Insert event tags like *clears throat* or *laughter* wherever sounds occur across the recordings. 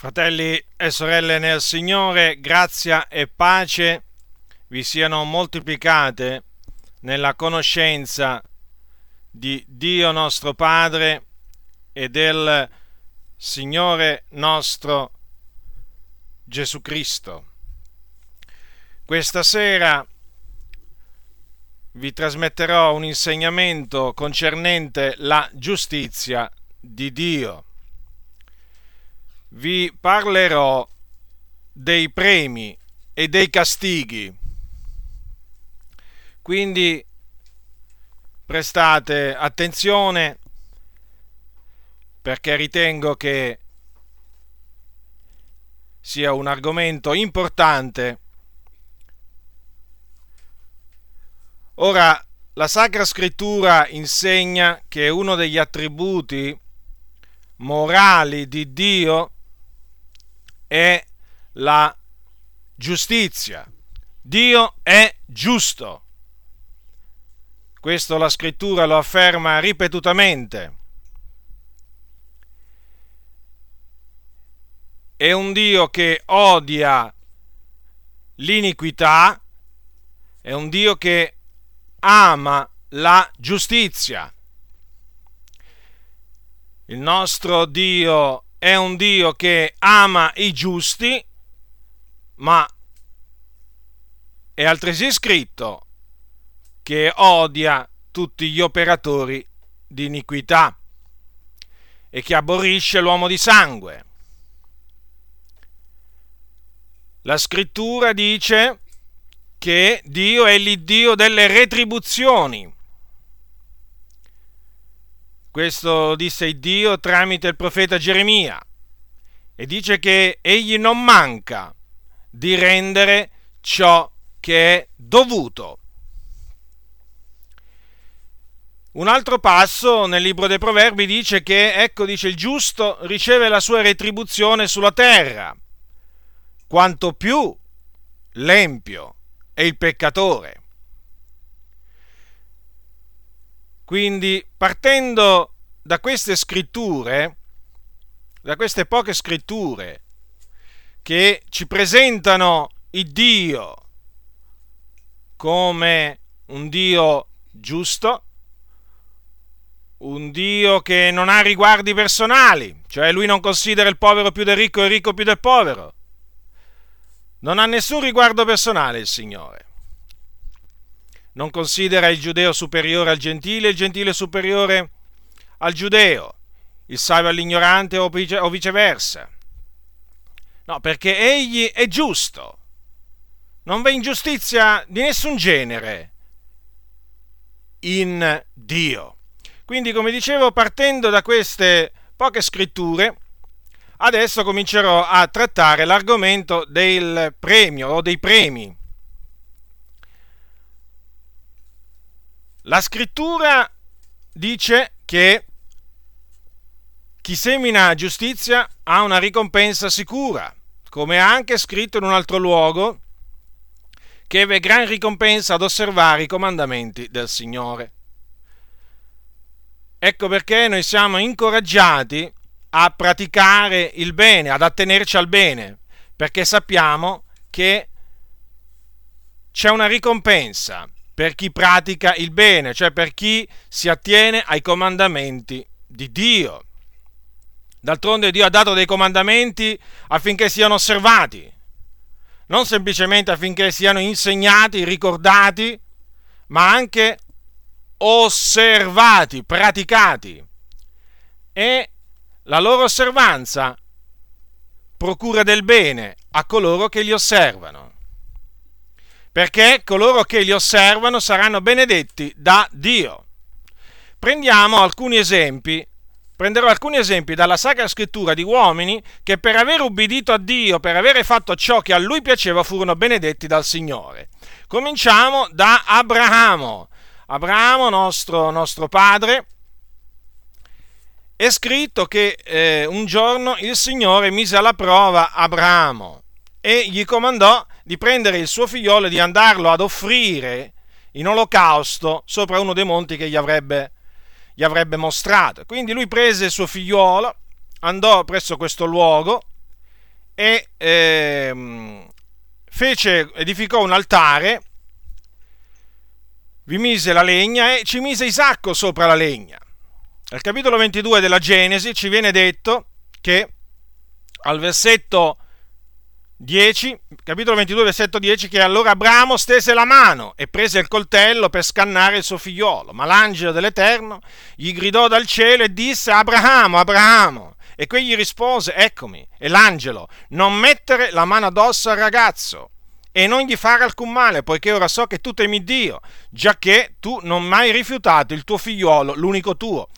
Fratelli e sorelle nel Signore, grazia e pace vi siano moltiplicate nella conoscenza di Dio nostro Padre e del Signore nostro Gesù Cristo. Questa sera vi trasmetterò un insegnamento concernente la giustizia di Dio vi parlerò dei premi e dei castighi. Quindi prestate attenzione perché ritengo che sia un argomento importante. Ora, la Sacra Scrittura insegna che uno degli attributi morali di Dio è la giustizia. Dio è giusto. Questo la scrittura lo afferma ripetutamente. È un Dio che odia l'iniquità, è un Dio che ama la giustizia. Il nostro Dio è un Dio che ama i giusti, ma è altresì scritto che odia tutti gli operatori di iniquità e che aborrisce l'uomo di sangue. La scrittura dice che Dio è l'Iddio delle retribuzioni questo disse Dio tramite il profeta Geremia e dice che egli non manca di rendere ciò che è dovuto. Un altro passo nel libro dei Proverbi dice che, ecco, dice il giusto riceve la sua retribuzione sulla terra, quanto più l'empio e il peccatore. Quindi, partendo da queste scritture, da queste poche scritture che ci presentano il Dio come un Dio giusto, un Dio che non ha riguardi personali, cioè lui non considera il povero più del ricco e il ricco più del povero. Non ha nessun riguardo personale il Signore non considera il giudeo superiore al gentile, il gentile superiore al giudeo, il savio all'ignorante o viceversa. No, perché egli è giusto. Non v'è ingiustizia di nessun genere in Dio. Quindi, come dicevo, partendo da queste poche scritture, adesso comincerò a trattare l'argomento del premio o dei premi La scrittura dice che chi semina giustizia ha una ricompensa sicura, come è anche scritto in un altro luogo, che v'è gran ricompensa ad osservare i comandamenti del Signore. Ecco perché noi siamo incoraggiati a praticare il bene, ad attenerci al bene, perché sappiamo che c'è una ricompensa per chi pratica il bene, cioè per chi si attiene ai comandamenti di Dio. D'altronde Dio ha dato dei comandamenti affinché siano osservati, non semplicemente affinché siano insegnati, ricordati, ma anche osservati, praticati. E la loro osservanza procura del bene a coloro che li osservano perché coloro che li osservano saranno benedetti da Dio. Prendiamo alcuni esempi, prenderò alcuni esempi dalla Sacra Scrittura di uomini che per aver ubbidito a Dio, per avere fatto ciò che a lui piaceva, furono benedetti dal Signore. Cominciamo da Abramo. Abramo, nostro, nostro padre, è scritto che eh, un giorno il Signore mise alla prova Abramo e gli comandò di prendere il suo figliolo e di andarlo ad offrire in olocausto sopra uno dei monti che gli avrebbe, gli avrebbe mostrato. Quindi lui prese il suo figliolo, andò presso questo luogo e eh, fece, edificò un altare, vi mise la legna e ci mise Isacco sopra la legna. Nel capitolo 22 della Genesi ci viene detto che al versetto 10, capitolo 22, versetto 10, che allora Abramo stese la mano e prese il coltello per scannare il suo figliolo, ma l'angelo dell'Eterno gli gridò dal cielo e disse, Abramo, Abramo, e quegli rispose, eccomi, e l'angelo, non mettere la mano addosso al ragazzo e non gli fare alcun male, poiché ora so che tu temi Dio, giacché tu non hai rifiutato il tuo figliolo, l'unico tuo.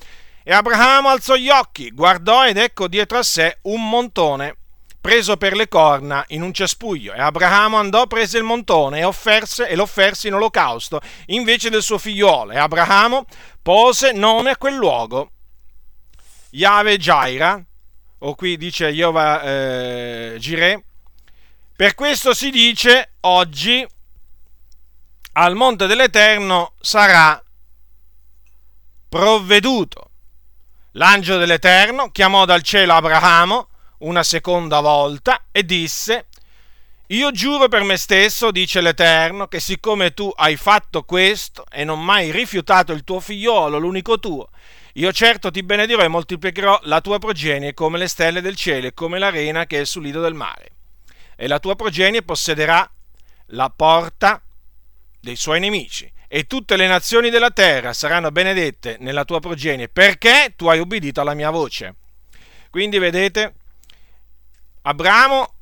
E Abramo alzò gli occhi, guardò ed ecco dietro a sé un montone preso per le corna in un cespuglio. E Abramo andò, prese il montone e, offerse, e l'offerse in olocausto invece del suo figliolo. E Abramo pose nome a quel luogo. Yahweh Jaira, o qui dice Jehovah eh, Jireh. Per questo si dice oggi al monte dell'Eterno sarà provveduto. L'angelo dell'Eterno chiamò dal cielo Abramo una seconda volta e disse, io giuro per me stesso, dice l'Eterno, che siccome tu hai fatto questo e non mai rifiutato il tuo figliolo, l'unico tuo, io certo ti benedirò e moltiplicherò la tua progenie come le stelle del cielo e come l'arena che è sul lido del mare. E la tua progenie possederà la porta dei suoi nemici e tutte le nazioni della terra saranno benedette nella tua progenie perché tu hai ubbidito alla mia voce. Quindi vedete, Abramo,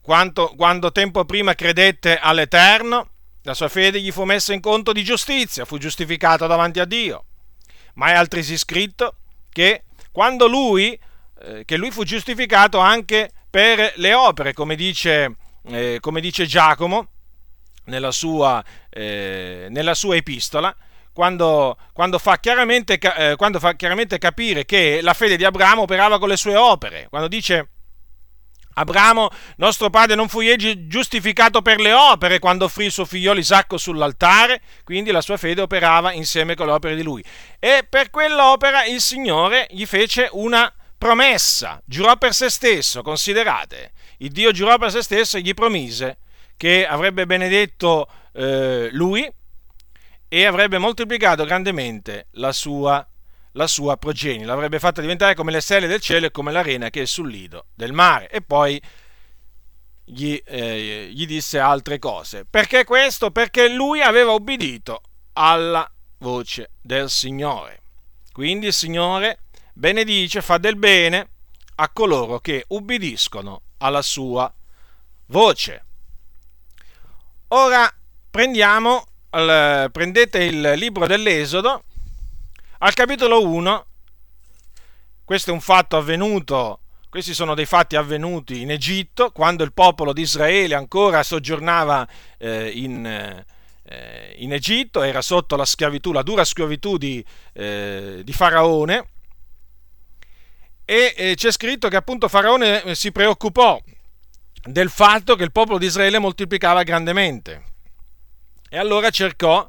quanto, quando tempo prima credette all'Eterno, la sua fede gli fu messa in conto di giustizia, fu giustificato davanti a Dio. Ma è altresì scritto che quando lui, eh, che lui fu giustificato anche per le opere, come dice, eh, come dice Giacomo nella sua, eh, nella sua epistola, quando, quando, fa eh, quando, fa chiaramente, capire che la fede di Abramo operava con le sue opere, quando dice Abramo, nostro padre, non fu giustificato per le opere quando offrì il suo figliolo Isacco sull'altare, quindi la sua fede operava insieme con le opere di lui. E per quell'opera il Signore gli fece una promessa, giurò per se stesso, considerate, il Dio giurò per se stesso e gli promise che avrebbe benedetto eh, lui e avrebbe moltiplicato grandemente la sua la sua progenie, l'avrebbe fatta diventare come le stelle del cielo e come l'arena che è sul lido del mare. E poi gli, eh, gli disse altre cose. Perché questo? Perché lui aveva obbedito alla voce del Signore. Quindi il Signore benedice, fa del bene a coloro che ubbidiscono alla sua voce. Ora prendiamo, prendete il libro dell'Esodo al capitolo 1, questo è un fatto avvenuto, questi sono dei fatti avvenuti in Egitto, quando il popolo di Israele ancora soggiornava eh, in, eh, in, Egitto, era sotto la schiavitù, la dura schiavitù di, eh, di Faraone, e c'è scritto che appunto Faraone eh, si preoccupò del fatto che il popolo di Israele moltiplicava grandemente. E allora cercò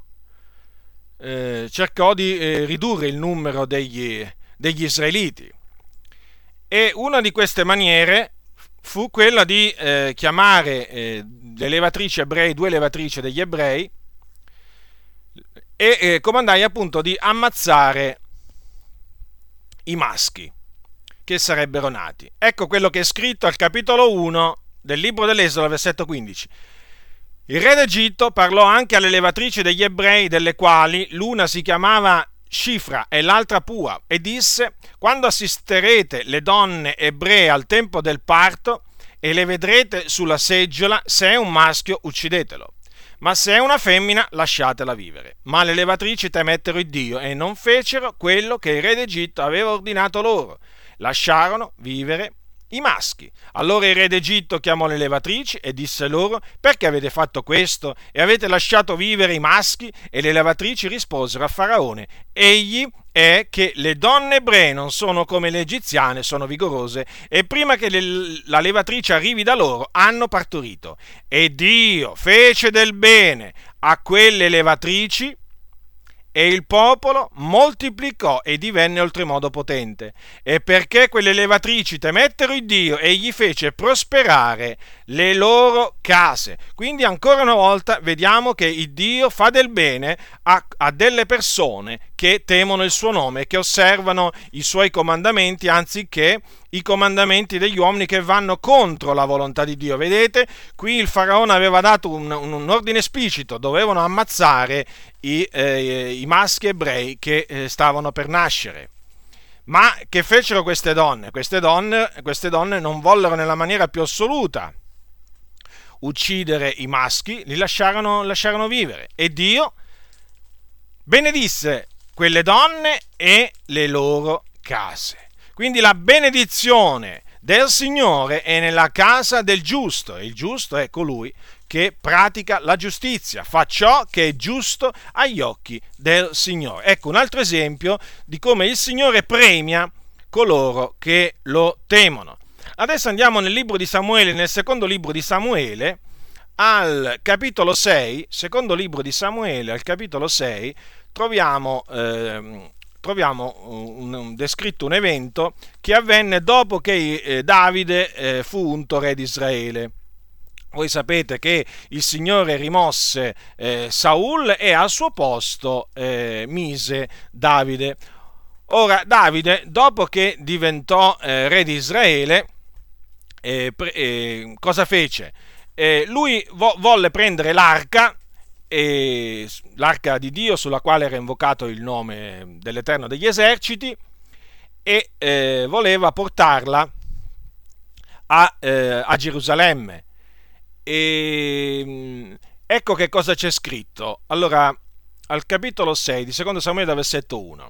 eh, cercò di eh, ridurre il numero degli, degli, israeliti. E una di queste maniere fu quella di eh, chiamare eh, le levatrici ebrei, due levatrici degli ebrei, e eh, comandai appunto di ammazzare i maschi che sarebbero nati. Ecco quello che è scritto al capitolo 1 del libro dell'Esodo, versetto 15. Il re d'Egitto parlò anche alle levatrici degli ebrei, delle quali l'una si chiamava Cifra e l'altra Pua, e disse, quando assisterete le donne ebree al tempo del parto e le vedrete sulla seggiola, se è un maschio uccidetelo, ma se è una femmina lasciatela vivere. Ma le levatrici temettero il Dio e non fecero quello che il re d'Egitto aveva ordinato loro, lasciarono vivere i maschi. Allora il re d'Egitto chiamò le levatrici e disse loro, perché avete fatto questo e avete lasciato vivere i maschi? E le levatrici risposero a Faraone, egli è che le donne ebree non sono come le egiziane, sono vigorose, e prima che le, la levatrice arrivi da loro hanno partorito. E Dio fece del bene a quelle levatrici e il popolo moltiplicò e divenne oltremodo potente, e perché quelle levatrici temettero il Dio, egli fece prosperare le loro case. Quindi ancora una volta vediamo che il Dio fa del bene a, a delle persone che temono il suo nome, che osservano i suoi comandamenti anziché i comandamenti degli uomini che vanno contro la volontà di Dio. Vedete, qui il faraone aveva dato un, un ordine esplicito, dovevano ammazzare i, eh, i maschi ebrei che eh, stavano per nascere. Ma che fecero queste donne? Queste donne, queste donne non vollero nella maniera più assoluta uccidere i maschi, li lasciarono, lasciarono vivere. E Dio benedisse quelle donne e le loro case. Quindi la benedizione del Signore è nella casa del giusto e il giusto è colui che pratica la giustizia, fa ciò che è giusto agli occhi del Signore. Ecco un altro esempio di come il Signore premia coloro che lo temono. Adesso andiamo nel libro di Samuele, nel secondo libro di Samuele, al capitolo 6, secondo libro di Samuele, al capitolo 6, troviamo eh, troviamo un, un, descritto un evento che avvenne dopo che eh, Davide eh, fu unto re di Israele. Voi sapete che il Signore rimosse eh, Saul e al suo posto eh, mise Davide. Ora, Davide, dopo che diventò eh, re di Israele, eh, pre- cosa fece? lui vo- volle prendere l'arca l'arca di Dio sulla quale era invocato il nome dell'Eterno degli eserciti e eh, voleva portarla a, eh, a Gerusalemme. E, mm, ecco che cosa c'è scritto. Allora, al capitolo 6 di 2 Samuele, versetto 1.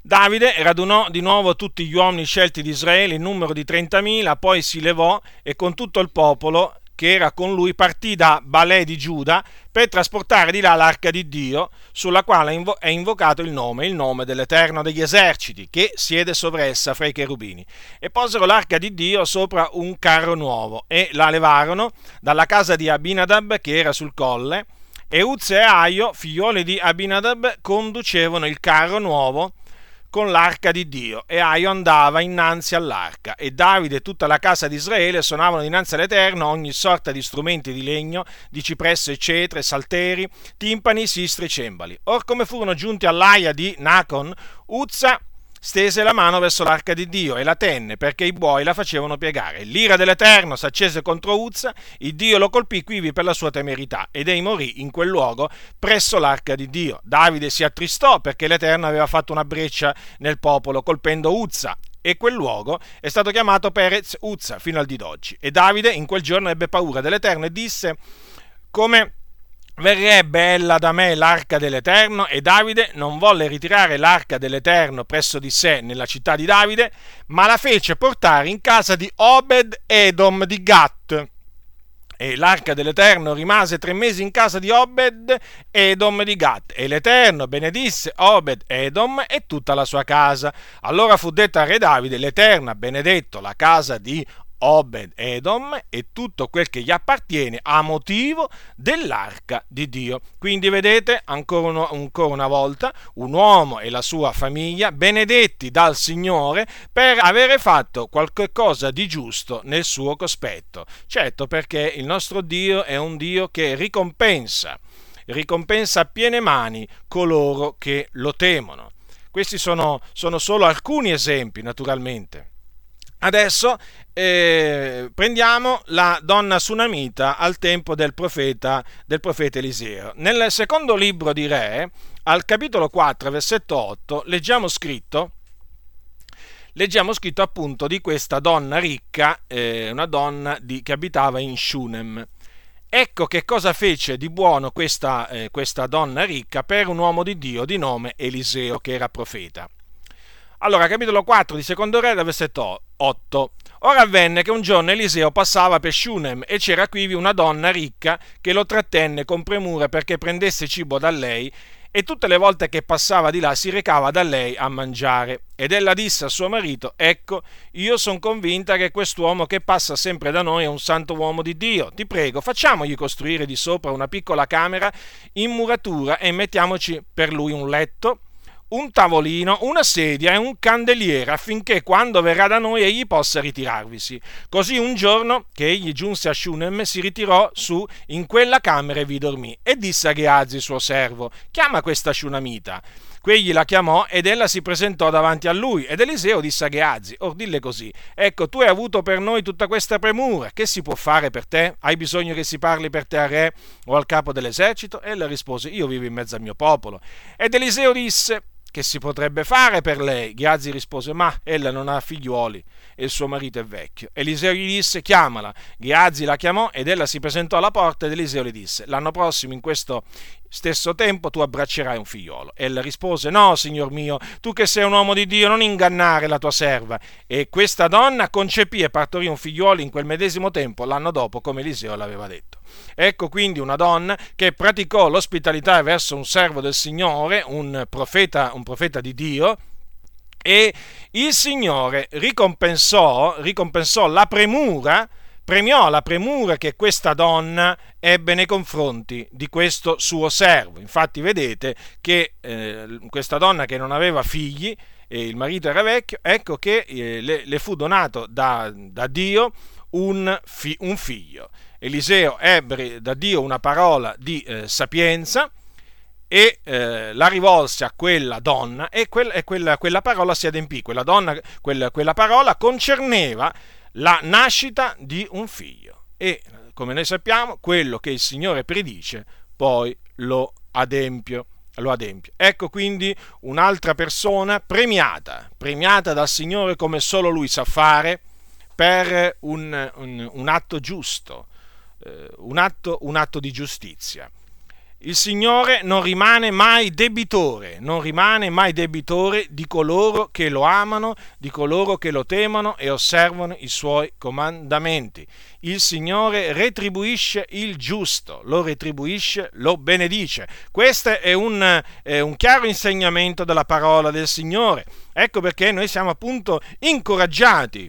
Davide radunò di nuovo tutti gli uomini scelti di Israele in numero di 30.000, poi si levò e con tutto il popolo che era con lui, partì da Balè di Giuda per trasportare di là l'arca di Dio, sulla quale è invocato il nome, il nome dell'Eterno degli eserciti, che siede sovressa fra i cherubini. E posero l'arca di Dio sopra un carro nuovo e la levarono dalla casa di Abinadab, che era sul colle, e Uzze e Aio, figlioli di Abinadab, conducevano il carro nuovo con l'arca di Dio e Aio andava innanzi all'arca e Davide e tutta la casa di Israele suonavano dinanzi all'Eterno ogni sorta di strumenti di legno, di cipresso e cetre, salteri, timpani, sistri e cembali. Or come furono giunti all'aia di Nacon, Uzza stese la mano verso l'arca di Dio e la tenne perché i buoi la facevano piegare. L'ira dell'Eterno s'accese contro Uzza, il Dio lo colpì quivi per la sua temerità ed ei morì in quel luogo presso l'arca di Dio. Davide si attristò perché l'Eterno aveva fatto una breccia nel popolo colpendo Uzza e quel luogo è stato chiamato Perez Uzza fino al di d'oggi. E Davide in quel giorno ebbe paura dell'Eterno e disse come verrebbe ella da me l'arca dell'Eterno e Davide non volle ritirare l'arca dell'Eterno presso di sé nella città di Davide, ma la fece portare in casa di Obed Edom di Gat. E l'arca dell'Eterno rimase tre mesi in casa di Obed Edom di Gat. E l'Eterno benedisse Obed Edom e tutta la sua casa. Allora fu detta a re Davide, l'Eterno ha benedetto la casa di Obed Edom e tutto quel che gli appartiene a motivo dell'arca di Dio. Quindi vedete ancora, uno, ancora una volta un uomo e la sua famiglia benedetti dal Signore per avere fatto qualche cosa di giusto nel suo cospetto. Certo perché il nostro Dio è un Dio che ricompensa, ricompensa a piene mani coloro che lo temono. Questi sono, sono solo alcuni esempi, naturalmente. Adesso eh, prendiamo la donna sunamita al tempo del profeta, del profeta Eliseo. Nel secondo libro di Re, al capitolo 4, versetto 8, leggiamo scritto, leggiamo scritto appunto di questa donna ricca, eh, una donna di, che abitava in Shunem. Ecco che cosa fece di buono questa, eh, questa donna ricca per un uomo di Dio di nome Eliseo, che era profeta. Allora, capitolo 4 di Secondo Re, versetto 8. Ora avvenne che un giorno Eliseo passava per Shunem e c'era quivi una donna ricca che lo trattenne con premura perché prendesse cibo da lei e tutte le volte che passava di là si recava da lei a mangiare. Ed ella disse a suo marito, ecco, io sono convinta che quest'uomo che passa sempre da noi è un santo uomo di Dio. Ti prego, facciamogli costruire di sopra una piccola camera in muratura e mettiamoci per lui un letto un tavolino, una sedia e un candeliere affinché quando verrà da noi egli possa ritirarvisi. Così un giorno che egli giunse a Shunem si ritirò su in quella camera e vi dormì e disse a Geazi suo servo chiama questa Shunamita. Quegli la chiamò ed ella si presentò davanti a lui ed Eliseo disse a Geazi, or dille così, ecco tu hai avuto per noi tutta questa premura, che si può fare per te? Hai bisogno che si parli per te al re o al capo dell'esercito? Ella rispose, io vivo in mezzo al mio popolo. Ed Eliseo disse, che si potrebbe fare per lei? Ghiazzi rispose, ma ella non ha figliuoli e il suo marito è vecchio. Eliseo gli disse, chiamala. Ghiazzi la chiamò ed ella si presentò alla porta ed Eliseo le disse, l'anno prossimo in questo stesso tempo tu abbraccerai un figliolo. Ella rispose, no, signor mio, tu che sei un uomo di Dio, non ingannare la tua serva. E questa donna concepì e partorì un figliolo in quel medesimo tempo, l'anno dopo, come Eliseo l'aveva detto. Ecco quindi una donna che praticò l'ospitalità verso un servo del Signore, un profeta, un profeta di Dio, e il Signore ricompensò, ricompensò la premura premiò la premura che questa donna ebbe nei confronti di questo suo servo. Infatti vedete che eh, questa donna che non aveva figli e il marito era vecchio, ecco che eh, le, le, fu donato da, da Dio un, fi, un, figlio. Eliseo ebbe da Dio una parola di eh, sapienza e eh, la rivolse a quella donna e, quel, e quella, quella, parola si adempì. Quella, donna, quella, quella parola concerneva la nascita di un figlio. E come noi sappiamo, quello che il Signore predice, poi lo adempio. Lo adempio. Ecco quindi un'altra persona premiata, premiata dal Signore come solo Lui sa fare, per un, un, un atto giusto, eh, un, atto, un atto di giustizia. Il Signore non rimane mai debitore, non rimane mai debitore di coloro che lo amano, di coloro che lo temono e osservano i suoi comandamenti. Il Signore retribuisce il giusto, lo retribuisce, lo benedice. Questo è un, è un chiaro insegnamento della parola del Signore. Ecco perché noi siamo appunto incoraggiati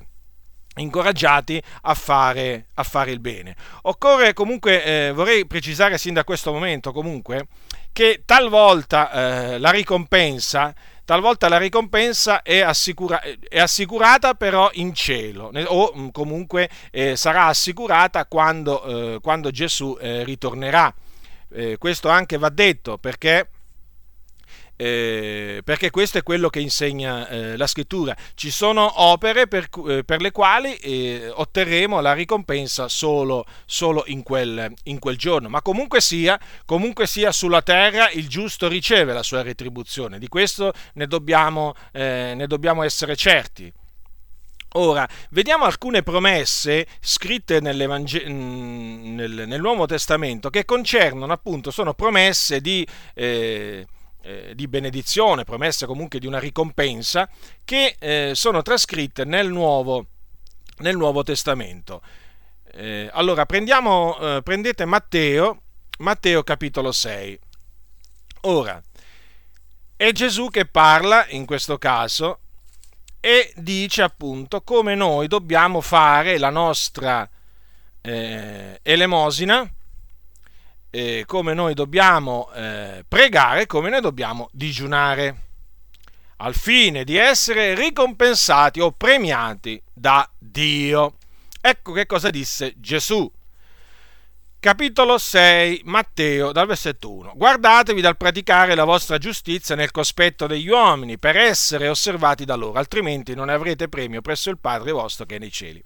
incoraggiati a fare, a fare, il bene. Occorre comunque, eh, vorrei precisare sin da questo momento comunque, che talvolta eh, la ricompensa talvolta la ricompensa è, assicura- è, assicurata però in cielo o mm, comunque eh, sarà assicurata quando, eh, quando Gesù eh, ritornerà. Eh, questo anche va detto perché eh, perché questo è quello che insegna eh, la scrittura. Ci sono opere per, eh, per le quali eh, otterremo la ricompensa solo, solo in, quel, in, quel, giorno, ma comunque sia, comunque sia, sulla terra il giusto riceve la sua retribuzione, di questo ne dobbiamo, eh, ne dobbiamo essere certi. Ora, vediamo alcune promesse scritte nel, nel, Nuovo Testamento che concernono appunto, sono promesse di... Eh, di benedizione, promesse comunque di una ricompensa, che eh, sono trascritte nel Nuovo, nel Nuovo Testamento. Eh, allora, prendiamo, eh, prendete Matteo, Matteo capitolo 6. Ora, è Gesù che parla in questo caso e dice appunto come noi dobbiamo fare la nostra eh, elemosina eh, come noi dobbiamo eh, pregare, come noi dobbiamo digiunare, al fine di essere ricompensati o premiati da Dio. Ecco che cosa disse Gesù. Capitolo 6, Matteo, dal versetto 1. Guardatevi dal praticare la vostra giustizia nel cospetto degli uomini, per essere osservati da loro, altrimenti non avrete premio presso il Padre vostro che è nei cieli.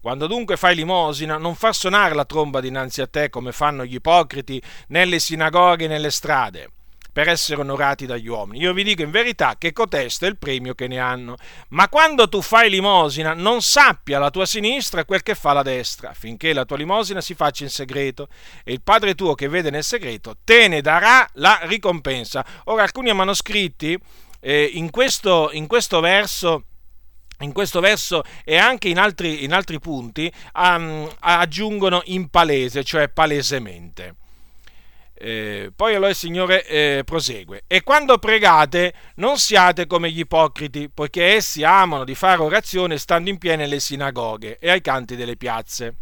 Quando dunque fai limosina, non far suonare la tromba dinanzi a te come fanno gli ipocriti nelle sinagoghe e nelle strade, per essere onorati dagli uomini. Io vi dico in verità che cotesto è il premio che ne hanno. Ma quando tu fai limosina, non sappia la tua sinistra quel che fa la destra, finché la tua limosina si faccia in segreto, e il Padre tuo che vede nel segreto te ne darà la ricompensa. Ora, alcuni manoscritti eh, in, questo, in questo verso in questo verso e anche in altri, in altri punti um, aggiungono in palese, cioè palesemente. eh, poi allora il Signore eh, prosegue. E quando pregate non siate come gli ipocriti, poiché essi amano di fare orazione stando in piedi nelle sinagoghe e ai canti delle piazze.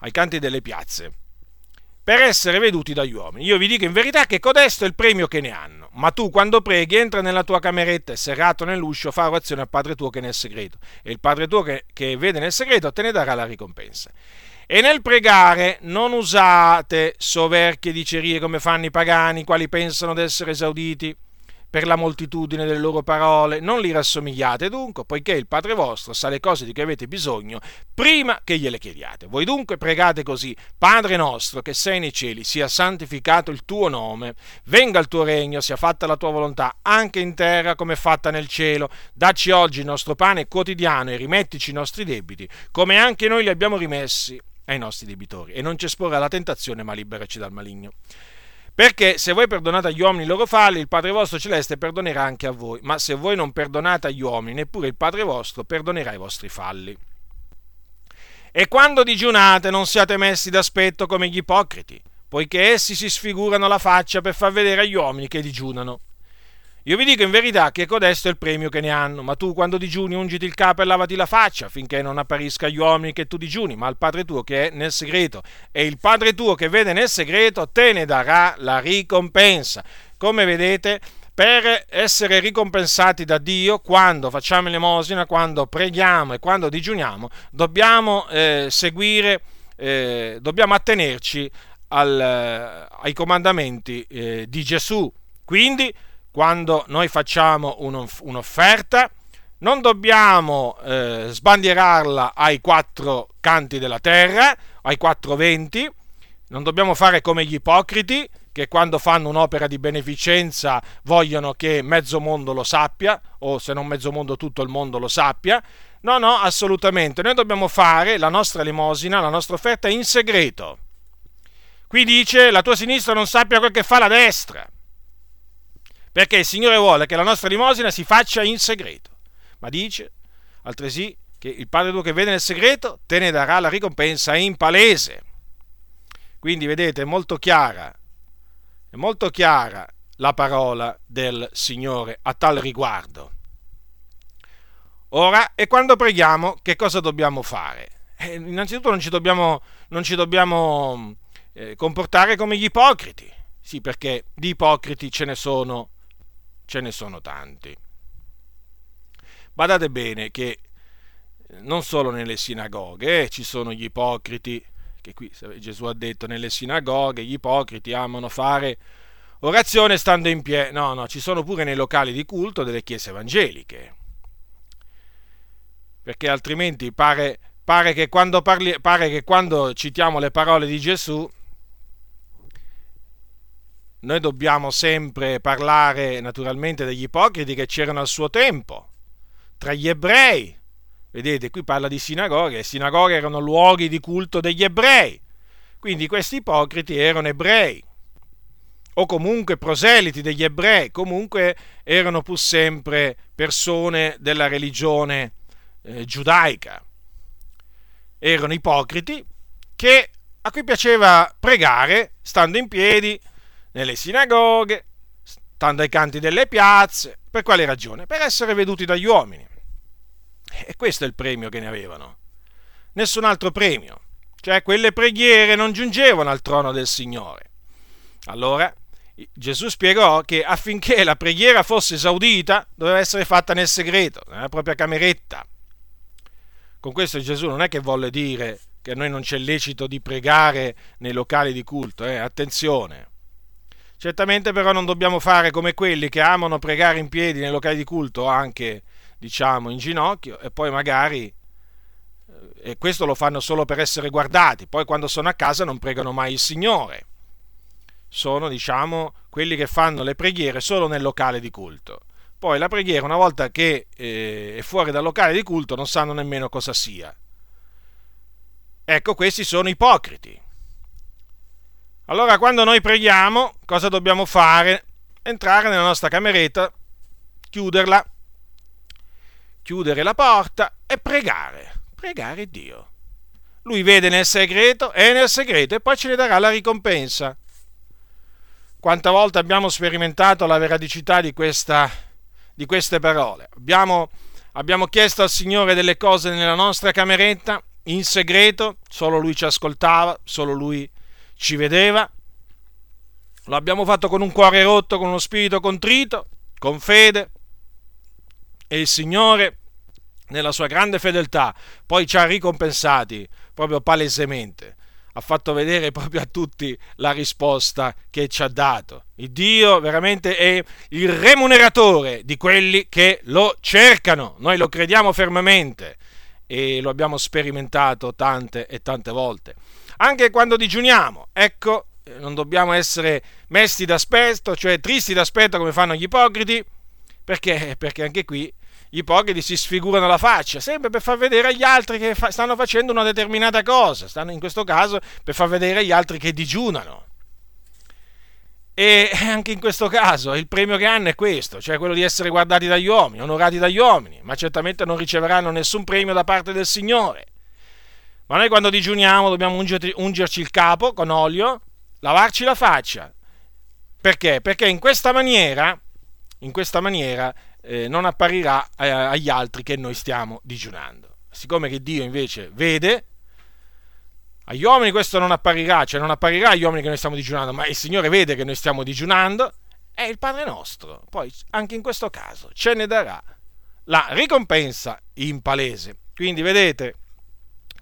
Ai canti delle piazze. Per essere veduti dagli uomini. Io vi dico in verità che codesto è il premio che ne hanno. Ma tu quando preghi entra nella tua cameretta e serrato nell'uscio fa orazione al Padre tuo che è nel segreto. E il Padre tuo che, che vede nel segreto te ne darà la ricompensa. E nel pregare non usate soverchie dicerie come fanno i pagani, quali pensano di essere esauditi per la moltitudine delle loro parole. Non li rassomigliate dunque, poiché il Padre vostro sa le cose di cui avete bisogno prima che gliele chiediate. Voi dunque pregate così, Padre nostro che sei nei cieli, sia santificato il tuo nome, venga il tuo regno, sia fatta la tua volontà, anche in terra come è fatta nel cielo. Dacci oggi il nostro pane quotidiano e rimettici i nostri debiti, come anche noi li abbiamo rimessi ai nostri debitori e non ci esporre alla tentazione, ma liberaci dal maligno. Perché se voi perdonate agli uomini i loro falli, il Padre vostro celeste perdonerà anche a voi, ma se voi non perdonate agli uomini, neppure il Padre vostro perdonerà i vostri falli. E quando digiunate non siate messi d'aspetto come gli ipocriti, poiché essi si sfigurano la faccia per far vedere agli uomini che digiunano. Io vi dico in verità che codesto è il premio che ne hanno, ma tu quando digiuni ungiti il capo e lavati la faccia, affinché non apparisca agli uomini che tu digiuni, ma al Padre tuo che è nel segreto. E il Padre tuo che vede nel segreto te ne darà la ricompensa. Come vedete, per essere ricompensati da Dio quando facciamo l'emosina, quando preghiamo e quando digiuniamo, dobbiamo eh, seguire, eh, dobbiamo attenerci al, eh, ai comandamenti eh, di Gesù. Quindi quando noi facciamo un'offerta, non dobbiamo eh, sbandierarla ai quattro canti della terra, ai quattro venti, non dobbiamo fare come gli ipocriti che quando fanno un'opera di beneficenza vogliono che mezzo mondo lo sappia, o se non mezzo mondo tutto il mondo lo sappia. No, no, assolutamente. Noi dobbiamo fare la nostra limosina, la nostra offerta in segreto. Qui dice la tua sinistra non sappia quel che fa la destra perché il Signore vuole che la nostra limosina si faccia in segreto, ma dice altresì che il Padre tuo che vede nel segreto te ne darà la ricompensa in palese. Quindi vedete, è molto chiara, è molto chiara la parola del Signore a tal riguardo. Ora, e quando preghiamo, che cosa dobbiamo fare? Eh, innanzitutto non ci dobbiamo, non ci dobbiamo eh, comportare come gli ipocriti. Sì, perché di ipocriti ce ne sono ce ne sono tanti. Badate bene che non solo nelle sinagoghe eh, ci sono gli ipocriti, che qui Gesù ha detto nelle sinagoghe gli ipocriti amano fare orazione stando in piedi, no, no, ci sono pure nei locali di culto delle chiese evangeliche, perché altrimenti pare, pare, che, quando parli, pare che quando citiamo le parole di Gesù noi dobbiamo sempre parlare naturalmente degli ipocriti che c'erano al suo tempo, tra gli ebrei. Vedete, qui parla di sinagoghe, le sinagoghe erano luoghi di culto degli ebrei, quindi questi ipocriti erano ebrei, o comunque proseliti degli ebrei, comunque erano pur sempre persone della religione eh, giudaica. Erano ipocriti che, a cui piaceva pregare stando in piedi, nelle sinagoghe, stando ai canti delle piazze. Per quale ragione? Per essere veduti dagli uomini. E questo è il premio che ne avevano. Nessun altro premio. Cioè quelle preghiere non giungevano al trono del Signore. Allora Gesù spiegò che affinché la preghiera fosse esaudita doveva essere fatta nel segreto, nella propria cameretta. Con questo Gesù non è che volle dire che a noi non c'è lecito di pregare nei locali di culto, eh? attenzione. Certamente però non dobbiamo fare come quelli che amano pregare in piedi nei locali di culto, anche diciamo in ginocchio, e poi magari, eh, e questo lo fanno solo per essere guardati, poi quando sono a casa non pregano mai il Signore. Sono, diciamo, quelli che fanno le preghiere solo nel locale di culto. Poi la preghiera, una volta che eh, è fuori dal locale di culto, non sanno nemmeno cosa sia. Ecco, questi sono ipocriti allora quando noi preghiamo, cosa dobbiamo fare? Entrare nella nostra cameretta, chiuderla, chiudere la porta e pregare, pregare Dio. Lui vede nel segreto e nel segreto e poi ce ne darà la ricompensa. Quante volte abbiamo sperimentato la veridicità di, di queste parole? Abbiamo, abbiamo chiesto al Signore delle cose nella nostra cameretta, in segreto, solo Lui ci ascoltava, solo Lui ci vedeva. Lo abbiamo fatto con un cuore rotto, con uno spirito contrito, con fede. E il Signore, nella sua grande fedeltà, poi ci ha ricompensati proprio palesemente ha fatto vedere proprio a tutti la risposta che ci ha dato. Il Dio veramente è il remuneratore di quelli che lo cercano, noi lo crediamo fermamente e lo abbiamo sperimentato tante e tante volte. Anche quando digiuniamo, ecco, non dobbiamo essere mesti d'aspetto, cioè tristi d'aspetto come fanno gli ipocriti, perché? Perché anche qui gli ipocriti si sfigurano la faccia, sempre per far vedere agli altri che fa- stanno facendo una determinata cosa, stanno in questo caso per far vedere agli altri che digiunano. E anche in questo caso il premio che hanno è questo, cioè quello di essere guardati dagli uomini, onorati dagli uomini, ma certamente non riceveranno nessun premio da parte del Signore. Ma noi quando digiuniamo dobbiamo ungerci il capo con olio, lavarci la faccia. Perché? Perché in questa maniera, in questa maniera eh, non apparirà eh, agli altri che noi stiamo digiunando. Siccome che Dio invece vede, agli uomini questo non apparirà, cioè non apparirà agli uomini che noi stiamo digiunando, ma il Signore vede che noi stiamo digiunando, è il Padre nostro. Poi anche in questo caso ce ne darà la ricompensa in palese. Quindi vedete,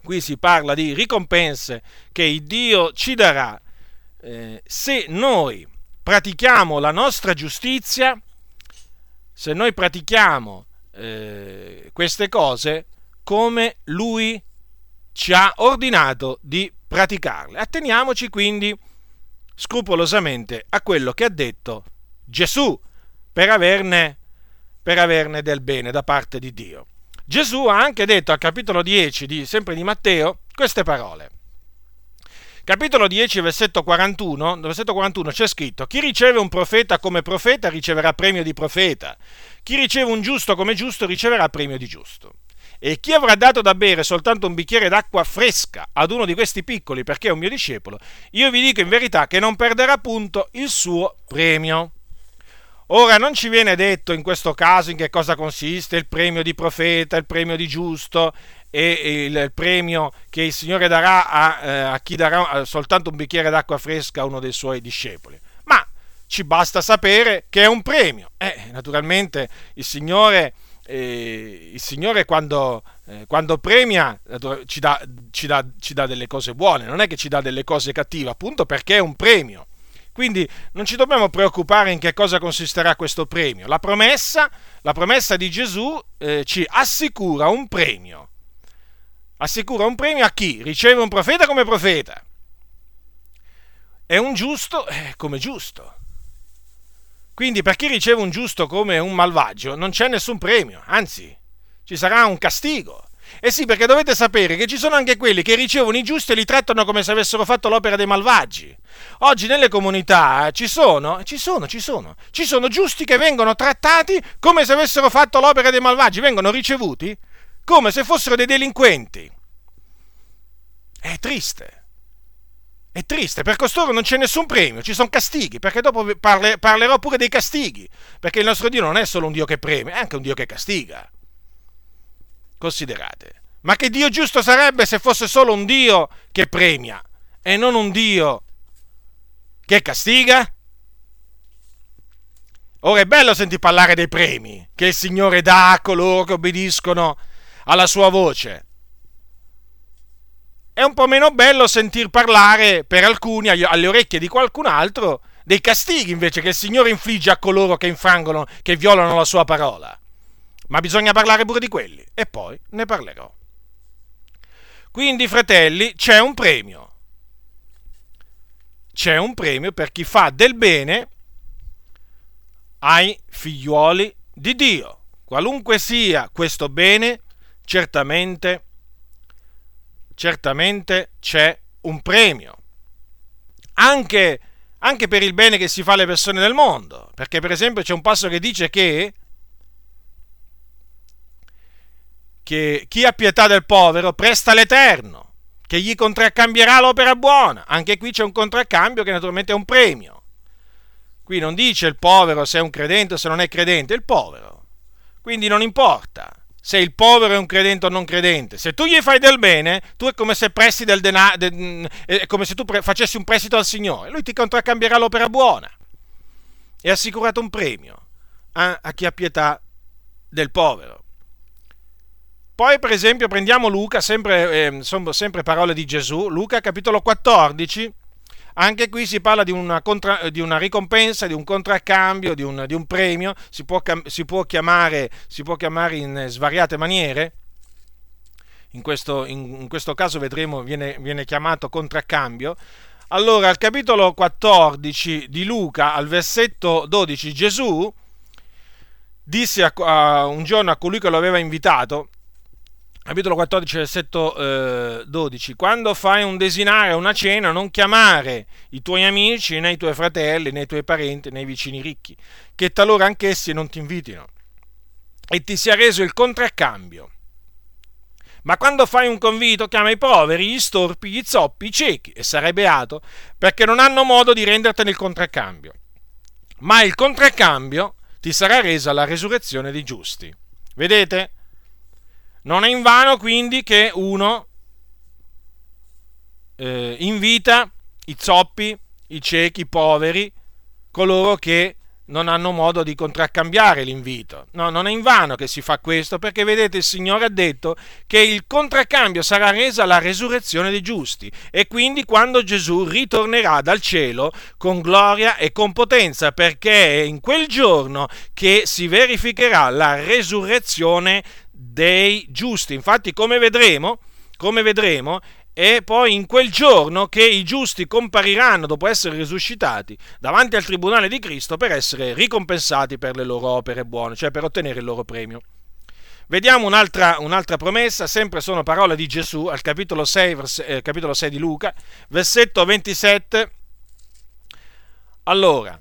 qui si parla di ricompense che il Dio ci darà eh, se noi pratichiamo la nostra giustizia se noi pratichiamo eh, queste cose come lui ci ha ordinato di praticarle. Atteniamoci quindi scrupolosamente a quello che ha detto Gesù per averne, per averne del bene da parte di Dio. Gesù ha anche detto al capitolo 10 di, sempre di Matteo queste parole. Capitolo 10, versetto 41, versetto 41 c'è scritto: Chi riceve un profeta come profeta riceverà premio di profeta, chi riceve un giusto come giusto riceverà premio di giusto. E chi avrà dato da bere soltanto un bicchiere d'acqua fresca ad uno di questi piccoli perché è un mio discepolo, io vi dico in verità che non perderà punto il suo premio. Ora non ci viene detto in questo caso in che cosa consiste il premio di profeta, il premio di giusto, e il premio che il Signore darà a, eh, a chi darà eh, soltanto un bicchiere d'acqua fresca a uno dei suoi discepoli. Ma ci basta sapere che è un premio. Eh, naturalmente il Signore, eh, il Signore quando, eh, quando premia ci dà, ci, dà, ci dà delle cose buone, non è che ci dà delle cose cattive, appunto perché è un premio. Quindi non ci dobbiamo preoccupare in che cosa consisterà questo premio. La promessa, la promessa di Gesù eh, ci assicura un premio assicura un premio a chi riceve un profeta come profeta e un giusto eh, come giusto. Quindi per chi riceve un giusto come un malvagio non c'è nessun premio, anzi ci sarà un castigo. E sì, perché dovete sapere che ci sono anche quelli che ricevono i giusti e li trattano come se avessero fatto l'opera dei malvagi. Oggi nelle comunità ci sono, ci sono, ci sono, ci sono giusti che vengono trattati come se avessero fatto l'opera dei malvagi, vengono ricevuti come se fossero dei delinquenti. È triste. È triste, per costoro non c'è nessun premio, ci sono castighi, perché dopo parle, parlerò pure dei castighi, perché il nostro Dio non è solo un Dio che premia, è anche un Dio che castiga. Considerate. Ma che Dio giusto sarebbe se fosse solo un Dio che premia e non un Dio che castiga? Ora è bello sentire parlare dei premi che il Signore dà a coloro che obbediscono alla sua voce. È un po' meno bello sentir parlare per alcuni alle orecchie di qualcun altro dei castighi invece che il Signore infligge a coloro che infrangono, che violano la sua parola. Ma bisogna parlare pure di quelli e poi ne parlerò. Quindi, fratelli, c'è un premio. C'è un premio per chi fa del bene ai figliuoli di Dio. Qualunque sia questo bene, certamente, certamente c'è un premio. Anche, anche per il bene che si fa alle persone del mondo. Perché, per esempio, c'è un passo che dice che, che chi ha pietà del povero presta l'Eterno. che gli contraccambierà l'opera buona. Anche qui c'è un contraccambio che naturalmente è un premio. Qui non dice il povero se è un credente o se non è credente, è il povero. Quindi non importa se il povero è un credente o non credente. Se tu gli fai del bene, tu è come se denaro, de, è come se tu pre- facessi un prestito al Signore. Lui ti contraccambierà l'opera buona. È assicurato un premio a, a chi ha pietà del povero. Poi, per esempio, prendiamo Luca, sempre, eh, sempre parole di Gesù, Luca capitolo 14, anche qui si parla di una, contra, di una ricompensa, di un contraccambio, di un, di un premio, si può, si, può chiamare, si può, chiamare, in svariate maniere. In questo, in, in questo caso vedremo viene, viene chiamato contraccambio. Allora, al capitolo 14 di Luca, al versetto 12, Gesù disse a, a, un giorno a colui che lo aveva invitato, capitolo 14, versetto eh, 12, quando fai un desinare una cena non chiamare i tuoi amici, né i tuoi fratelli, né i tuoi parenti, né i vicini ricchi, che talora anch'essi non ti invitino, e ti sia reso il contraccambio. Ma quando fai un convito chiama i poveri, gli storpi, gli zoppi, i ciechi, e sarai beato, perché non hanno modo di rendertene il contraccambio. Ma il contraccambio ti sarà resa la resurrezione dei giusti. Vedete? Non è invano quindi che uno eh, invita i zoppi, i ciechi, i poveri, coloro che non hanno modo di contraccambiare l'invito. No, non è invano che si fa questo, perché vedete il Signore ha detto che il contraccambio sarà resa la resurrezione dei giusti e quindi quando Gesù ritornerà dal cielo con gloria e con potenza, perché è in quel giorno che si verificherà la resurrezione dei giusti. Infatti, come vedremo, come vedremo, è poi in quel giorno che i giusti compariranno dopo essere risuscitati davanti al tribunale di Cristo per essere ricompensati per le loro opere buone, cioè per ottenere il loro premio. Vediamo un'altra, un'altra promessa, sempre sono parole di Gesù al capitolo 6, vers- eh, capitolo 6 di Luca, versetto 27. Allora,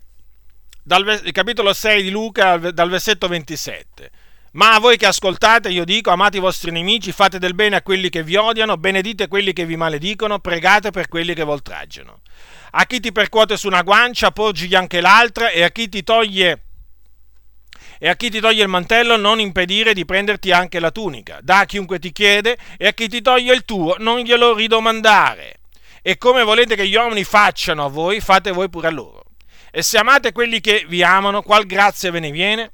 dal capitolo 6 di Luca, dal versetto 27. Ma a voi che ascoltate, io dico, amate i vostri nemici, fate del bene a quelli che vi odiano, benedite quelli che vi maledicono, pregate per quelli che vi oltraggiano. A chi ti percuote su una guancia, porgigli anche l'altra, e a chi ti toglie e a chi ti toglie il mantello non impedire di prenderti anche la tunica. Da a chiunque ti chiede e a chi ti toglie il tuo non glielo ridomandare. E come volete che gli uomini facciano a voi, fate voi pure a loro. E se amate quelli che vi amano, qual grazia ve ne viene?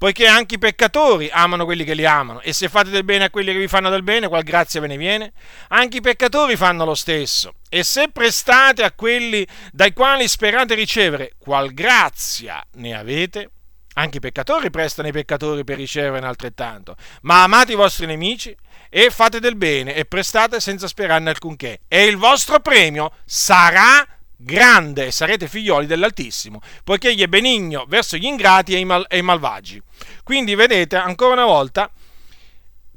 Poiché anche i peccatori amano quelli che li amano, e se fate del bene a quelli che vi fanno del bene, qual grazia ve ne viene? Anche i peccatori fanno lo stesso, e se prestate a quelli dai quali sperate ricevere, qual grazia ne avete? Anche i peccatori prestano ai peccatori per riceverne altrettanto, ma amate i vostri nemici e fate del bene e prestate senza sperarne alcunché, e il vostro premio sarà grande e sarete figlioli dell'Altissimo, poiché egli è benigno verso gli ingrati e i, mal- e i malvagi. Quindi vedete, ancora una volta,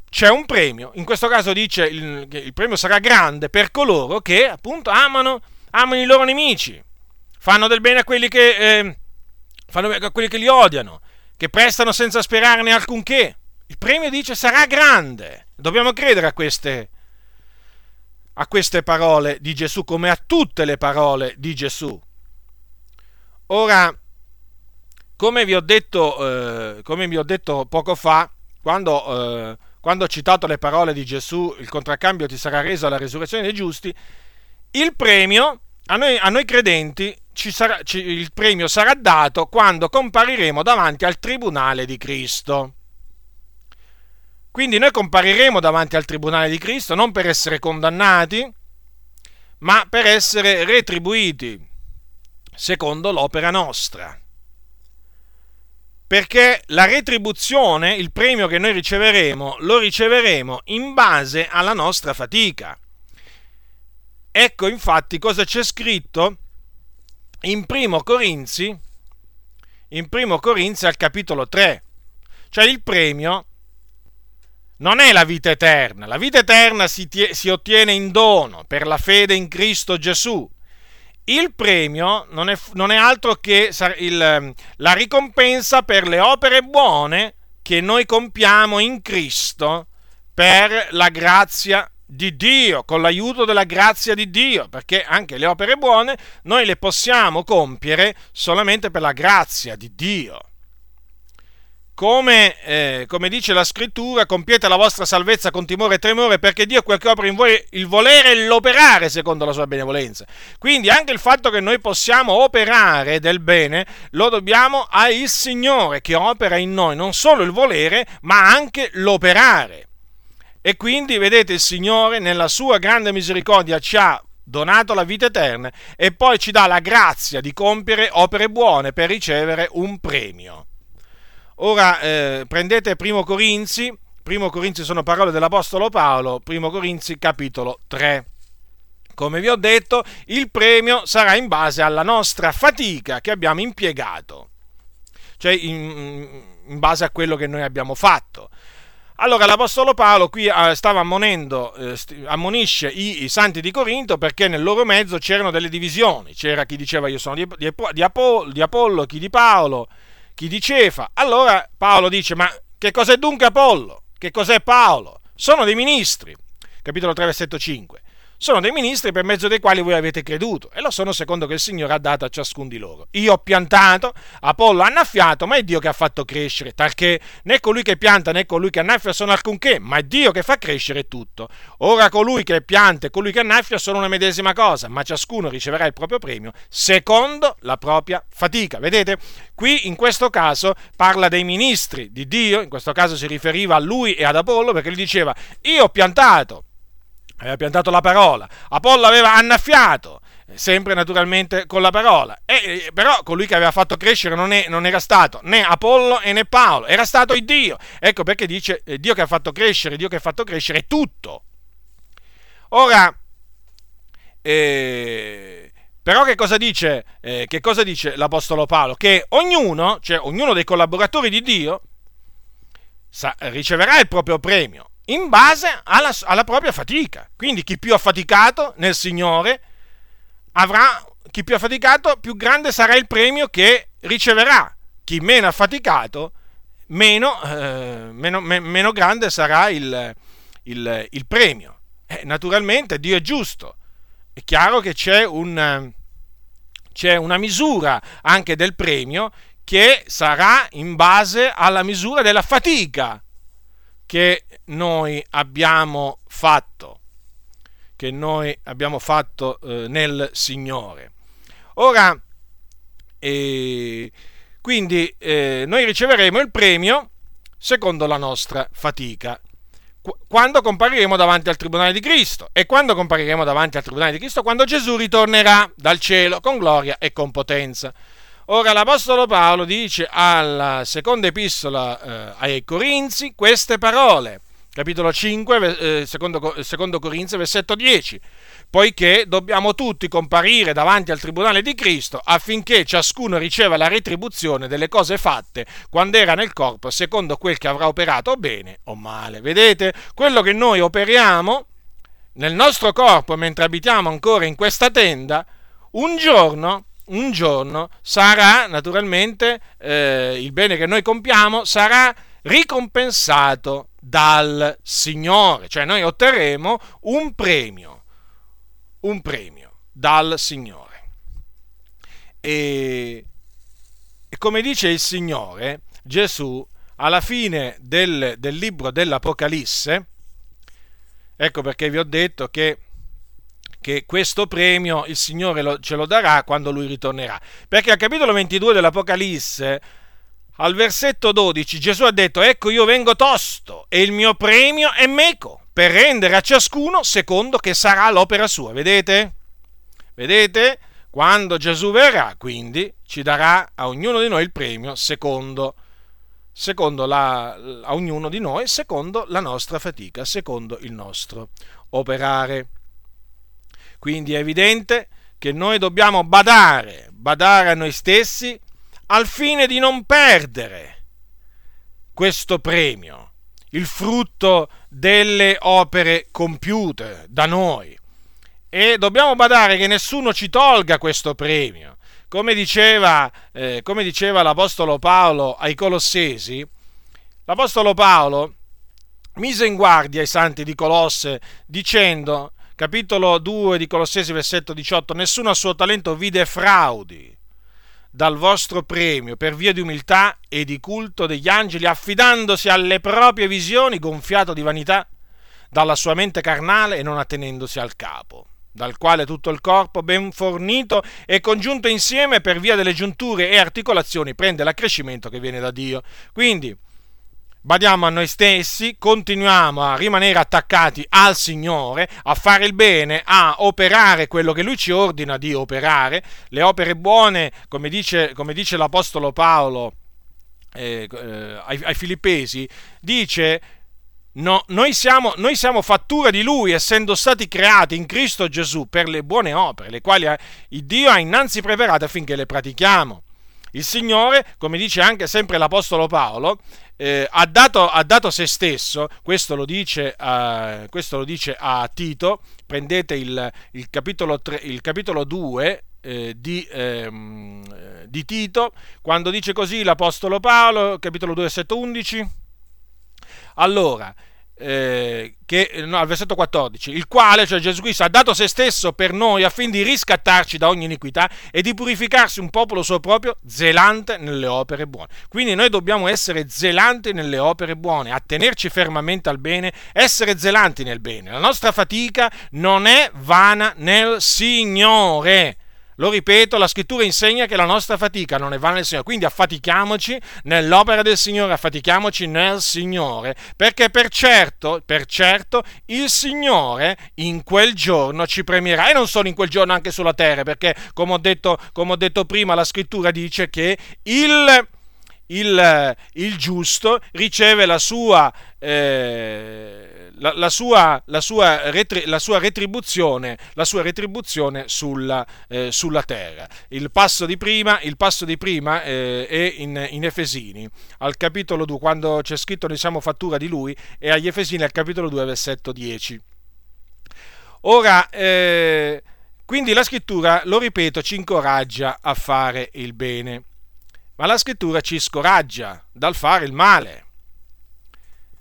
c'è un premio, in questo caso dice il, il premio sarà grande per coloro che appunto amano, amano i loro nemici, fanno del bene a quelli che, eh, fanno a quelli che li odiano, che prestano senza sperarne alcunché. Il premio dice sarà grande. Dobbiamo credere a queste, a queste parole di Gesù come a tutte le parole di Gesù. Ora, come vi ho detto, eh, come vi ho detto poco fa, quando, eh, quando ho citato le parole di Gesù, il contraccambio ti sarà reso alla risurrezione dei giusti, il premio a noi, a noi credenti sarà, ci, il premio sarà dato quando compariremo davanti al tribunale di Cristo. Quindi noi compariremo davanti al Tribunale di Cristo non per essere condannati, ma per essere retribuiti secondo l'opera nostra. Perché la retribuzione, il premio che noi riceveremo, lo riceveremo in base alla nostra fatica. Ecco infatti cosa c'è scritto in Primo Corinzi, in Primo Corinzi al capitolo 3. Cioè il premio non è la vita eterna. La vita eterna si, tie, si ottiene in dono per la fede in Cristo Gesù. Il premio non è, non è altro che il, la ricompensa per le opere buone che noi compiamo in Cristo per la grazia di Dio, con l'aiuto della grazia di Dio, perché anche le opere buone noi le possiamo compiere solamente per la grazia di Dio. Come, eh, come, dice la scrittura, compiete la vostra salvezza con timore e tremore perché Dio è quel che opera in voi il volere e l'operare secondo la sua benevolenza. Quindi anche il fatto che noi possiamo operare del bene lo dobbiamo al Signore che opera in noi non solo il volere ma anche l'operare. E quindi vedete il Signore nella sua grande misericordia ci ha donato la vita eterna e poi ci dà la grazia di compiere opere buone per ricevere un premio. Ora eh, prendete Primo Corinzi, Primo Corinzi sono parole dell'Apostolo Paolo, Primo Corinzi capitolo 3. Come vi ho detto, il premio sarà in base alla nostra fatica che abbiamo impiegato, cioè in, in base a quello che noi abbiamo fatto. Allora l'Apostolo Paolo qui eh, stava ammonendo, eh, ammonisce i, i, santi di Corinto perché nel loro mezzo c'erano delle divisioni, c'era chi diceva io sono di, di, di, Apollo, di Apollo, chi di Paolo, chi di Cefa. Allora Paolo dice, ma che cos'è dunque Apollo? Che cos'è Paolo? Sono dei ministri. Capitolo 3, versetto 5 sono dei ministri per mezzo dei quali voi avete creduto e lo sono secondo che il Signore ha dato a ciascun di loro. Io ho piantato, Apollo ha annaffiato, ma è Dio che ha fatto crescere, talché né colui che pianta né colui che annaffia sono alcunché, ma è Dio che fa crescere tutto. Ora colui che pianta e colui che annaffia sono una medesima cosa, ma ciascuno riceverà il proprio premio secondo la propria fatica. Vedete? Qui in questo caso parla dei ministri di Dio, in questo caso si riferiva a lui e ad Apollo perché gli diceva io ho piantato, aveva piantato la parola, Apollo aveva annaffiato, sempre naturalmente con la parola, e, però colui che aveva fatto crescere non, è, non, era stato né Apollo né Paolo, era stato il Dio. Ecco perché dice eh, Dio che ha fatto crescere, Dio che ha fatto crescere tutto. Ora, eh, però che cosa, dice, eh, che cosa dice l'Apostolo Paolo? Che ognuno, cioè ognuno dei collaboratori di Dio, sa, riceverà il proprio premio in base alla, alla propria fatica. Quindi chi più ha faticato nel Signore avrà, chi più ha faticato, più grande sarà il premio che riceverà. Chi meno ha faticato, meno, eh, meno, me, meno grande sarà il, il, il premio. Eh, naturalmente Dio è giusto. È chiaro che c'è, un, c'è una misura anche del premio che sarà in base alla misura della fatica che noi abbiamo fatto, che noi abbiamo fatto eh, nel Signore. Ora, eh, quindi eh, noi riceveremo il premio secondo la nostra fatica quando compariremo davanti al tribunale di Cristo. E quando compariremo davanti al tribunale di Cristo? Quando Gesù ritornerà dal cielo con gloria e con potenza. Ora l'Apostolo Paolo dice alla seconda epistola eh, ai Corinzi queste parole, capitolo 5, eh, secondo, secondo Corinzi, versetto 10, poiché dobbiamo tutti comparire davanti al tribunale di Cristo affinché ciascuno riceva la retribuzione delle cose fatte quando era nel corpo, secondo quel che avrà operato bene o male. Vedete, quello che noi operiamo nel nostro corpo mentre abitiamo ancora in questa tenda, un giorno un giorno sarà naturalmente eh, il bene che noi compiamo sarà ricompensato dal Signore, cioè noi otterremo un premio, un premio dal Signore. E, e come dice il Signore, Gesù, alla fine del, del libro dell'Apocalisse, ecco perché vi ho detto che che questo premio il Signore lo, ce lo darà quando lui ritornerà. Perché al capitolo 22 dell'Apocalisse, al versetto 12, Gesù ha detto, ecco io vengo tosto e il mio premio è meco, per rendere a ciascuno secondo che sarà l'opera sua. Vedete? Vedete? Quando Gesù verrà, quindi, ci darà a ognuno di noi il premio secondo, secondo la, a ognuno di noi, secondo la nostra fatica, secondo il nostro operare. Quindi è evidente che noi dobbiamo badare, badare a noi stessi al fine di non perdere questo premio, il frutto delle opere compiute da noi. E dobbiamo badare che nessuno ci tolga questo premio. Come diceva, eh, come diceva l'Apostolo Paolo ai Colossesi, l'Apostolo Paolo mise in guardia i santi di Colosse dicendo, capitolo 2 di Colossesi versetto 18, nessuno a suo talento vide fraudi dal vostro premio per via di umiltà e di culto degli angeli, affidandosi alle proprie visioni, gonfiato di vanità dalla sua mente carnale e non attenendosi al capo dal quale tutto il corpo, ben fornito e congiunto insieme per via delle giunture e articolazioni, prende l'accrescimento che viene da Dio. Quindi, badiamo a noi stessi, continuiamo a rimanere attaccati al Signore, a fare il bene, a operare quello che Lui ci ordina di operare, le opere buone, come dice, come dice l'Apostolo Paolo eh, eh, ai, ai Filippesi, dice No, noi, siamo, noi siamo fattura di Lui, essendo stati creati in Cristo Gesù per le buone opere, le quali il Dio ha innanzi preparate affinché le pratichiamo. Il Signore, come dice anche sempre l'Apostolo Paolo, eh, ha, dato, ha, dato, se stesso, questo lo dice, uh, questo lo dice a Tito, prendete il, il, capitolo, 3, il capitolo 2 eh, di, ehm, di, Tito, quando dice così l'Apostolo Paolo, capitolo 2, versetto 11 allora, eh, che, no, al versetto 14, il quale, cioè Gesù Cristo, ha dato se stesso per noi affin di riscattarci da ogni iniquità e di purificarsi un popolo suo proprio zelante nelle opere buone. Quindi noi dobbiamo essere zelanti nelle opere buone, attenerci fermamente al bene, essere zelanti nel bene. La nostra fatica non è vana nel Signore. Lo ripeto, la scrittura insegna che la nostra fatica non è vana nel Signore, quindi affatichiamoci nell'opera del Signore, affatichiamoci nel Signore, perché per certo, per certo, il Signore in quel giorno ci premierà, e non solo in quel giorno, anche sulla terra, perché come ho detto, come ho detto prima, la scrittura dice che il, il, il giusto riceve la sua... Eh, la, la, sua, la, sua, retri, la, sua, retribuzione, sua retribuzione sulla, eh, sulla, terra. Il passo di prima, passo di prima eh, è in, in, Efesini, al capitolo 2, quando c'è scritto noi siamo fattura di lui, e agli Efesini al capitolo 2, versetto 10. Ora, eh, quindi la scrittura, lo ripeto, ci incoraggia a fare il bene, ma la scrittura ci scoraggia dal fare il male.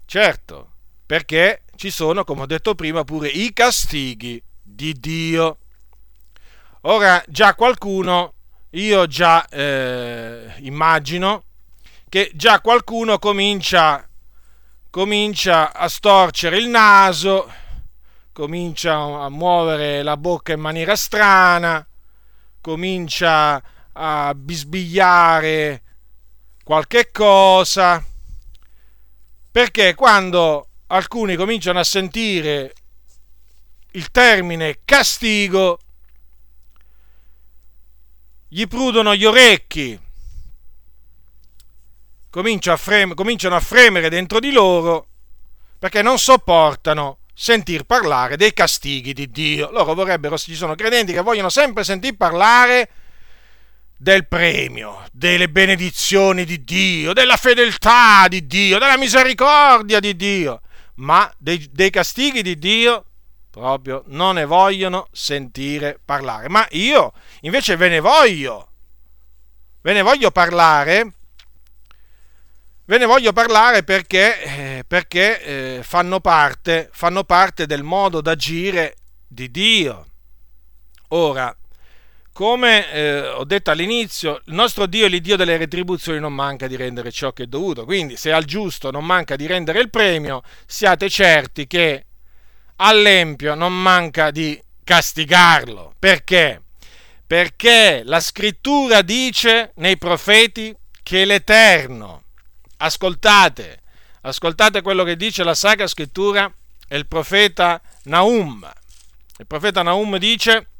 Certo, perché ci sono, come ho detto prima, pure i castighi di Dio. Ora già qualcuno, io già eh, immagino che già qualcuno comincia, comincia a storcere il naso, comincia a muovere la bocca in maniera strana, comincia a bisbigliare qualche cosa, perché quando alcuni cominciano a sentire il termine castigo, gli prudono gli orecchi, cominciano a, frem- cominciano a fremere dentro di loro perché non sopportano sentir parlare dei castighi di Dio. Loro vorrebbero, ci sono credenti che vogliono sempre sentir parlare del premio, delle benedizioni di Dio, della fedeltà di Dio, della misericordia di Dio ma dei, dei castighi di Dio proprio non ne vogliono sentire parlare. Ma io invece ve ne voglio, ve ne voglio parlare, ve ne voglio parlare perché, eh, perché eh, fanno, parte, fanno parte del modo d'agire di Dio. Ora, come eh, ho detto all'inizio, il nostro Dio, l'Iddio delle retribuzioni, non manca di rendere ciò che è dovuto. Quindi, se al giusto non manca di rendere il premio, siate certi che all'empio non manca di castigarlo. Perché? Perché la scrittura dice nei profeti che l'Eterno, ascoltate, ascoltate quello che dice la Sacra Scrittura e il profeta Naum. Il profeta Naum dice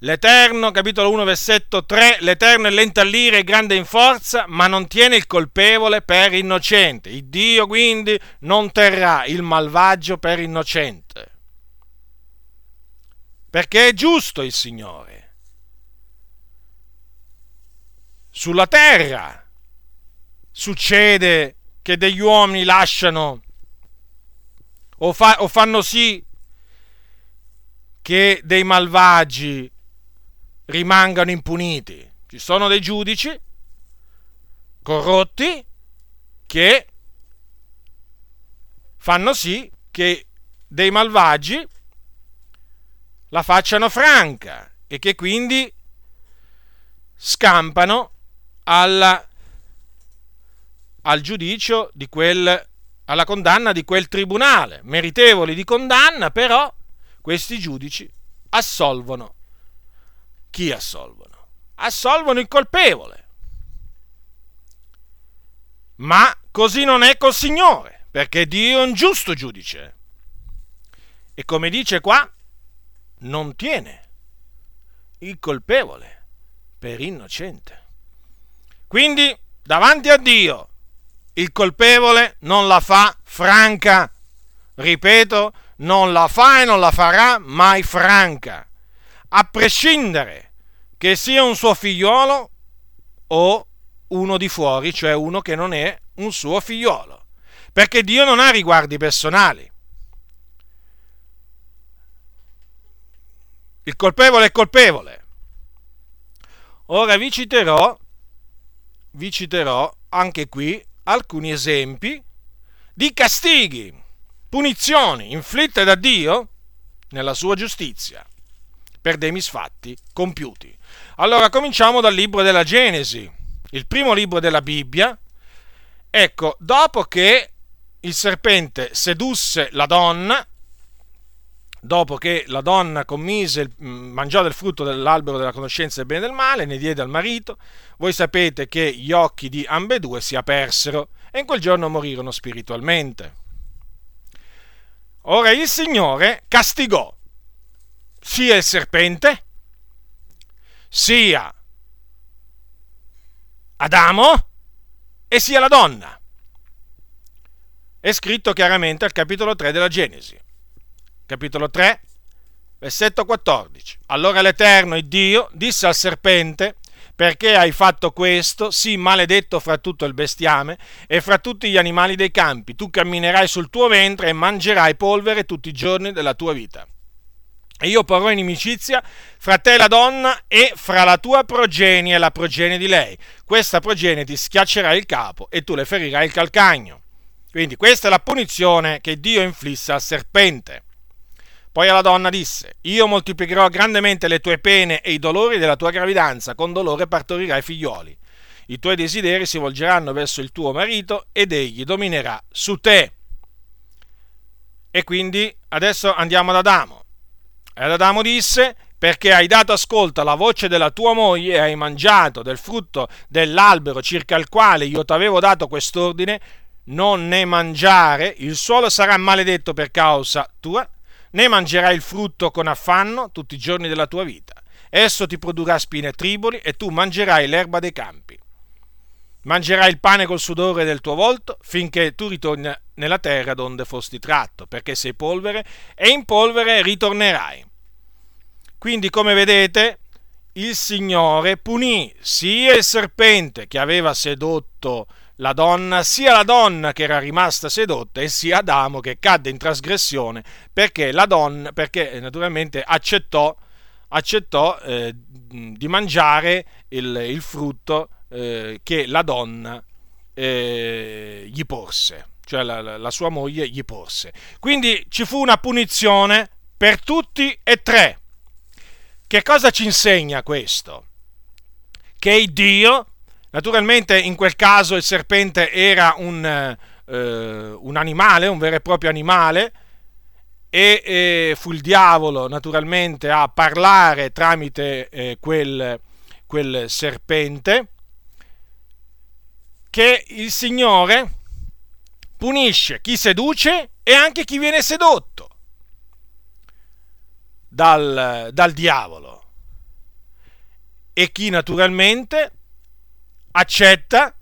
L'Eterno, capitolo 1, versetto 3, l'Eterno è lento all'ira e grande in forza, ma non tiene il colpevole per innocente. Il Dio quindi non terrà il malvagio per innocente. Perché è giusto il Signore. Sulla terra succede che degli uomini lasciano o, fa, o fanno sì che dei malvagi rimangano impuniti. Ci sono dei giudici corrotti che fanno sì che dei malvagi la facciano franca e che quindi scampano alla, al giudicio di quel, alla condanna di quel tribunale, meritevoli di condanna, però questi giudici assolvono. Chi assolvono? Assolvono il colpevole. Ma così non è col Signore, perché Dio è un giusto giudice. E come dice qua, non tiene il colpevole per innocente. Quindi, davanti a Dio, il colpevole non la fa franca. Ripeto, non la fa e non la farà mai franca, a prescindere che sia un suo figliolo o uno di fuori, cioè uno che non è un suo figliolo, perché Dio non ha riguardi personali. Il colpevole è colpevole. Ora vi citerò, vi citerò anche qui alcuni esempi di castighi, punizioni inflitte da Dio nella sua giustizia per dei misfatti compiuti. Allora cominciamo dal libro della Genesi, il primo libro della Bibbia. Ecco, dopo che il serpente sedusse la donna, dopo che la donna commise, mm, mangiò del frutto dell'albero della conoscenza del bene e del male, ne diede al marito, voi sapete che gli occhi di ambedue si apersero e in quel giorno morirono spiritualmente. Ora il Signore castigò sia il serpente, sia Adamo e sia la donna. È scritto chiaramente al capitolo 3 della Genesi capitolo 3, versetto 14. Allora l'Eterno, il Dio, disse al serpente, perché hai fatto questo, sì maledetto fra tutto il bestiame e fra tutti gli animali dei campi, tu camminerai sul tuo ventre e mangerai polvere tutti i giorni della tua vita. E io porrò inimicizia fra te e la donna e fra la tua progenie e la progenie di lei. Questa progenie ti schiaccerà il capo e tu le ferirai il calcagno. Quindi questa è la punizione che Dio inflisse al serpente. Poi alla donna disse, io moltiplicherò grandemente le tue pene e i dolori della tua gravidanza, con dolore partorirai figlioli. I tuoi desideri si volgeranno verso il tuo marito ed egli dominerà su te. E quindi adesso andiamo ad Adamo. Ed Adamo disse, perché hai dato ascolto alla voce della tua moglie e hai mangiato del frutto dell'albero circa il quale io ti avevo dato quest'ordine, non ne mangiare, il suolo sarà maledetto per causa tua, ne mangerai il frutto con affanno tutti i giorni della tua vita. Esso ti produrrà spine e triboli e tu mangerai l'erba dei campi. Mangerai il pane col sudore del tuo volto finché tu ritorni nella terra donde fosti tratto, perché sei polvere e in polvere ritornerai. Quindi, come vedete, il Signore punì sia il serpente che aveva sedotto la donna, sia la donna che era rimasta sedotta e sia Adamo che cadde in trasgressione perché la donna, perché eh, naturalmente accettò, accettò eh, di mangiare il, il frutto eh, che la donna eh, gli porse, cioè la, la, la sua moglie gli porse. Quindi ci fu una punizione per tutti e tre. Che cosa ci insegna questo? Che Dio Naturalmente in quel caso il serpente era un, eh, un animale, un vero e proprio animale, e, e, fu il diavolo naturalmente a parlare tramite eh, quel, quel serpente che il Signore punisce chi seduce e anche chi viene sedotto dal, dal diavolo e chi naturalmente accetta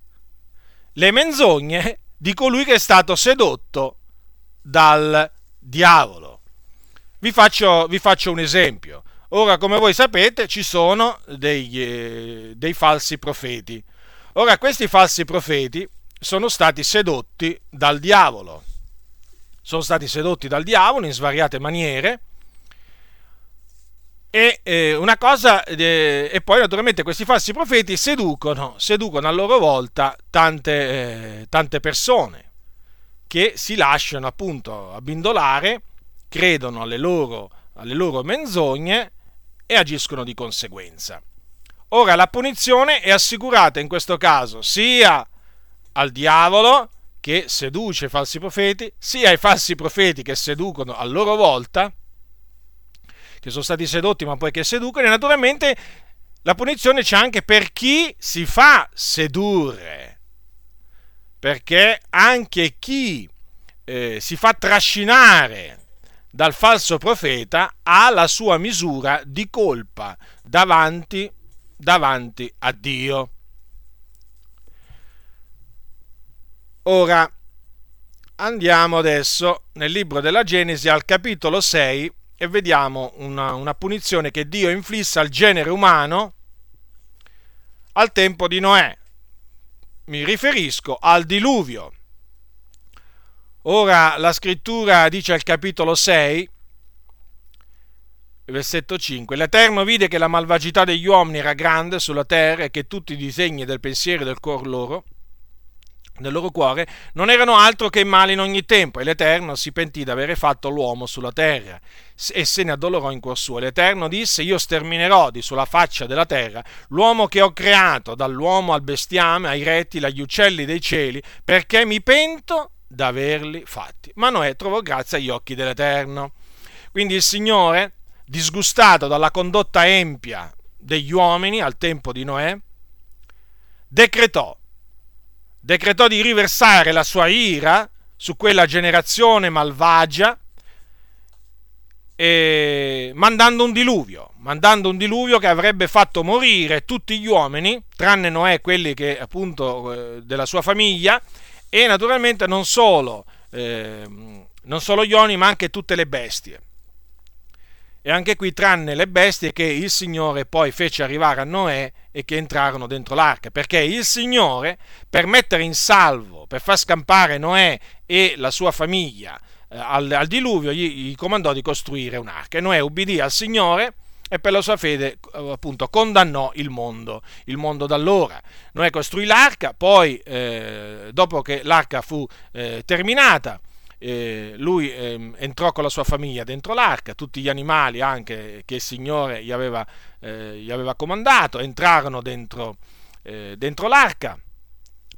le menzogne di colui che è stato sedotto dal diavolo. Vi faccio, vi faccio un esempio. Ora, come voi sapete, ci sono dei, eh, dei falsi profeti. Ora, questi falsi profeti sono stati sedotti dal diavolo. Sono stati sedotti dal diavolo in svariate maniere e, eh, una cosa, eh, e poi naturalmente questi falsi profeti seducono, seducono a loro volta tante, eh, tante persone che si lasciano appunto abbindolare, credono alle loro, alle loro menzogne e agiscono di conseguenza. Ora la punizione è assicurata in questo caso sia al diavolo che seduce i falsi profeti, sia ai falsi profeti che seducono a loro volta, che sono stati sedotti ma poi che seducono, e naturalmente la punizione c'è anche per chi si fa sedurre, perché anche chi eh, si fa trascinare dal falso profeta ha la sua misura di colpa davanti, davanti a Dio. Ora andiamo adesso nel libro della Genesi al capitolo 6 e vediamo una, una punizione che Dio inflisse al genere umano al tempo di Noè. Mi riferisco al diluvio. Ora la scrittura dice al capitolo 6, versetto 5, l'Eterno vide che la malvagità degli uomini era grande sulla terra e che tutti i disegni del pensiero del cuore loro nel loro cuore non erano altro che male in ogni tempo e l'Eterno si pentì d'avere fatto l'uomo sulla terra e se ne addolorò in cuor suo. L'Eterno disse io sterminerò di sulla faccia della terra l'uomo che ho creato, dall'uomo al bestiame, ai rettili, agli uccelli dei cieli, perché mi pento d'averli fatti. Ma Noè trovò grazia agli occhi dell'Eterno. Quindi il Signore, disgustato dalla condotta empia degli uomini al tempo di Noè, decretò decretò di riversare la sua ira su quella generazione malvagia e mandando un diluvio, mandando un diluvio che avrebbe fatto morire tutti gli uomini, tranne Noè, quelli che appunto eh, della sua famiglia, e naturalmente non solo, eh, non solo gli uomini, ma anche tutte le bestie. E anche qui, tranne le bestie che il Signore poi fece arrivare a Noè e che entrarono dentro l'arca, perché il Signore, per mettere in salvo, per far scampare Noè e la sua famiglia eh, al, al, diluvio, gli, gli, comandò di costruire un'arca. E Noè ubbidì al Signore e per la sua fede eh, appunto condannò il mondo, il mondo d'allora. Noè costruì l'arca, poi eh, dopo che l'arca fu eh, terminata, eh, lui eh, entrò con la sua famiglia dentro l'arca, tutti gli animali anche che il Signore gli aveva, eh, gli aveva comandato entrarono dentro, eh, dentro l'arca.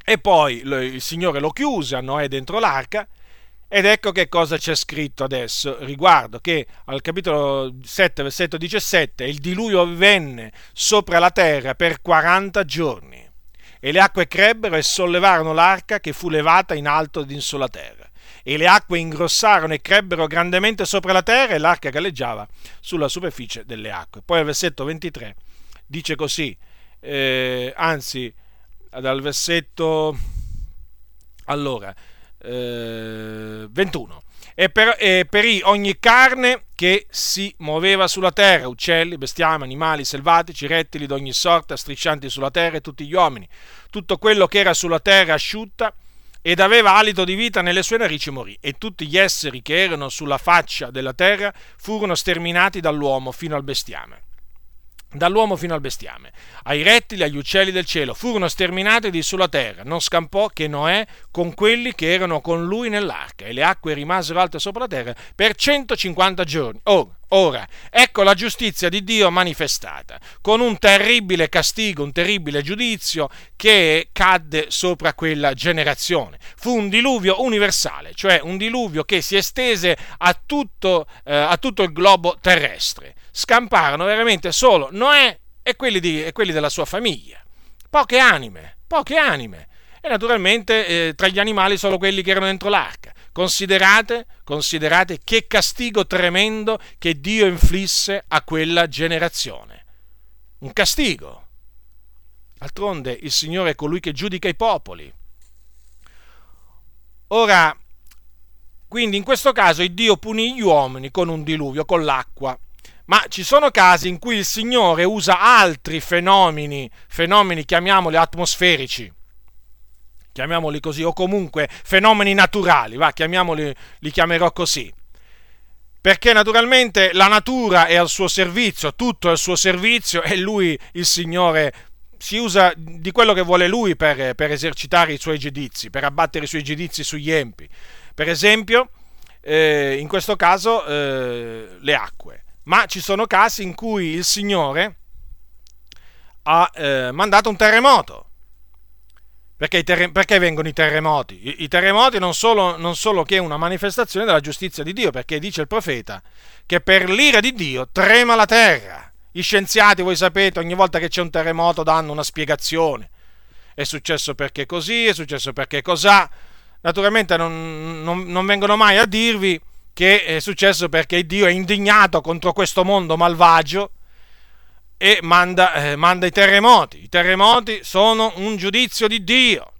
E poi lo, il Signore lo chiuse a Noè dentro l'arca ed ecco che cosa c'è scritto adesso riguardo che al capitolo 7, versetto 17, il diluvio venne sopra la terra per 40 giorni e le acque crebbero e sollevarono l'arca che fu levata in alto ed in sulla terra e le acque ingrossarono e crebbero grandemente sopra la terra e l'arca galleggiava sulla superficie delle acque. Poi al versetto 23 dice così, eh, anzi dal versetto allora eh, 21 e, per, e perì ogni carne che si muoveva sulla terra, uccelli, bestiame, animali selvatici, rettili d'ogni sorta, striscianti sulla terra e tutti gli uomini. Tutto quello che era sulla terra asciutta ed aveva alito di vita nelle sue narici morì, e tutti gli esseri che erano sulla faccia della terra furono sterminati dall'uomo fino al bestiame dall'uomo fino al bestiame, ai rettili, agli uccelli del cielo, furono sterminati di sulla terra, non scampò che Noè con quelli che erano con lui nell'arca, e le acque rimasero alte sopra la terra per 150 giorni. Oh, ora, ecco la giustizia di Dio manifestata, con un terribile castigo, un terribile giudizio che cadde sopra quella generazione. Fu un diluvio universale, cioè un diluvio che si estese a tutto, eh, a tutto il globo terrestre scamparono veramente solo Noè e quelli, di, e quelli della sua famiglia. Poche anime, poche anime. E naturalmente eh, tra gli animali solo quelli che erano dentro l'arca. Considerate, considerate che castigo tremendo che Dio inflisse a quella generazione. Un castigo. D'altronde il Signore è colui che giudica i popoli. Ora, quindi in questo caso il Dio punì gli uomini con un diluvio, con l'acqua ma ci sono casi in cui il Signore usa altri fenomeni, fenomeni chiamiamoli atmosferici, chiamiamoli così, o comunque fenomeni naturali, va, chiamiamoli, li chiamerò così. Perché naturalmente la natura è al suo servizio, tutto è al suo servizio e lui, il Signore, si usa di quello che vuole lui per, per esercitare i suoi giudizi, per abbattere i suoi giudizi sugli empi. Per esempio, eh, in questo caso eh, le acque, ma ci sono casi in cui il Signore ha eh, mandato un terremoto. Perché, terre- perché, vengono i terremoti? I, i terremoti non solo, non solo che è una manifestazione della giustizia di Dio, perché dice il profeta che per l'ira di Dio trema la terra. Gli scienziati, voi sapete, ogni volta che c'è un terremoto danno una spiegazione. È successo perché così, è successo perché cos'ha. Naturalmente non, non, non vengono mai a dirvi che è successo perché Dio è indignato contro questo mondo malvagio e manda, eh, manda, i terremoti. I terremoti sono un giudizio di Dio.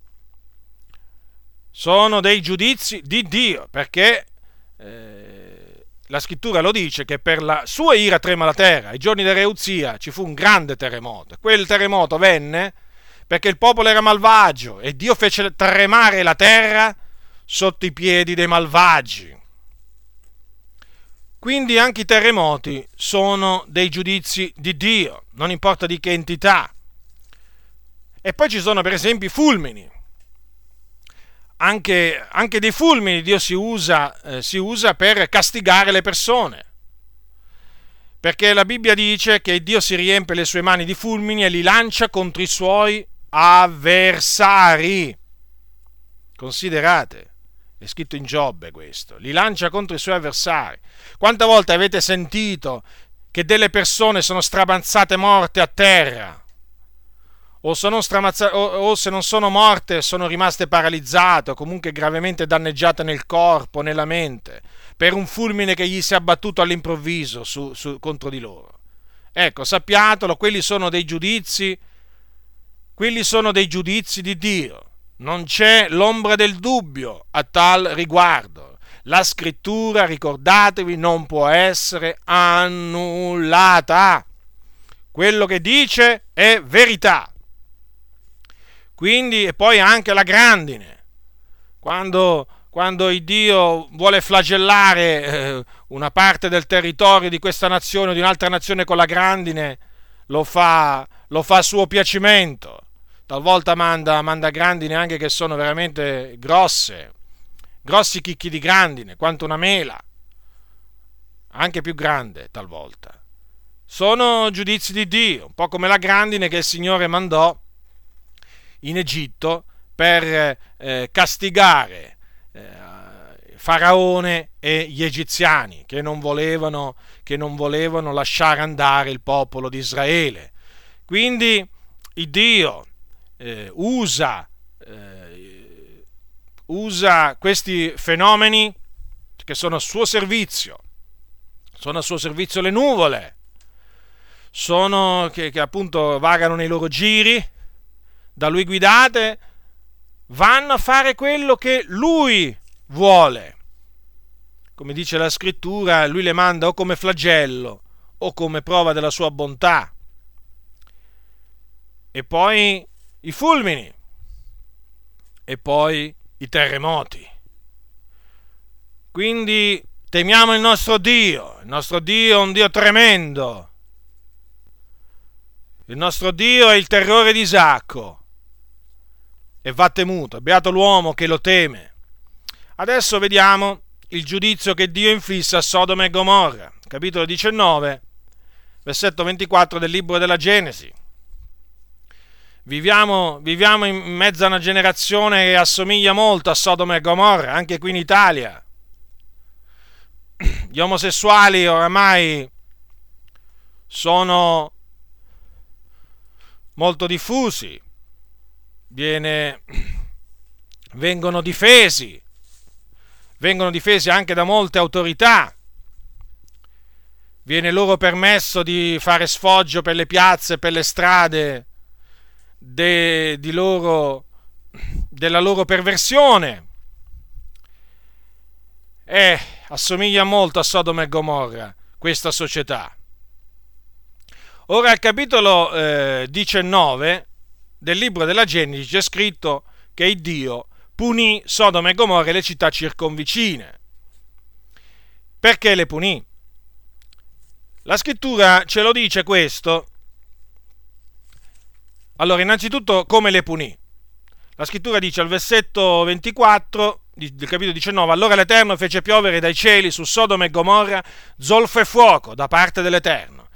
Sono dei giudizi di Dio perché eh, la scrittura lo dice che per la sua ira trema la terra. Ai giorni di Reuzia ci fu un grande terremoto. Quel terremoto venne perché il popolo era malvagio e Dio fece tremare la terra sotto i piedi dei malvagi. Quindi anche i terremoti sono dei giudizi di Dio, non importa di che entità. E poi ci sono per esempio i fulmini. Anche, anche dei fulmini Dio si usa, eh, si usa per castigare le persone. Perché la Bibbia dice che Dio si riempie le sue mani di fulmini e li lancia contro i suoi avversari. Considerate. È scritto in Giobbe questo. Li lancia contro i suoi avversari. Quante volte avete sentito che delle persone sono strabanzate morte a terra? O, o, o, se non sono morte, sono rimaste paralizzate o comunque gravemente danneggiate nel corpo, nella mente, per un fulmine che gli si è abbattuto all'improvviso su, su, contro di loro. Ecco, sappiatelo, quelli sono dei giudizi, quelli sono dei giudizi di Dio. Non c'è l'ombra del dubbio a tal riguardo. La scrittura, ricordatevi, non può essere annullata. Quello che dice è verità. Quindi, e poi anche la grandine. Quando, quando il Dio vuole flagellare eh, una parte del territorio di questa nazione o di un'altra nazione con la grandine, lo fa, lo fa a suo piacimento talvolta manda, manda grandine anche che sono veramente grosse, grossi chicchi di grandine, quanto una mela, anche più grande talvolta. Sono giudizi di Dio, un po' come la grandine che il Signore mandò in Egitto per eh, castigare eh, Faraone e gli egiziani che non, volevano, che non volevano lasciare andare il popolo di Israele. Quindi il Dio eh, usa, eh, usa questi fenomeni che sono a suo servizio, sono a suo servizio le nuvole, sono che, che appunto vagano nei loro giri, da lui guidate, vanno a fare quello che lui vuole. Come dice la scrittura, lui le manda o come flagello o come prova della sua bontà. E poi i fulmini e poi i terremoti. Quindi temiamo il nostro Dio, il nostro Dio è un Dio tremendo. Il nostro Dio è il terrore di Isacco e va temuto, beato l'uomo che lo teme. Adesso vediamo il giudizio che Dio inflisse a Sodoma e Gomorra, capitolo 19, versetto 24 del libro della Genesi. Viviamo, viviamo in mezzo a una generazione che assomiglia molto a Sodoma e Gomorra, anche qui in Italia. *clears throat* Gli omosessuali oramai sono molto diffusi, Viene, *clears throat* vengono difesi, vengono difesi anche da molte autorità, viene loro permesso di fare sfoggio per le piazze, per le strade, de, loro, della loro perversione. E assomiglia molto a Sodoma e Gomorra questa società. Ora al capitolo eh, 19 del libro della Genesi c'è scritto che Dio punì Sodoma e Gomorra e le città circonvicine. Perché le punì? La scrittura ce lo dice questo allora, innanzitutto, come le punì? La scrittura dice al versetto 24 del capitolo 19, allora l'Eterno fece piovere dai cieli su Sodoma e Gomorra zolfo e fuoco da parte dell'Eterno.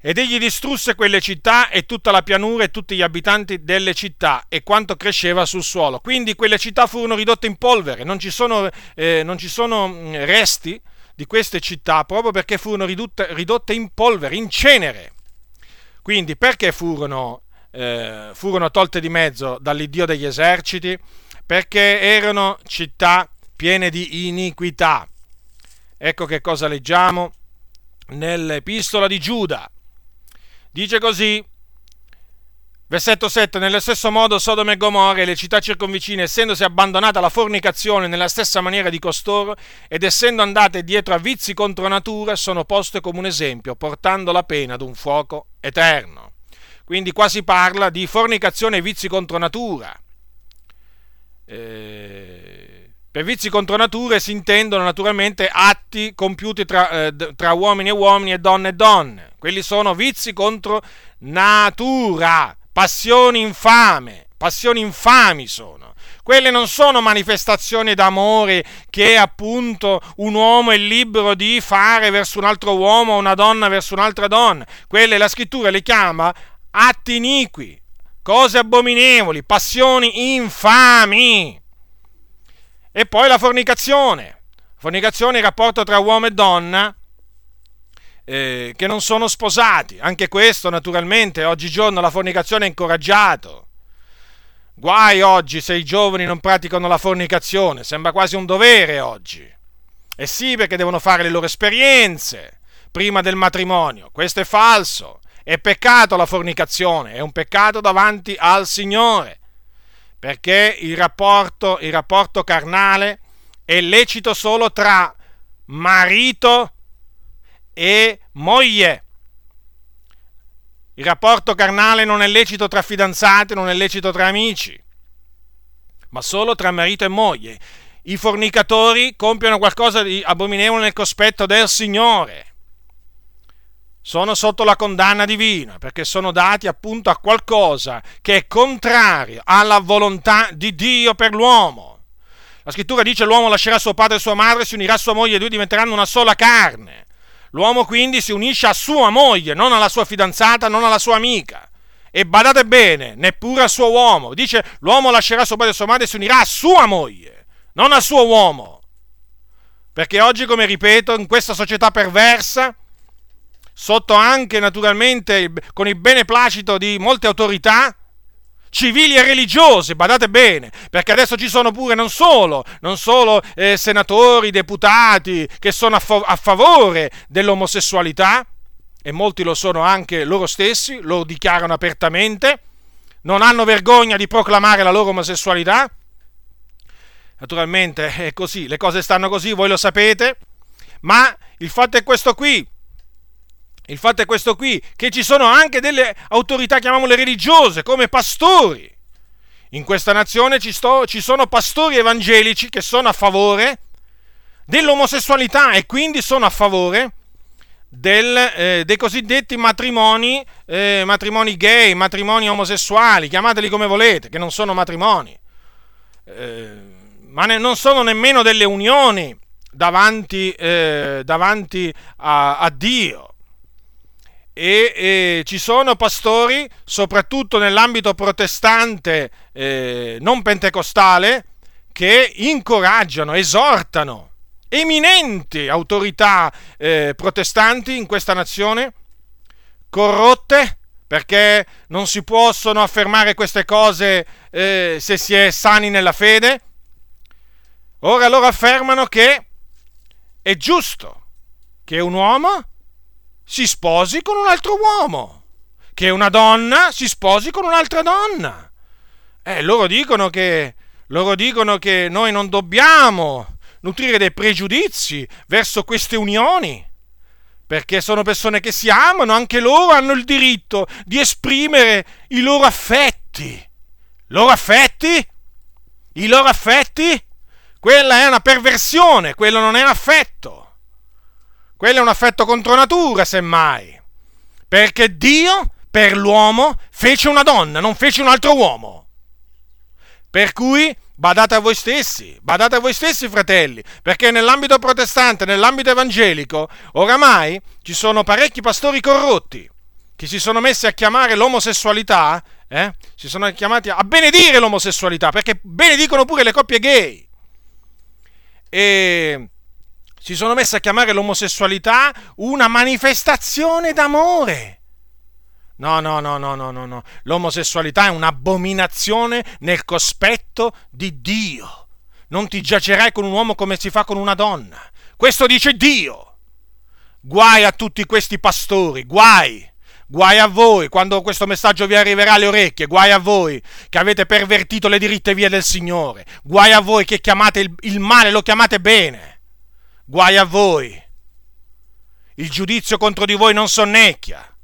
Ed egli distrusse quelle città e tutta la pianura e tutti gli abitanti delle città e quanto cresceva sul suolo. Quindi quelle città furono ridotte in polvere, non ci sono, eh, non ci sono mm, resti di queste città proprio perché furono ridotte, ridotte in polvere, in cenere. Quindi perché furono, eh, furono tolte di mezzo dall'Iddio degli eserciti? perché erano città piene di iniquità. Ecco che cosa leggiamo nell'epistola di Giuda. Dice così, versetto 7, nello stesso modo Sodome e Gomorra e le città circonvicine, essendosi abbandonate alla fornicazione nella stessa maniera di costoro ed essendo andate dietro a vizi contro natura, sono poste come un esempio, portando la pena ad un fuoco eterno. Quindi qua si parla di fornicazione e vizi contro natura eh, per vizi contro nature si intendono naturalmente atti compiuti tra, eh, tra, uomini e uomini e donne e donne. Quelli sono vizi contro natura, passioni infame, passioni infami sono. Quelle non sono manifestazioni d'amore che appunto un uomo è libero di fare verso un altro uomo o una donna verso un'altra donna. Quelle la scrittura le chiama atti iniqui, cose abominevoli, passioni infami. E poi la fornicazione. Fornicazione è il rapporto tra uomo e donna eh, che non sono sposati. Anche questo, naturalmente, oggigiorno la fornicazione è incoraggiato. Guai oggi se i giovani non praticano la fornicazione, sembra quasi un dovere oggi. Eh sì, perché devono fare le loro esperienze prima del matrimonio. Questo è falso. È peccato la fornicazione, è un peccato davanti al Signore, perché il rapporto, il rapporto carnale è lecito solo tra marito e moglie. Il rapporto carnale non è lecito tra fidanzati, non è lecito tra amici, ma solo tra marito e moglie. I fornicatori compiono qualcosa di abominevole nel cospetto del Signore sono sotto la condanna divina perché sono dati appunto a qualcosa che è contrario alla volontà di Dio per l'uomo. La scrittura dice l'uomo lascerà suo padre e sua madre, si unirà a sua moglie e due diventeranno una sola carne. L'uomo quindi si unisce a sua moglie, non alla sua fidanzata, non alla sua amica. E badate bene, neppure al suo uomo. Dice l'uomo lascerà suo padre e sua madre e si unirà a sua moglie, non al suo uomo. Perché oggi, come ripeto, in questa società perversa, sotto anche naturalmente con il beneplacito di molte autorità civili e religiose, badate bene, perché adesso ci sono pure non solo, non solo eh, senatori, deputati che sono a, fa- a favore dell'omosessualità, e molti lo sono anche loro stessi, lo dichiarano apertamente, non hanno vergogna di proclamare la loro omosessualità. Naturalmente è così, le cose stanno così, voi lo sapete, ma il fatto è questo qui, il fatto è questo qui, che ci sono anche delle autorità, chiamiamole religiose, come pastori. In questa nazione ci, sto, ci sono pastori evangelici che sono a favore dell'omosessualità e quindi sono a favore del, eh, dei cosiddetti matrimoni, eh, matrimoni gay, matrimoni omosessuali, chiamateli come volete, che non sono matrimoni, eh, ma ne, non sono nemmeno delle unioni davanti, eh, davanti a, a Dio e eh, ci sono pastori, soprattutto nell'ambito protestante eh, non pentecostale, che incoraggiano, esortano eminenti autorità eh, protestanti in questa nazione, corrotte, perché non si possono affermare queste cose eh, se si è sani nella fede. Ora loro affermano che è giusto che un uomo si sposi con un altro uomo, che una donna si sposi con un'altra donna. Eh, loro dicono che, loro dicono che noi non dobbiamo nutrire dei pregiudizi verso queste unioni, perché sono persone che si amano, anche loro hanno il diritto di esprimere i loro affetti. Loro affetti? I loro affetti? Quella è una perversione, quello non è un affetto. Quello è un affetto contro natura, semmai. Perché Dio, per l'uomo, fece una donna, non fece un altro uomo. Per cui badate a voi stessi, badate a voi stessi fratelli, perché nell'ambito protestante, nell'ambito evangelico, oramai ci sono parecchi pastori corrotti che si sono messi a chiamare l'omosessualità, eh? si sono chiamati a benedire l'omosessualità, perché benedicono pure le coppie gay. E si sono messi a chiamare l'omosessualità una manifestazione d'amore. No, no, no, no, no, no, no. L'omosessualità è un'abominazione nel cospetto di Dio. Non ti giacerai con un uomo come si fa con una donna. Questo dice Dio. Guai a tutti questi pastori, guai. Guai a voi quando questo messaggio vi arriverà alle orecchie, guai a voi che avete pervertito le diritte vie del Signore, guai a voi che chiamate il, il male, lo chiamate bene. Guai a voi! Il giudizio contro di voi non sonnecchia.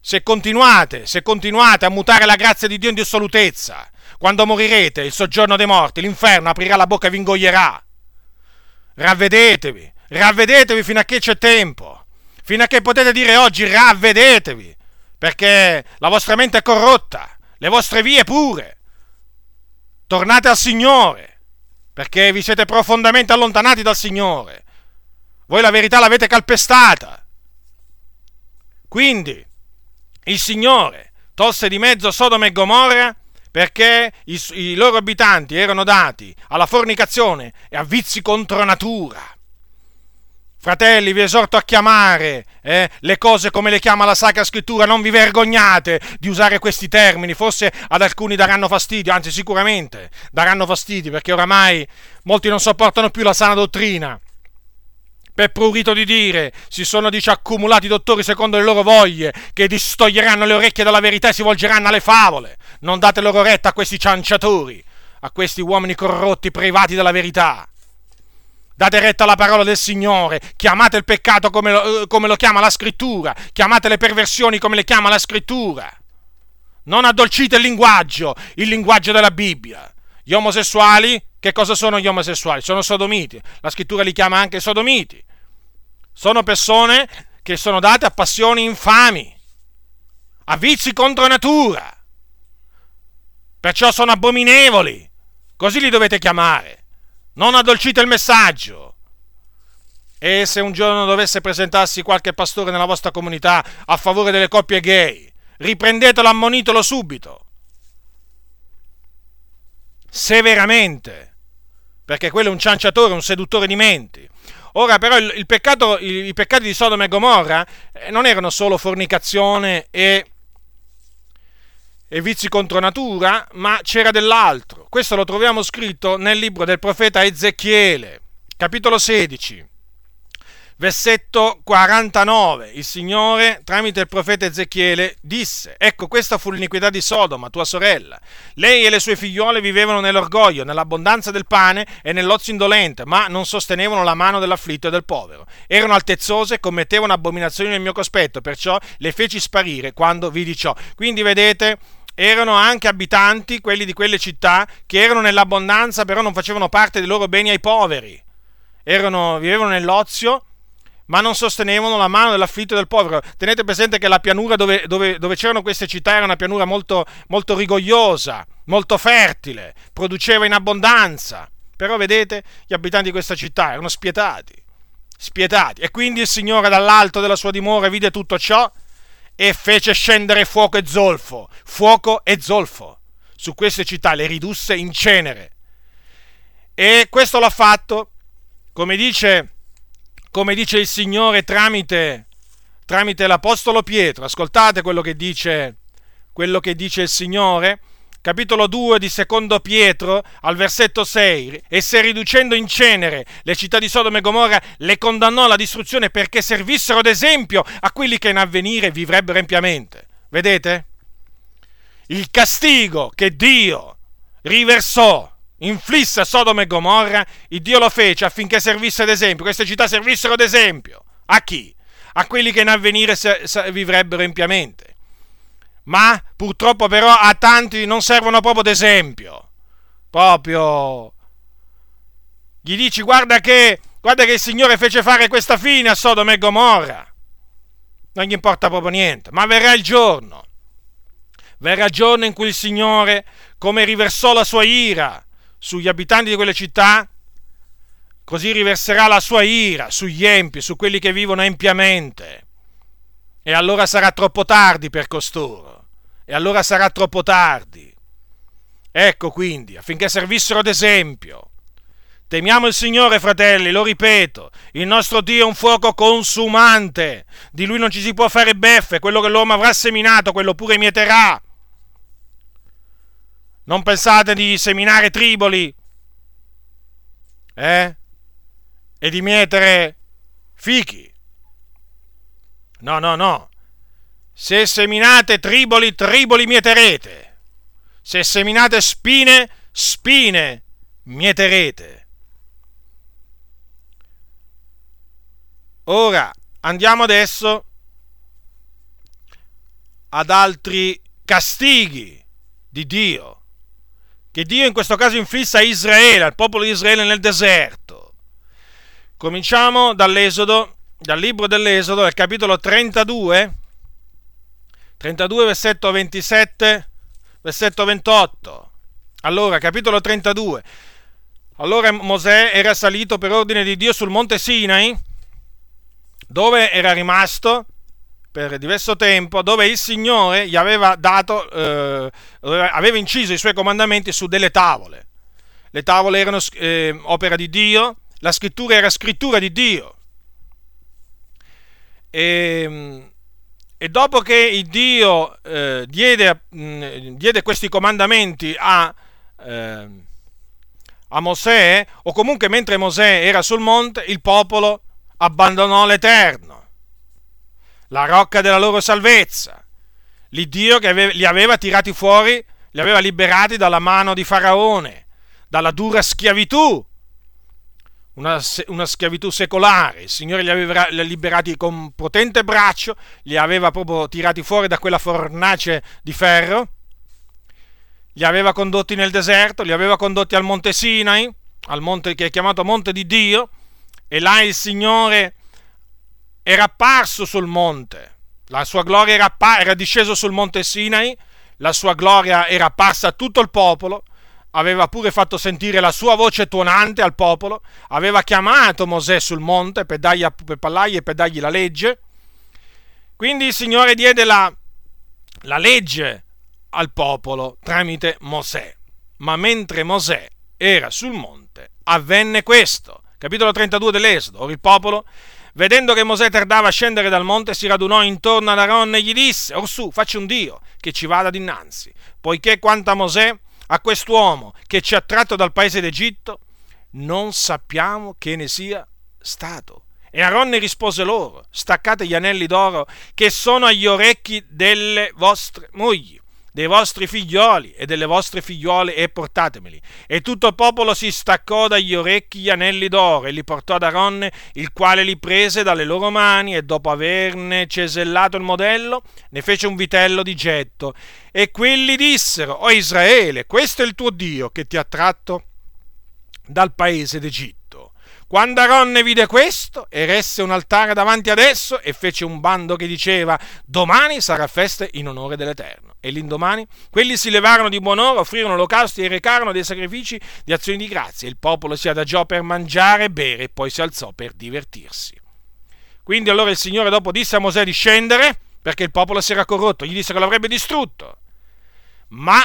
Se continuate, se continuate a mutare la grazia di Dio in dissolutezza, quando morirete, il soggiorno dei morti, l'inferno aprirà la bocca e vi ingoierà. Ravvedetevi, ravvedetevi fino a che c'è tempo, fino a che potete dire oggi ravvedetevi, perché la vostra mente è corrotta, le vostre vie pure. Tornate al Signore perché vi siete profondamente allontanati dal Signore. Voi la verità l'avete calpestata. Quindi il Signore tolse di mezzo Sodoma e Gomorra perché i, i loro abitanti erano dati alla fornicazione e a vizi contro natura. Fratelli, vi esorto a chiamare eh, le cose come le chiama la Sacra Scrittura, non vi vergognate di usare questi termini, forse ad alcuni daranno fastidio, anzi sicuramente daranno fastidio, perché oramai molti non sopportano più la sana dottrina. Per prurito di dire, si sono dice accumulati dottori secondo le loro voglie, che distoglieranno le orecchie dalla verità e si volgeranno alle favole. Non date loro retta a questi cianciatori, a questi uomini corrotti privati della verità. Date retta alla parola del Signore, chiamate il peccato come lo, eh, come lo chiama la scrittura, chiamate le perversioni come le chiama la scrittura. Non addolcite il linguaggio, il linguaggio della Bibbia. Gli omosessuali, che cosa sono gli omosessuali? Sono sodomiti. La scrittura li chiama anche sodomiti. Sono persone che sono date a passioni infami, a vizi contro natura. Perciò sono abominevoli. Così li dovete chiamare non addolcite il messaggio. E se un giorno dovesse presentarsi qualche pastore nella vostra comunità a favore delle coppie gay, riprendetelo, ammonitelo subito. Severamente. Perché quello è un cianciatore, un seduttore di menti. Ora però il, il peccato, i, i, peccati di Sodoma e Gomorra eh, non erano solo fornicazione e e vizi contro natura, ma c'era dell'altro. Questo lo troviamo scritto nel libro del profeta Ezechiele, capitolo 16, versetto 49. Il Signore, tramite il profeta Ezechiele, disse, ecco questa fu l'iniquità di Sodoma, tua sorella. Lei e le sue figliole vivevano nell'orgoglio, nell'abbondanza del pane e nell'ozio indolente, ma non sostenevano la mano dell'afflitto e del povero. Erano altezzose e commettevano abominazioni nel mio cospetto, perciò le feci sparire quando vidi ciò. Quindi vedete erano anche abitanti, quelli di quelle città, che erano nell'abbondanza, però non facevano parte dei loro beni ai poveri. Erano, vivevano nell'ozio, ma non sostenevano la mano dell'afflitto del povero. Tenete presente che la pianura dove, dove, dove c'erano queste città era una pianura molto, molto rigogliosa, molto fertile, produceva in abbondanza. Però vedete, gli abitanti di questa città erano spietati, spietati. E quindi il Signore dall'alto della sua dimora vide tutto ciò e fece scendere fuoco e zolfo, fuoco e zolfo. Su queste città le ridusse in cenere. E questo l'ha fatto, come dice, come dice il Signore tramite, tramite l'Apostolo Pietro. Ascoltate quello che dice, quello che dice il Signore capitolo 2 di secondo Pietro al versetto 6 e se riducendo in cenere le città di Sodoma e Gomorra le condannò alla distruzione perché servissero d'esempio a quelli che in avvenire vivrebbero empiamente. Vedete? Il castigo che Dio riversò inflisse a Sodoma e Gomorra, il Dio lo fece affinché servisse d'esempio, queste città servissero d'esempio. A chi? A quelli che in avvenire vivrebbero empiamente ma purtroppo però a tanti non servono proprio d'esempio. Proprio. Gli dici guarda che, guarda che il Signore fece fare questa fine a Sodoma e Gomorra. Non gli importa proprio niente, ma verrà il giorno. verrà il giorno in cui il Signore, come riversò la sua ira sugli abitanti di quelle città, così riverserà la sua ira sugli empi, su quelli che vivono empiamente. E allora sarà troppo tardi per costoro. E allora sarà troppo tardi. Ecco quindi, affinché servissero d'esempio. Temiamo il Signore, fratelli, lo ripeto, il nostro Dio è un fuoco consumante, di Lui non ci si può fare beffe, quello che l'uomo avrà seminato, quello pure mieterà. Non pensate di seminare triboli, eh? E di mietere fichi. No, no, no. Se seminate triboli, triboli mieterete. Se seminate spine, spine mieterete. Ora andiamo adesso ad altri castighi di Dio, che Dio in questo caso inflisse a Israele, al popolo di Israele nel deserto. Cominciamo dall'Esodo, dal libro dell'Esodo, al capitolo 32, 32 versetto 27, versetto 28. Allora, capitolo 32. Allora Mosè era salito per ordine di Dio sul monte Sinai dove era rimasto per diverso tempo, dove il Signore gli aveva dato, eh, aveva inciso i suoi comandamenti su delle tavole. Le tavole erano eh, opera di Dio, la scrittura era scrittura di Dio. E, ehm, e dopo che il Dio eh, diede, mh, mm, diede, questi comandamenti a, eh, a Mosè, o comunque mentre Mosè era sul monte, il popolo abbandonò l'Eterno, la rocca della loro salvezza, l'Iddio che li aveva tirati fuori, li aveva liberati dalla mano di Faraone, dalla dura schiavitù, una, una schiavitù secolare. Il Signore li aveva liberati con potente braccio, li aveva proprio tirati fuori da quella fornace di ferro, li aveva condotti nel deserto, li aveva condotti al monte Sinai, al monte che è chiamato Monte di Dio, e là il Signore era apparso sul monte, la sua gloria era, era disceso sul monte Sinai, la sua gloria era apparsa a tutto il popolo, aveva pure fatto sentire la sua voce tuonante al popolo, aveva chiamato Mosè sul monte per, dargli, per parlargli per dargli la legge. Quindi il Signore diede la, la legge al popolo tramite Mosè. Ma mentre Mosè era sul monte, avvenne questo capitolo 32 dell'Esodo. Ora il popolo, vedendo che Mosè tardava a scendere dal monte, si radunò intorno ad Aaron e gli disse, orsù, facci un Dio che ci vada dinanzi, poiché quanto a Mosè, a quest'uomo che ci ha tratto dal paese d'Egitto, non sappiamo che ne sia stato. E Aaron rispose loro, staccate gli anelli d'oro che sono agli orecchi delle vostre mogli dei vostri figlioli e delle vostre figliuole e portatemeli. E tutto il popolo si staccò dagli orecchi gli anelli d'oro e li portò ad Aronne, il quale li prese dalle loro mani e dopo averne cesellato il modello, ne fece un vitello di getto. E quelli dissero, o Israele, questo è il tuo Dio che ti ha tratto dal paese d'Egitto. Quando Aronne vide questo, eresse un altare davanti ad esso e fece un bando che diceva: Domani sarà festa in onore dell'Eterno. E l'indomani quelli si levarono di buon'ora, offrirono olocausti e recarono dei sacrifici di azioni di grazia. Il popolo si adagiò per mangiare e bere e poi si alzò per divertirsi. Quindi allora il Signore dopo disse a Mosè di scendere perché il popolo si era corrotto, gli disse che l'avrebbe distrutto. Ma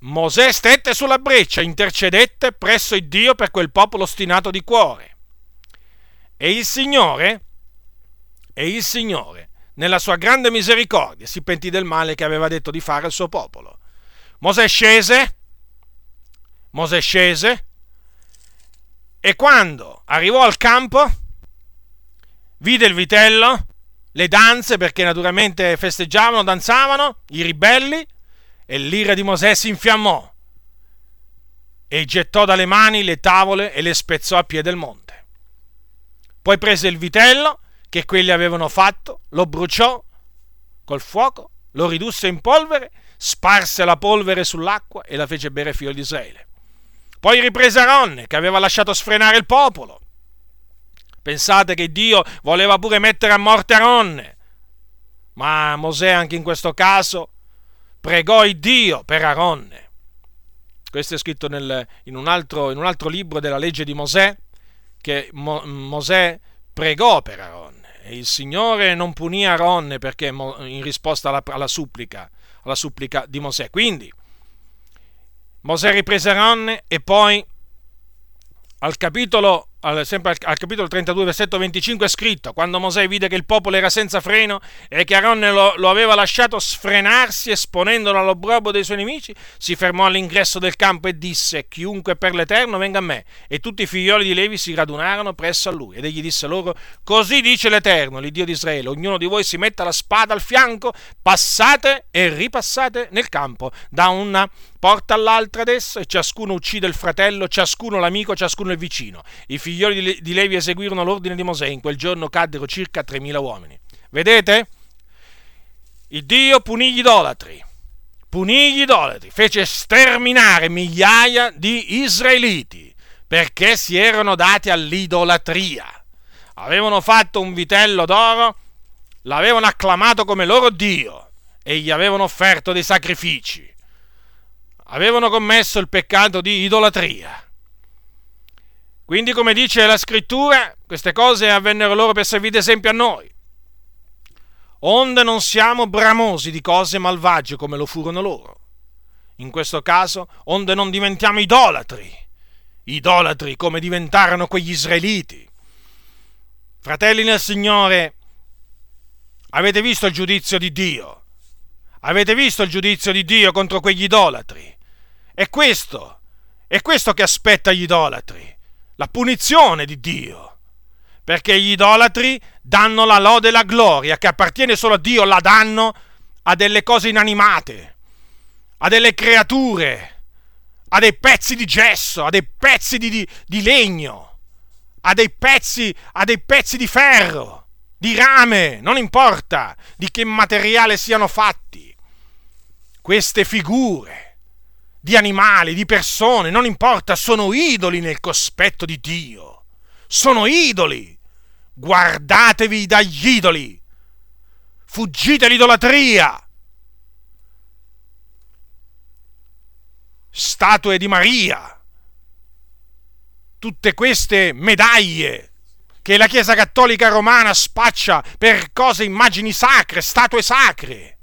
Mosè stette sulla breccia, intercedette presso il Dio per quel popolo ostinato di cuore. E il Signore, e il Signore, nella sua grande misericordia, si pentì del male che aveva detto di fare al suo popolo. Mosè scese, Mosè scese, e quando arrivò al campo, vide il vitello, le danze, perché naturalmente festeggiavano, danzavano, i ribelli, e l'ira di Mosè si infiammò e gettò dalle mani le tavole e le spezzò a piede del monte. Poi prese il vitello che quelli avevano fatto, lo bruciò col fuoco, lo ridusse in polvere, sparse la polvere sull'acqua e la fece bere ai figli di Israele. Poi riprese Aronne che aveva lasciato sfrenare il popolo. Pensate che Dio voleva pure mettere a morte Aronne, ma Mosè anche in questo caso pregò il Dio per Aronne. Questo è scritto nel, in, un altro, in, un altro, libro della legge di Mosè, che Mo, Mosè pregò per Aronne. E il Signore non punì Aronne perché in risposta alla, alla, supplica, alla supplica di Mosè. Quindi Mosè riprese Aronne e poi al capitolo al, sempre al, al, capitolo 32, versetto 25 è scritto, quando Mosè vide che il popolo era senza freno e che Aaron lo, lo aveva lasciato sfrenarsi esponendolo all'obbrobbo dei suoi nemici, si fermò all'ingresso del campo e disse, chiunque per l'Eterno venga a me. E tutti i figlioli di Levi si radunarono presso a lui. Ed egli disse loro, così dice l'Eterno, l'Iddio di Israele, ognuno di voi si metta la spada al fianco, passate e ripassate nel campo da una porta all'altra adesso e ciascuno uccide il fratello, ciascuno l'amico, ciascuno il vicino. I figlioli di Levi eseguirono l'ordine di Mosè, in quel giorno caddero circa 3.000 uomini. Vedete? Il Dio punì gli idolatri, punì gli idolatri, fece sterminare migliaia di israeliti perché si erano dati all'idolatria. Avevano fatto un vitello d'oro, l'avevano acclamato come loro Dio e gli avevano offerto dei sacrifici avevano commesso il peccato di idolatria. Quindi, come dice la scrittura, queste cose avvennero loro per servire esempio a noi. Onde non siamo bramosi di cose malvagie come lo furono loro. In questo caso, onde non diventiamo idolatri. Idolatri come diventarono quegli israeliti. Fratelli nel Signore, avete visto il giudizio di Dio? Avete visto il giudizio di Dio contro quegli idolatri? È questo, è questo che aspetta gli idolatri, la punizione di Dio. Perché gli idolatri danno la lode e la gloria che appartiene solo a Dio, la danno a delle cose inanimate, a delle creature, a dei pezzi di gesso, a dei pezzi di, di, di legno, a dei pezzi, a dei pezzi di ferro, di rame, non importa di che materiale siano fatti. Queste figure di animali, di persone, non importa, sono idoli nel cospetto di Dio. Sono idoli. Guardatevi dagli idoli. Fuggite l'idolatria. Statue di Maria. Tutte queste medaglie che la Chiesa Cattolica Romana spaccia per cose, immagini sacre, statue sacre.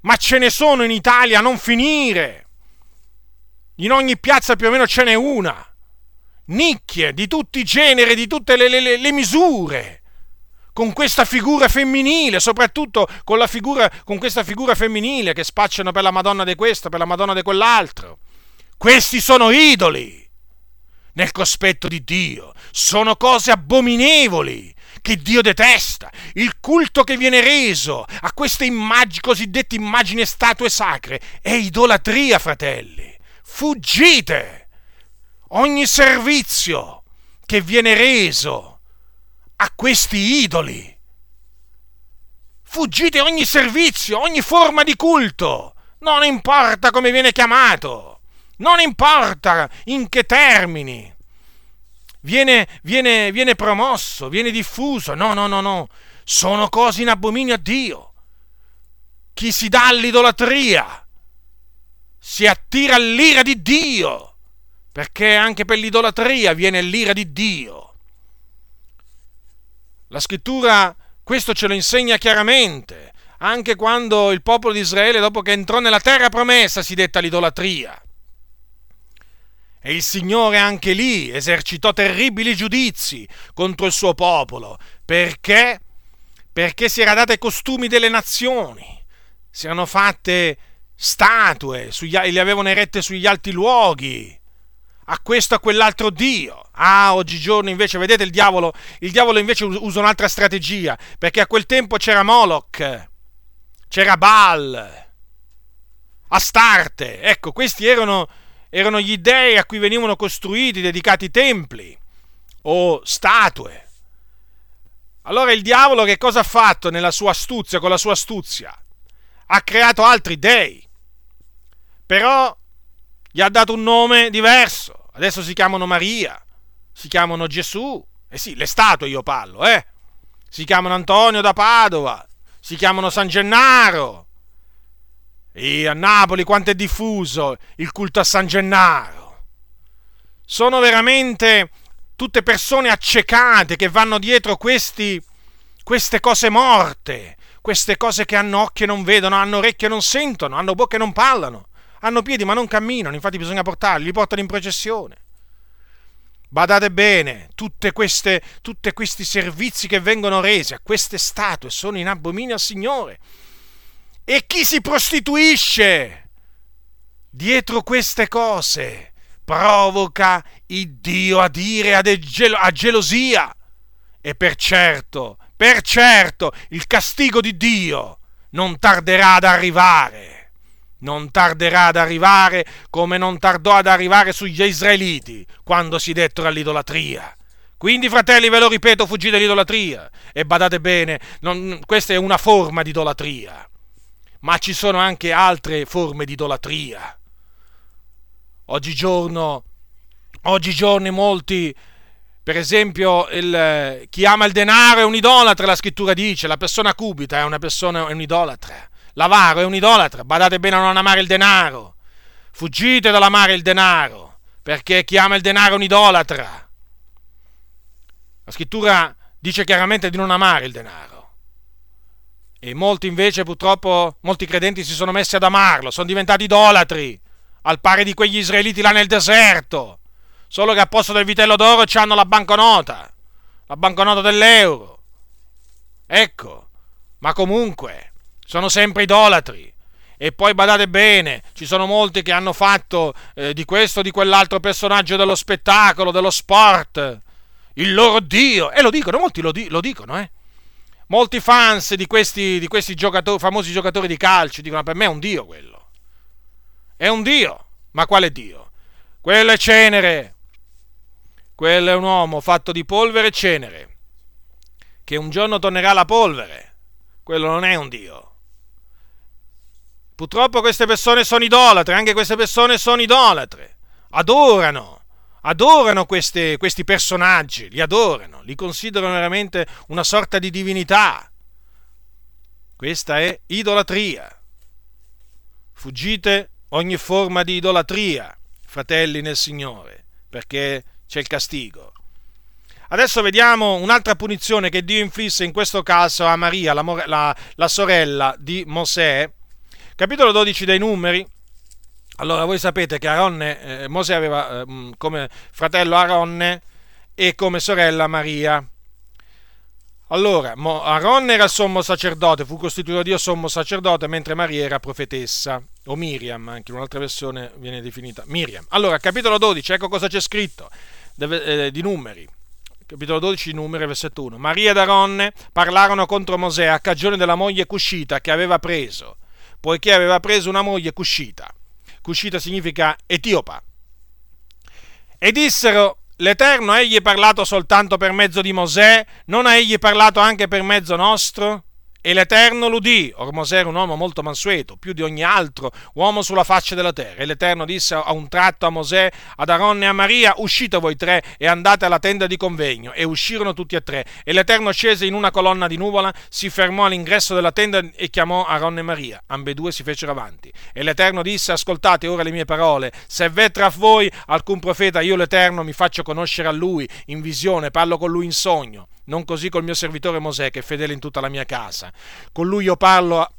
Ma ce ne sono in Italia a non finire in ogni piazza più o meno ce n'è una. Nicchie di tutti i generi, di tutte le, le, le misure. Con questa figura femminile, soprattutto con, figura, con questa figura femminile che spacciano per la Madonna di questo, per la Madonna di quell'altro. Questi sono idoli nel cospetto di Dio. Sono cose abominevoli che Dio detesta. Il culto che viene reso a queste immagini, cosiddette immagini statue sacre è idolatria, fratelli fuggite ogni servizio che viene reso a questi idoli. Fuggite ogni servizio, ogni forma di culto, non importa come viene chiamato, non importa in che termini. Viene, viene, viene promosso, viene diffuso. No, no, no, no. Sono cose in abominio a Dio. Chi si dà all'idolatria si attira l'ira di Dio, perché anche per l'idolatria viene l'ira di Dio. La scrittura questo ce lo insegna chiaramente, anche quando il popolo di Israele, dopo che entrò nella terra promessa, si detta l'idolatria. E il Signore anche lì esercitò terribili giudizi contro il suo popolo, perché? Perché si era date costumi delle nazioni, si erano fatte statue, sugli, le avevano erette sugli alti luoghi, a questo a quell'altro Dio. Ah, oggigiorno invece, vedete il diavolo, il diavolo invece usa un'altra strategia, perché a quel tempo c'era Moloch, c'era Baal, Astarte, ecco, questi erano, erano gli dei a cui venivano costruiti, dedicati templi o statue. Allora il diavolo che cosa ha fatto nella sua astuzia, con la sua astuzia? Ha creato altri dei però gli ha dato un nome diverso. Adesso si chiamano Maria, si chiamano Gesù. Eh sì, le statue io parlo, eh. Si chiamano Antonio da Padova, si chiamano San Gennaro. E a Napoli quanto è diffuso il culto a San Gennaro. Sono veramente tutte persone accecate che vanno dietro questi, queste cose morte, queste cose che hanno occhi e non vedono, hanno orecchie e non sentono, hanno bocche e non parlano, hanno piedi ma non camminano, infatti bisogna portarli, li portano in processione. Badate bene, tutti questi servizi che vengono resi a queste statue sono in abominio al Signore. E chi si prostituisce dietro queste cose provoca il Dio a dire a, gelosia. E per certo, per certo, il castigo di Dio non tarderà ad arrivare. Non tarderà ad arrivare come non tardò ad arrivare sugli israeliti quando si dettero all'idolatria. Quindi, fratelli, ve lo ripeto, fuggite dall'idolatria. E badate bene, non, questa è una forma di idolatria. Ma ci sono anche altre forme di idolatria. Oggigiorno, oggigiorno molti, per esempio, il, chi ama il denaro è un idolatra, la scrittura dice, la persona cubita è una persona, è un idolatra, l'avaro è un idolatra, badate bene a non amare il denaro, fuggite dall'amare il denaro, perché chi ama il denaro è un idolatra. La scrittura dice chiaramente di non amare il denaro. E molti invece, purtroppo, molti credenti si sono messi ad amarlo, sono diventati idolatri. Al pari di quegli israeliti là nel deserto, solo che a posto del vitello d'oro hanno la banconota, la banconota dell'euro. Ecco, ma comunque sono sempre idolatri. E poi badate bene, ci sono molti che hanno fatto eh, di questo o di quell'altro personaggio dello spettacolo, dello sport, il loro Dio. E lo dicono, molti lo, di- lo dicono, eh. Molti fans di questi, di questi giocatori, famosi giocatori di calcio dicono: Per me è un Dio quello. È un Dio. Ma quale Dio? Quello è cenere. Quello è un uomo fatto di polvere e cenere, che un giorno tornerà alla polvere. Quello non è un Dio. Purtroppo queste persone sono idolatre, anche queste persone sono idolatre. Adorano, adorano queste, questi personaggi, li adorano, li considerano veramente una sorta di divinità. Questa è idolatria. Fuggite ogni forma di idolatria, fratelli nel Signore, perché c'è il castigo. Adesso vediamo un'altra punizione che Dio inflisse in questo caso a Maria, la, la, la sorella di Mosè. Capitolo 12 dei Numeri. Allora, voi sapete che Aronne, eh, Mosè aveva eh, come fratello Aronne e come sorella Maria. Allora, Aaron era sommo sacerdote, fu costituito Dio sommo sacerdote, mentre Maria era profetessa, o Miriam, anche in un'altra versione viene definita Miriam. Allora, capitolo 12, ecco cosa c'è scritto eh, di numeri. Capitolo 12 di numeri, versetto 1. Maria ed Aaron parlarono contro Mosè a cagione della moglie cuscita che aveva preso, poiché aveva preso una moglie cuscita. Cuscita significa etiopa. E dissero, L'Eterno egli parlato soltanto per mezzo di Mosè, non ha egli parlato anche per mezzo nostro? E l'Eterno l'udì. Or Mosè era un uomo molto mansueto, più di ogni altro uomo sulla faccia della terra. E l'Eterno disse a un tratto a Mosè, ad Aaron e a Maria, uscite voi tre e andate alla tenda di convegno. E uscirono tutti e tre. E l'Eterno scese in una colonna di nuvola, si fermò all'ingresso della tenda e chiamò Aaron e Maria. Ambedue si fecero avanti. E l'Eterno disse, ascoltate ora le mie parole. Se v'è tra voi alcun profeta, io l'Eterno mi faccio conoscere a lui in visione, parlo con lui in sogno non così col mio servitore Mosè, che è fedele in tutta la mia casa. Con lui io parlo a,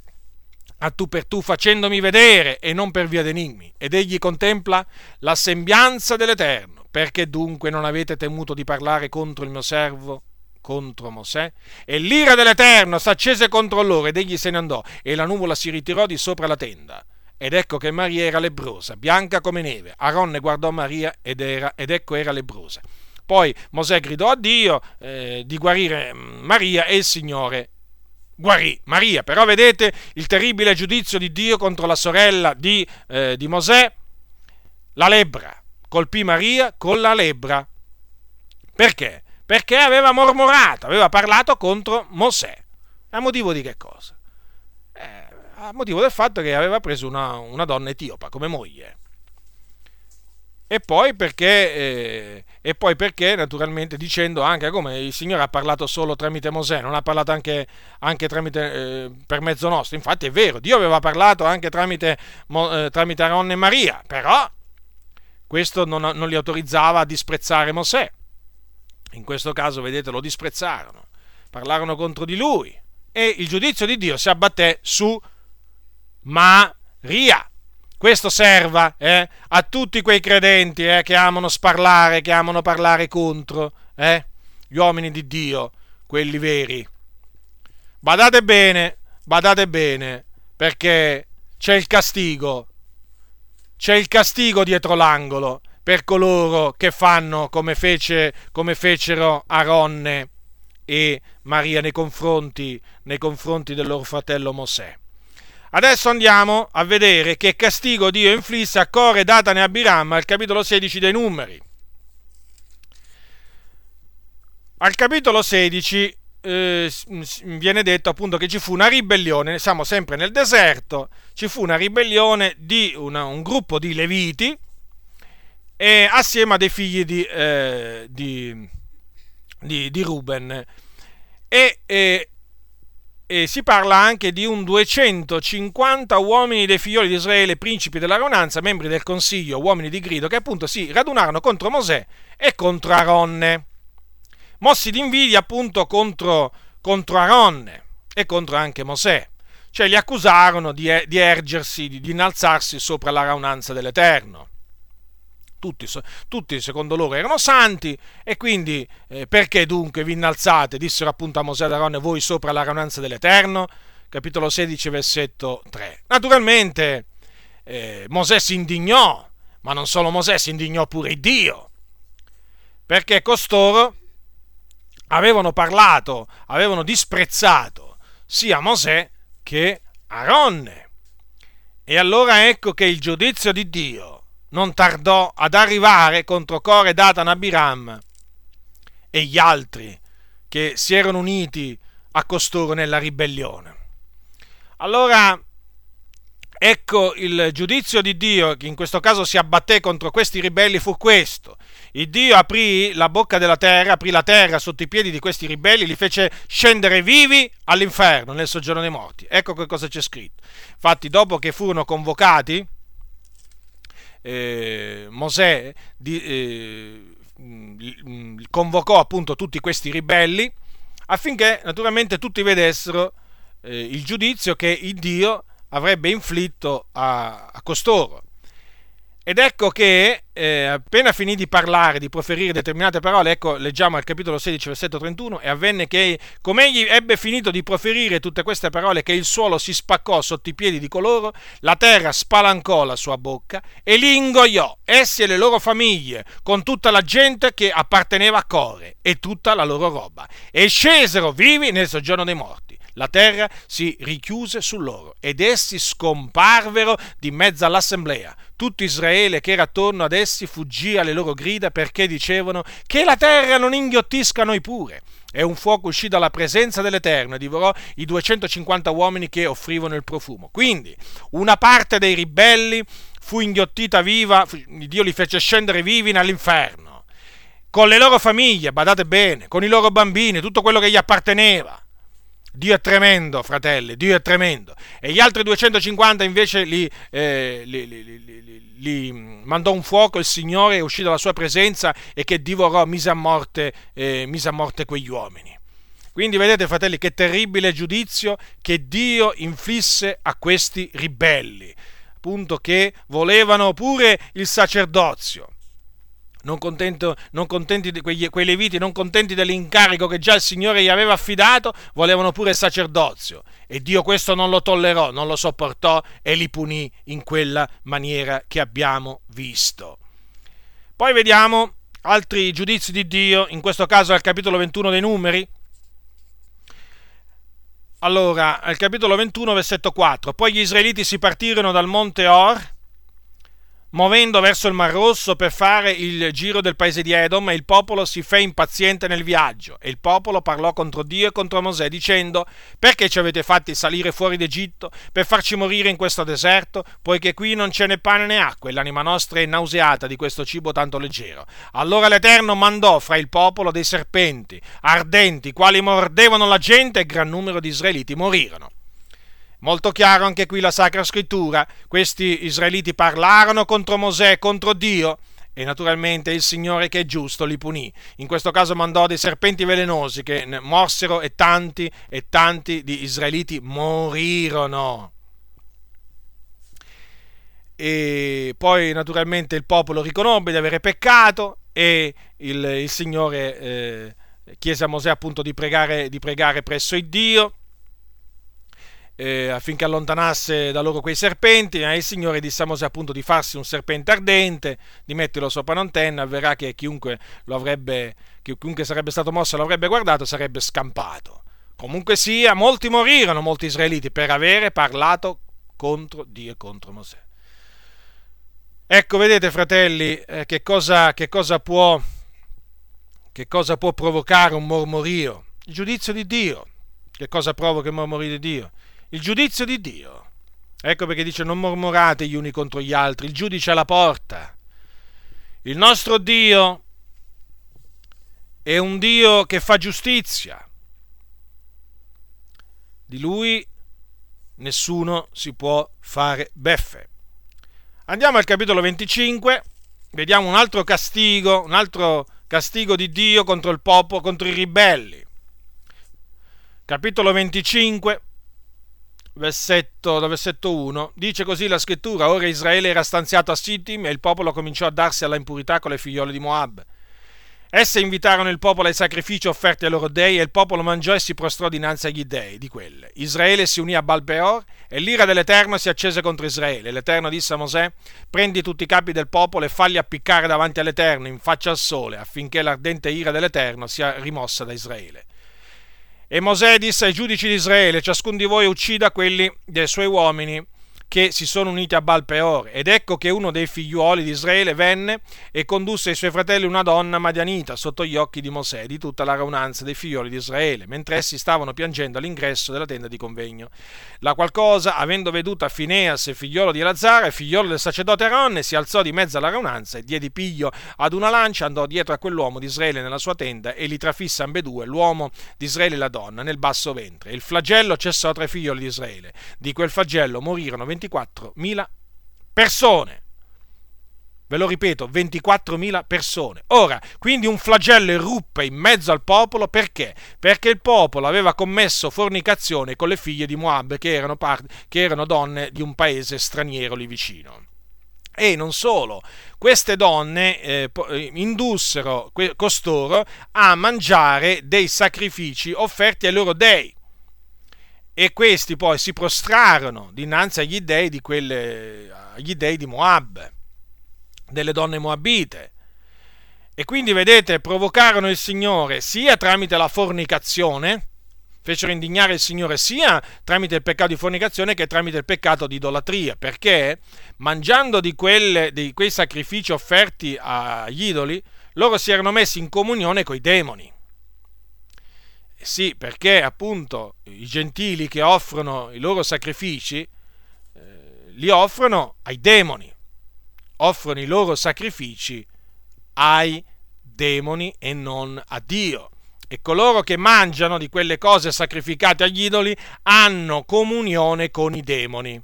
a tu per tu, facendomi vedere e non per via d'enigmi. Ed egli contempla la sembianza dell'Eterno. Perché dunque non avete temuto di parlare contro il mio servo? contro Mosè e l'ira dell'Eterno s'accese contro loro ed egli se ne andò e la nuvola si ritirò di sopra la tenda. Ed ecco che Maria era lebrosa, bianca come neve. Aronne guardò Maria ed, era, ed ecco era lebrosa. Poi Mosè gridò a Dio eh, di guarire mm, Maria e il Signore guarì Maria. Però vedete il terribile giudizio di Dio contro la sorella di, eh, di Mosè, la lebbra. Colpì Maria con la lebbra. Perché? Perché aveva mormorato, aveva parlato contro Mosè. A motivo di che cosa? Eh, a motivo del fatto che aveva preso una, una donna etiopa come moglie. e poi perché, eh, e poi perché naturalmente dicendo anche come il Signore ha parlato solo tramite Mosè, non ha parlato anche, anche tramite, eh, per mezzo nostro. Infatti è vero, Dio aveva parlato anche tramite, eh, tramite Aaron e Maria, però questo non, non li autorizzava a disprezzare Mosè. In questo caso, vedete, lo disprezzarono, parlarono contro di lui e il giudizio di Dio si abbatté su Maria questo serva eh, a tutti quei credenti eh, che amano sparlare, che amano parlare contro eh, gli uomini di Dio, quelli veri. Badate bene, badate bene, perché c'è il castigo, c'è il castigo dietro l'angolo per coloro che fanno come, fece, come fecero Aronne e Maria nei confronti, nei confronti del loro fratello Mosè. Adesso andiamo a vedere che castigo Dio inflisse a Core, Datane e Abiram al capitolo 16 dei numeri. Al capitolo 16 eh, viene detto appunto che ci fu una ribellione, siamo sempre nel deserto, ci fu una ribellione di una, un gruppo di leviti e assieme a dei figli di, eh, di, di, di Ruben. E, e e si parla anche di un 250 uomini dei figlioli di Israele, principi della raunanza, membri del consiglio, uomini di grido, che appunto si radunarono contro Mosè e contro Aronne, mossi di invidia appunto contro, contro Aronne e contro anche Mosè. Cioè li accusarono di, di ergersi, di, di innalzarsi sopra la raunanza dell'Eterno tutti, tutti, secondo loro erano santi e quindi eh, perché dunque vi innalzate, dissero appunto a Mosè e Aaron voi sopra la raunanza dell'Eterno, capitolo 16 versetto 3. Naturalmente eh, Mosè si indignò, ma non solo Mosè, si indignò pure Dio, perché costoro avevano parlato, avevano disprezzato sia Mosè che Aronne. E allora ecco che il giudizio di Dio non tardò ad arrivare contro Core, Datan, Abiram e gli altri che si erano uniti a costoro nella ribellione. Allora, ecco il giudizio di Dio che in questo caso si abbatté contro questi ribelli fu questo. Il Dio aprì la bocca della terra, aprì la terra sotto i piedi di questi ribelli, li fece scendere vivi all'inferno, nel soggiorno dei morti. Ecco che cosa c'è scritto. Infatti, dopo che furono convocati, eh, Mosè di, eh, mm, convocò appunto tutti questi ribelli affinché naturalmente tutti vedessero eh, il giudizio che il Dio avrebbe inflitto a, a costoro. Ed ecco che eh, appena finì di parlare, di proferire determinate parole, ecco, leggiamo al capitolo 16, versetto 31, e avvenne che, come egli ebbe finito di proferire tutte queste parole, che il suolo si spaccò sotto i piedi di coloro, la terra spalancò la sua bocca e li ingoiò, essi e le loro famiglie, con tutta la gente che apparteneva a Core e tutta la loro roba, e scesero vivi nel soggiorno dei morti la terra si richiuse su loro ed essi scomparvero di mezzo all'assemblea. Tutto Israele che era attorno ad essi fuggì alle loro grida perché dicevano che la terra non inghiottisca noi pure. E un fuoco uscì dalla presenza dell'Eterno e divorò i 250 uomini che offrivano il profumo. Quindi una parte dei ribelli fu inghiottita viva, Dio li fece scendere vivi nell'inferno, con le loro famiglie, badate bene, con i loro bambini, tutto quello che gli apparteneva. Dio è tremendo, fratelli, Dio è tremendo. E gli altri 250 invece li, eh, li, li, li, mandò un fuoco il Signore, uscì dalla sua presenza e che divorò, mise a morte, eh, mise a morte quegli uomini. Quindi vedete, fratelli, che terribile giudizio che Dio inflisse a questi ribelli, appunto che volevano pure il sacerdozio non, contento, non contenti di quegli, quei leviti, non contenti dell'incarico che già il Signore gli aveva affidato, volevano pure il sacerdozio. E Dio questo non lo tollerò, non lo sopportò e li punì in quella maniera che abbiamo visto. Poi vediamo altri giudizi di Dio, in questo caso al capitolo 21 dei numeri. Allora, al capitolo 21, versetto 4. Poi gli israeliti si partirono dal monte Or muovendo verso il Mar Rosso per fare il giro del paese di Edom, il popolo si fe impaziente nel viaggio. E il popolo parlò contro Dio e contro Mosè, dicendo: Perché ci avete fatti salire fuori d'Egitto per farci morire in questo deserto? Poiché qui non c'è né pane né acqua, e l'anima nostra è nauseata di questo cibo tanto leggero. Allora l'Eterno mandò fra il popolo dei serpenti ardenti, quali mordevano la gente, e gran numero di israeliti morirono. Molto chiaro anche qui la Sacra Scrittura. Questi israeliti parlarono contro Mosè, contro Dio, e naturalmente il Signore che è giusto li punì. In questo caso mandò dei serpenti velenosi che morsero e tanti e tanti di israeliti morirono. E poi naturalmente il popolo riconobbe di avere peccato e il, il Signore eh, chiese a Mosè appunto di pregare, di pregare presso il Dio eh, affinché allontanasse da loro quei serpenti, ma il Signore disse a Mosè appunto di farsi un serpente ardente, di metterlo sopra un'antenna, avverrà che chiunque, lo avrebbe, chiunque sarebbe stato mosso e l'avrebbe guardato sarebbe scampato. Comunque sia, molti morirono, molti israeliti, per avere parlato contro Dio e contro Mosè. Ecco, vedete fratelli, eh, che, cosa, che, cosa può, che cosa può provocare un mormorio? Il giudizio di Dio. Che cosa provoca il mormorio di Dio? Il giudizio di Dio. Ecco perché dice non mormorate gli uni contro gli altri, il giudice alla porta. Il nostro Dio è un Dio che fa giustizia. Di lui nessuno si può fare beffe. Andiamo al capitolo 25, vediamo un altro castigo, un altro castigo di Dio contro il popolo, contro i ribelli. Capitolo 25, versetto, versetto 1, dice così la scrittura, ora Israele era stanziato a Sittim e il popolo cominciò a darsi alla impurità con le figliole di Moab. Esse invitarono il popolo ai sacrifici offerti ai loro dei e il popolo mangiò e si prostrò dinanzi agli dei di quelle. Israele si unì a Balpeor e l'ira dell'Eterno si accese contro Israele. L'Eterno disse a Mosè, prendi tutti i capi del popolo e falli appiccare davanti all'Eterno in faccia al sole affinché l'ardente ira dell'Eterno sia rimossa da Israele. E Mosè disse ai giudici di Israele, ciascun di voi uccida quelli dei suoi uomini che si sono uniti a Balpeor. Ed ecco che uno dei figliuoli di Israele venne e condusse ai suoi fratelli una donna madianita sotto gli occhi di Mosè e di tutta la raunanza dei figlioli di Israele, mentre essi stavano piangendo all'ingresso della tenda di convegno. La qual cosa, avendo veduta Fineas, figliolo di Elazara, figliolo del sacerdote Aronne, si alzò di mezzo alla raunanza e diede piglio ad una lancia, andò dietro a quell'uomo di Israele nella sua tenda e li trafisse ambedue, l'uomo di Israele e la donna, nel basso ventre. Il flagello cessò tra i figlioli di Israele. Di quel flagello morirono 20 24.000 persone. Ve lo ripeto, 24.000 persone. Ora, quindi un flagello eruppe in mezzo al popolo perché? Perché il popolo aveva commesso fornicazione con le figlie di Moab, che erano, part- che erano donne di un paese straniero lì vicino. E non solo, queste donne eh, eh indussero costoro a mangiare dei sacrifici offerti ai loro dei e questi poi si prostrarono dinanzi agli dei di, quelle, agli dei di Moab, delle donne moabite. E quindi, vedete, provocarono il Signore sia tramite la fornicazione, fecero indignare il Signore sia tramite il peccato di fornicazione che tramite il peccato di idolatria, perché mangiando di, quelle, di quei sacrifici offerti agli idoli, loro si erano messi in comunione con i demoni. Sì, perché appunto i gentili che offrono i loro sacrifici eh, li offrono ai demoni, offrono i loro sacrifici ai demoni e non a Dio. E coloro che mangiano di quelle cose sacrificate agli idoli hanno comunione con i demoni.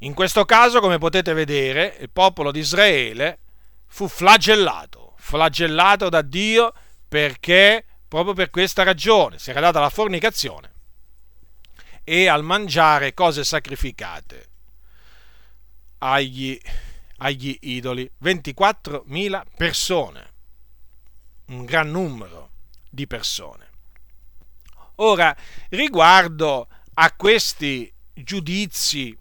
In questo caso, come potete vedere, il popolo di Israele fu flagellato, flagellato da Dio perché proprio per questa ragione si era data la fornicazione e al mangiare cose sacrificate agli, agli idoli. 24.000 persone, un gran numero di persone. Ora, riguardo a questi giudizi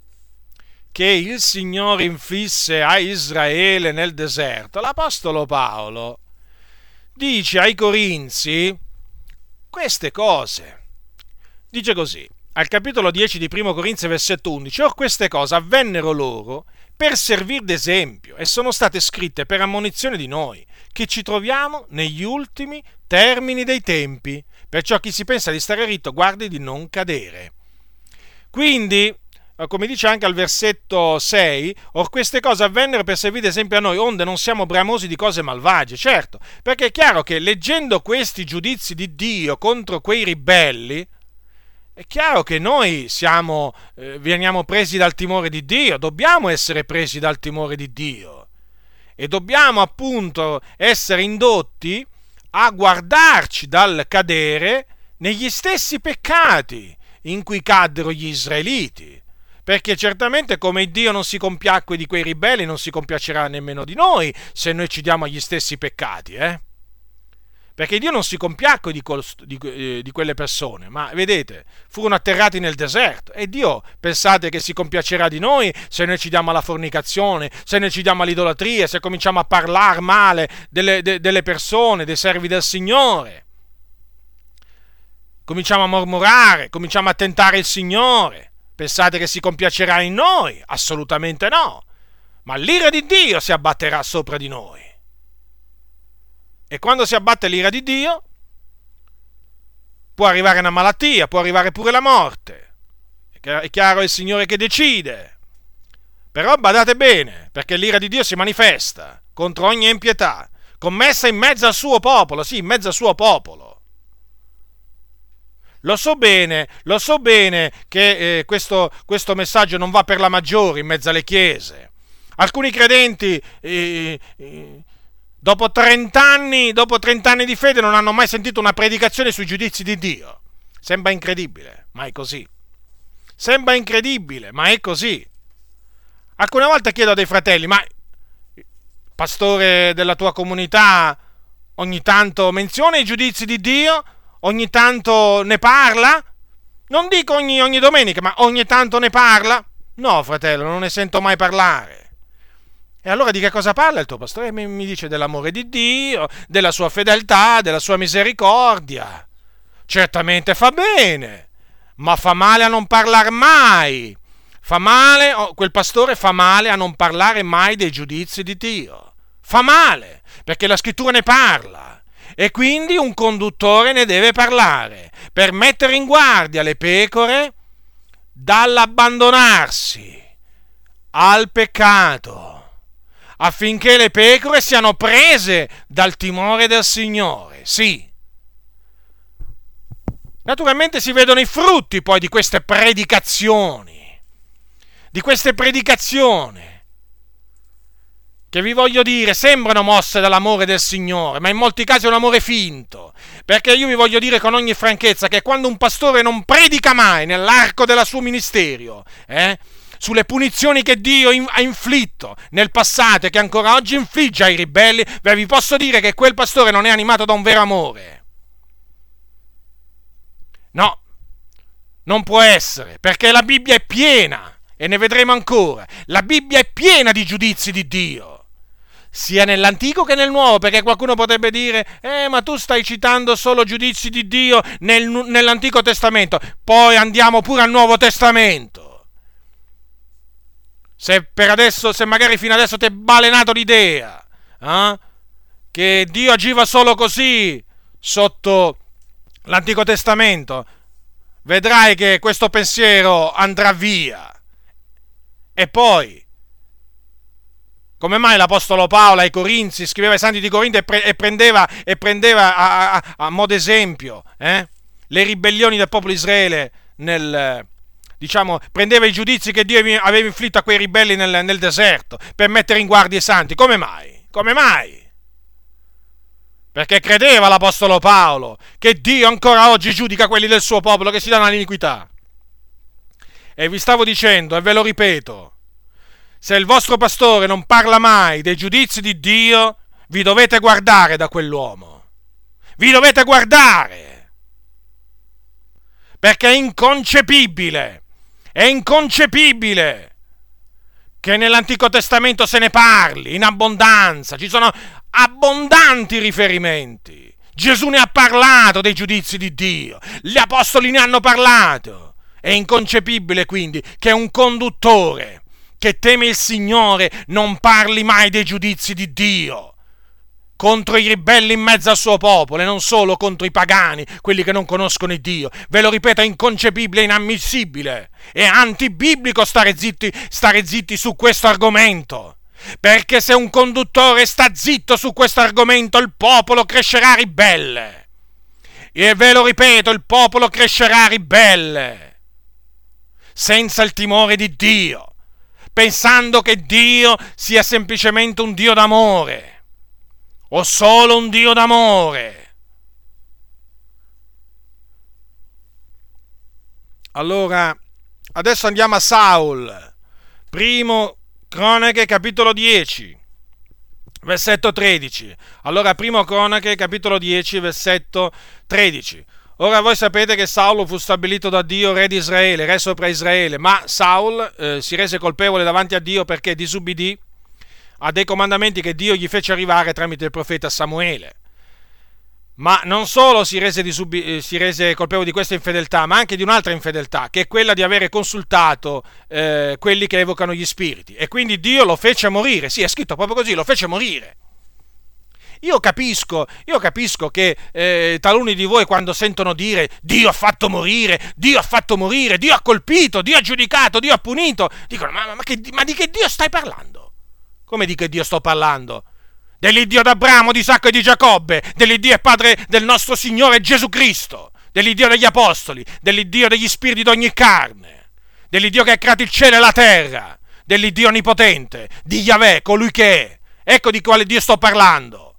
che il Signore infisse a Israele nel deserto, l'Apostolo Paolo dice ai Corinzi queste cose. Dice così, al capitolo 10 di 1 Corinzi, versetto 11, or queste cose avvennero loro per servir d'esempio e sono state scritte per ammonizione di noi, che ci troviamo negli ultimi termini dei tempi. Perciò chi si pensa di stare ritto, guardi di non cadere. Quindi, come dice anche al versetto 6, or queste cose avvennero per servire esempio a noi, onde non siamo bramosi di cose malvagie. Certo, perché è chiaro che leggendo questi giudizi di Dio contro quei ribelli, è chiaro che noi siamo, eh, veniamo presi dal timore di Dio, dobbiamo essere presi dal timore di Dio e dobbiamo appunto essere indotti a guardarci dal cadere negli stessi peccati in cui caddero gli israeliti. Perché certamente come Dio non si compiacque di quei ribelli, non si compiacerà nemmeno di noi se noi ci diamo agli stessi peccati, eh? perché Dio non si compiacque di, di, eh, di, quelle persone, ma vedete, furono atterrati nel deserto e Dio pensate che si compiacerà di noi se noi ci diamo alla fornicazione, se noi ci diamo all'idolatria, se cominciamo a parlare male delle, de, delle persone, dei servi del Signore. Cominciamo a mormorare, cominciamo a tentare il Signore. Pensate che si compiacerà in noi? Assolutamente no. Ma l'ira di Dio si abbatterà sopra di noi. E quando si abbatte l'ira di Dio, può arrivare una malattia, può arrivare pure la morte. È chiaro, è il Signore che decide. Però badate bene, perché l'ira di Dio si manifesta contro ogni impietà, commessa in mezzo al suo popolo, sì, in mezzo al suo popolo. Lo so bene, lo so bene che eh, questo, questo, messaggio non va per la maggiore in mezzo alle chiese. Alcuni credenti eh, eh, dopo 30 anni, dopo 30 anni di fede non hanno mai sentito una predicazione sui giudizi di Dio. Sembra incredibile, ma è così. Sembra incredibile, ma è così. Alcune volte chiedo a dei fratelli, ma il pastore della tua comunità ogni tanto menziona i giudizi di Dio? Ogni tanto ne parla? Non dico ogni, ogni domenica, ma ogni tanto ne parla? No, fratello, non ne sento mai parlare. E allora di che cosa parla il tuo pastore? Mi, dice dell'amore di Dio, della sua fedeltà, della sua misericordia. Certamente fa bene, ma fa male a non parlare mai. Fa male, oh, quel pastore fa male a non parlare mai dei giudizi di Dio. Fa male, perché la scrittura ne parla. E quindi un conduttore ne deve parlare per mettere in guardia le pecore dall'abbandonarsi al peccato affinché le pecore siano prese dal timore del Signore. Sì. Naturalmente si vedono i frutti poi di queste predicazioni, di queste predicazioni, che vi voglio dire, sembrano mosse dall'amore del Signore, ma in molti casi è un amore finto, perché io vi voglio dire con ogni franchezza che quando un pastore non predica mai nell'arco del suo ministero, eh, sulle punizioni che Dio ha inflitto nel passato e che ancora oggi infligge ai ribelli, beh, vi posso dire che quel pastore non è animato da un vero amore. No, non può essere, perché la Bibbia è piena, e ne vedremo ancora, la Bibbia è piena di giudizi di Dio sia nell'Antico che nel Nuovo, perché qualcuno potrebbe dire, eh, ma tu stai citando solo giudizi di Dio nel, nell'Antico Testamento, poi andiamo pure al Nuovo Testamento. Se per adesso, se magari fino adesso ti è balenato l'idea eh, che Dio agiva solo così sotto l'Antico Testamento, vedrai che questo pensiero andrà via. E poi, come mai l'Apostolo Paolo ai Corinzi scriveva ai Santi di Corinto e, pre- e prendeva, e prendeva a, a, a modo esempio eh, le ribellioni del popolo Israele nel, diciamo, prendeva i giudizi che Dio aveva inflitto a quei ribelli nel, nel deserto per mettere in guardia i santi. Come mai? Come mai? Perché credeva l'Apostolo Paolo che Dio ancora oggi giudica quelli del suo popolo che si danno all'iniquità. E vi stavo dicendo, e ve lo ripeto, se il vostro pastore non parla mai dei giudizi di Dio, vi dovete guardare da quell'uomo. Vi dovete guardare. Perché è inconcepibile è inconcepibile che nell'Antico Testamento se ne parli in abbondanza, ci sono abbondanti riferimenti. Gesù ne ha parlato dei giudizi di Dio, gli apostoli ne hanno parlato. È inconcepibile quindi che un conduttore che teme il Signore non parli mai dei giudizi di Dio contro i ribelli in mezzo al suo popolo e non solo contro i pagani, quelli che non conoscono il Dio. Ve lo ripeto, è inconcepibile, inammissibile. È antibiblico stare zitti, stare zitti su questo argomento. Perché se un conduttore sta zitto su questo argomento, il popolo crescerà ribelle. E ve lo ripeto, il popolo crescerà ribelle senza il timore di Dio, pensando che Dio sia semplicemente un Dio d'amore, o solo un Dio d'amore. Allora, adesso andiamo a Saul, primo Cronache capitolo 10, versetto 13. Allora, primo Cronache capitolo 10, versetto 13. Ora voi sapete che Saulo fu stabilito da Dio re di Israele, re sopra Israele, ma Saul eh, si rese colpevole davanti a Dio perché disubbidì a dei comandamenti che Dio gli fece arrivare tramite il profeta Samuele. Ma non solo si rese, disubbi- eh, si rese colpevole di questa infedeltà, ma anche di un'altra infedeltà, che è quella di avere consultato eh, quelli che evocano gli spiriti. E quindi Dio lo fece morire, sì, è scritto proprio così, lo fece morire. Io capisco, io capisco che eh, taluni di voi quando sentono dire Dio ha fatto morire, Dio ha fatto morire, Dio ha colpito, Dio ha giudicato, Dio ha punito, dicono ma, ma, che, ma di che Dio stai parlando? Come di che Dio sto parlando? Dell'Iddio d'Abramo, di Isacco e di Giacobbe, dell'Iddio e Padre del nostro Signore Gesù Cristo, dell'Iddio degli Apostoli, dell'Iddio degli spiriti d'ogni carne, dell'Iddio che ha creato il cielo e la terra, dell'Iddio onnipotente, di Yahweh, colui che è. Ecco di quale Dio sto parlando.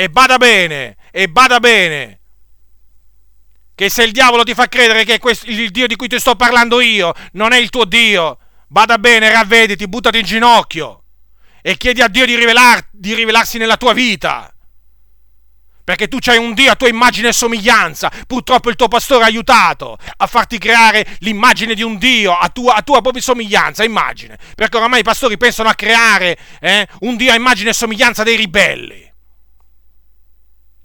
E bada bene, e bada bene, che se il diavolo ti fa credere che questo, il Dio di cui ti sto parlando io non è il tuo Dio, bada bene, ravvediti, buttati in ginocchio e chiedi a Dio di, rivelar, di rivelarsi nella tua vita. Perché tu c'hai un Dio a tua immagine e somiglianza. Purtroppo il tuo pastore ha aiutato a farti creare l'immagine di un Dio a tua, a tua propria somiglianza, immagine. Perché oramai i pastori pensano a creare eh, un Dio a immagine e somiglianza dei ribelli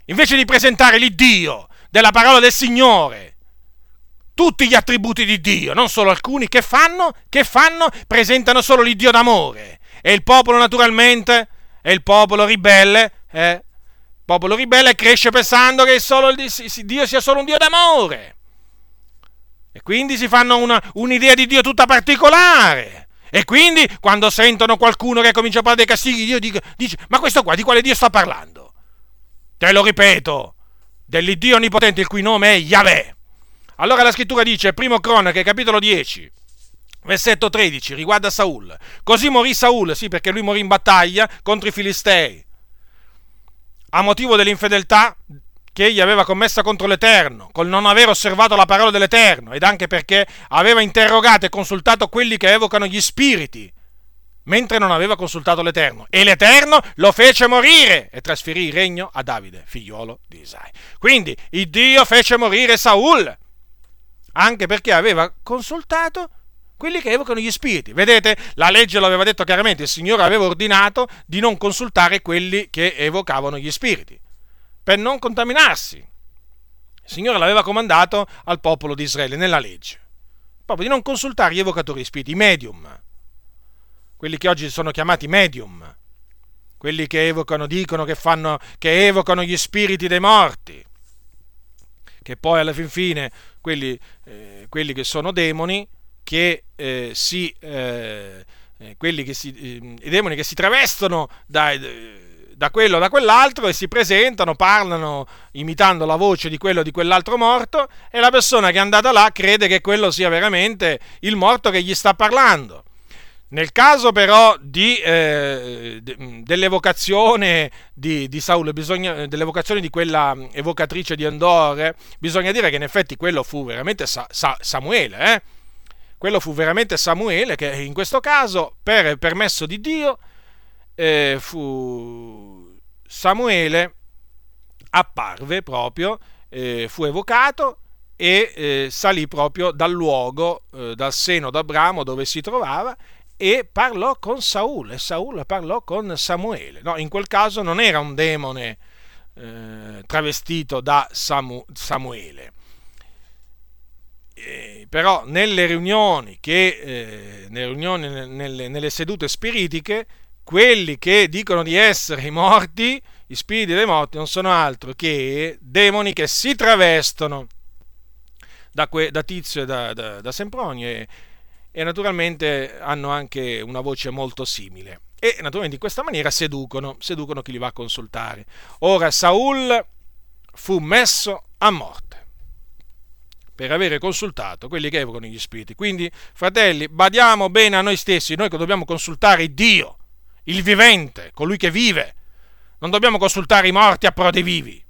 invece di presentare l'Iddio della parola del Signore, tutti gli attributi di Dio, non solo alcuni, che fanno? Che fanno? Presentano solo l'Iddio d'amore. E il popolo naturalmente, è il popolo ribelle, eh? il popolo ribelle cresce pensando che il, Dio sia solo un Dio d'amore. E quindi si fanno una, un'idea di Dio tutta particolare. E quindi quando sentono qualcuno che comincia a parlare dei castighi, Dio dice, dice ma questo qua di quale Dio sta parlando? Te lo ripeto, dell'Iddio onnipotente il cui nome è Yahweh. Allora la scrittura dice, primo cronache, capitolo 10, versetto 13, riguarda Saul. Così morì Saul, sì, perché lui morì in battaglia contro i Filistei, a motivo dell'infedeltà che egli aveva commessa contro l'Eterno, col non aver osservato la parola dell'Eterno, ed anche perché aveva interrogato e consultato quelli che evocano gli spiriti, mentre non aveva consultato l'Eterno. E l'Eterno lo fece morire e trasferì il regno a Davide, figliolo di Isai. Quindi il Dio fece morire Saul, anche perché aveva consultato quelli che evocano gli spiriti. Vedete, la legge lo aveva detto chiaramente, il Signore aveva ordinato di non consultare quelli che evocavano gli spiriti, per non contaminarsi. Il Signore l'aveva comandato al popolo di Israele nella legge, proprio di non consultare gli evocatori di spiriti, i medium quelli che oggi sono chiamati medium, quelli che evocano, dicono che, fanno, che evocano gli spiriti dei morti, che poi alla fin fine quelli, eh, quelli che sono demoni, che eh, si, eh, eh che si, eh, i demoni che si travestono da, da quello o da quell'altro e si presentano, parlano imitando la voce di quello o di quell'altro morto e la persona che è andata là crede che quello sia veramente il morto che gli sta parlando. Nel caso però di, eh, dell'evocazione di, di Saulo, bisogna, dell'evocazione di quella evocatrice di Andore, bisogna dire che in effetti quello fu veramente Sa, Sa, Samuele, eh? quello fu veramente Samuele che in questo caso, per permesso di Dio, eh, fu Samuele apparve proprio, eh, fu evocato e eh, salì proprio dal luogo, eh, dal seno d'Abramo dove si trovava e parlò con Saul e Saul parlò con Samuele. No, in quel caso non era un demone eh, travestito da Samu, Samuele. però nelle riunioni, che, eh, nelle, riunioni nelle, nelle sedute spiritiche, quelli che dicono di essere i morti, gli spiriti dei morti, non sono altro che demoni che si travestono da, que, da Tizio e da, da, da Sempronio e, e naturalmente hanno anche una voce molto simile. E naturalmente in questa maniera seducono, seducono chi li va a consultare. Ora Saul fu messo a morte per avere consultato quelli che evocano gli spiriti. Quindi, fratelli, badiamo bene a noi stessi, noi che dobbiamo consultare Dio, il vivente, colui che vive. Non dobbiamo consultare i morti a pro dei vivi.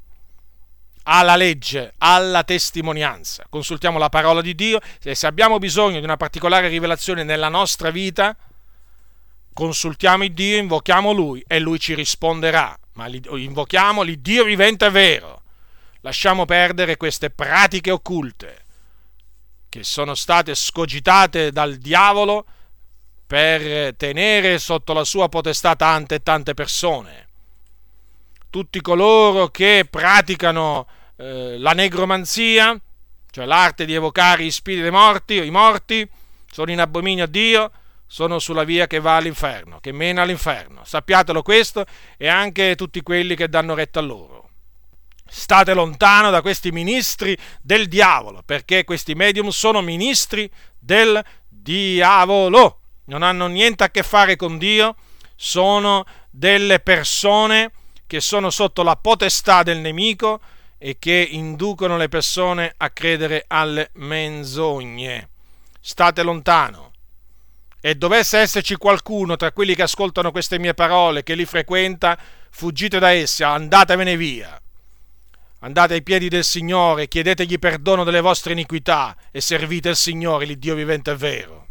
Alla legge, alla testimonianza. Consultiamo la parola di Dio e se abbiamo bisogno di una particolare rivelazione nella nostra vita, consultiamo il Dio, invochiamo Lui e Lui ci risponderà. Ma invochiamo l'Iddio vivente vero lasciamo perdere queste pratiche occulte che sono state scogitate dal diavolo per tenere sotto la sua potestà tante e tante persone. Tutti coloro che praticano eh, la negromanzia, cioè l'arte di evocare gli spiriti dei morti, i morti, sono in abominio a Dio, sono sulla via che va all'inferno, che mena all'inferno. Sappiatelo questo e anche tutti quelli che danno retta a loro. State lontano da questi ministri del diavolo, perché questi medium sono ministri del diavolo. Non hanno niente a che fare con Dio, sono delle persone che sono sotto la potestà del nemico e che inducono le persone a credere alle menzogne. State lontano. E dovesse esserci qualcuno tra quelli che ascoltano queste mie parole che li frequenta, fuggite da essi, andatevene via Andate ai piedi del Signore, chiedetegli perdono delle vostre iniquità e servite il Signore, l'Iddio vivente e vero.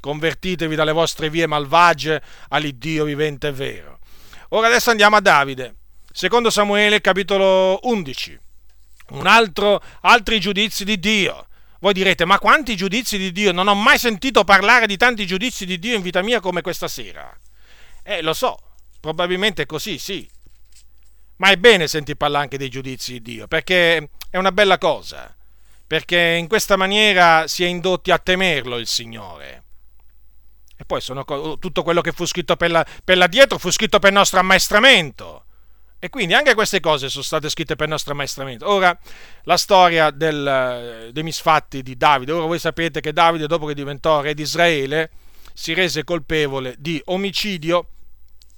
Convertitevi dalle vostre vie malvagie all'Iddio vivente e vero. Ora adesso andiamo a Davide. Secondo Samuele, capitolo 11. Un altro, altri giudizi di Dio. Voi direte, ma quanti giudizi di Dio? Non ho mai sentito parlare di tanti giudizi di Dio in vita mia come questa sera. Eh, lo so, probabilmente è così, sì. Ma è bene sentir parlare anche dei giudizi di Dio, perché è una bella cosa, perché in questa maniera si è indotti a temerlo il Signore. E poi sono, tutto quello che fu scritto per la, per la dietro fu scritto per il nostro ammaestramento. E quindi anche queste cose sono state scritte per il nostro ammaestramento. Ora, la storia del, dei misfatti di Davide. Ora voi sapete che Davide, dopo che diventò re di Israele, si rese colpevole di omicidio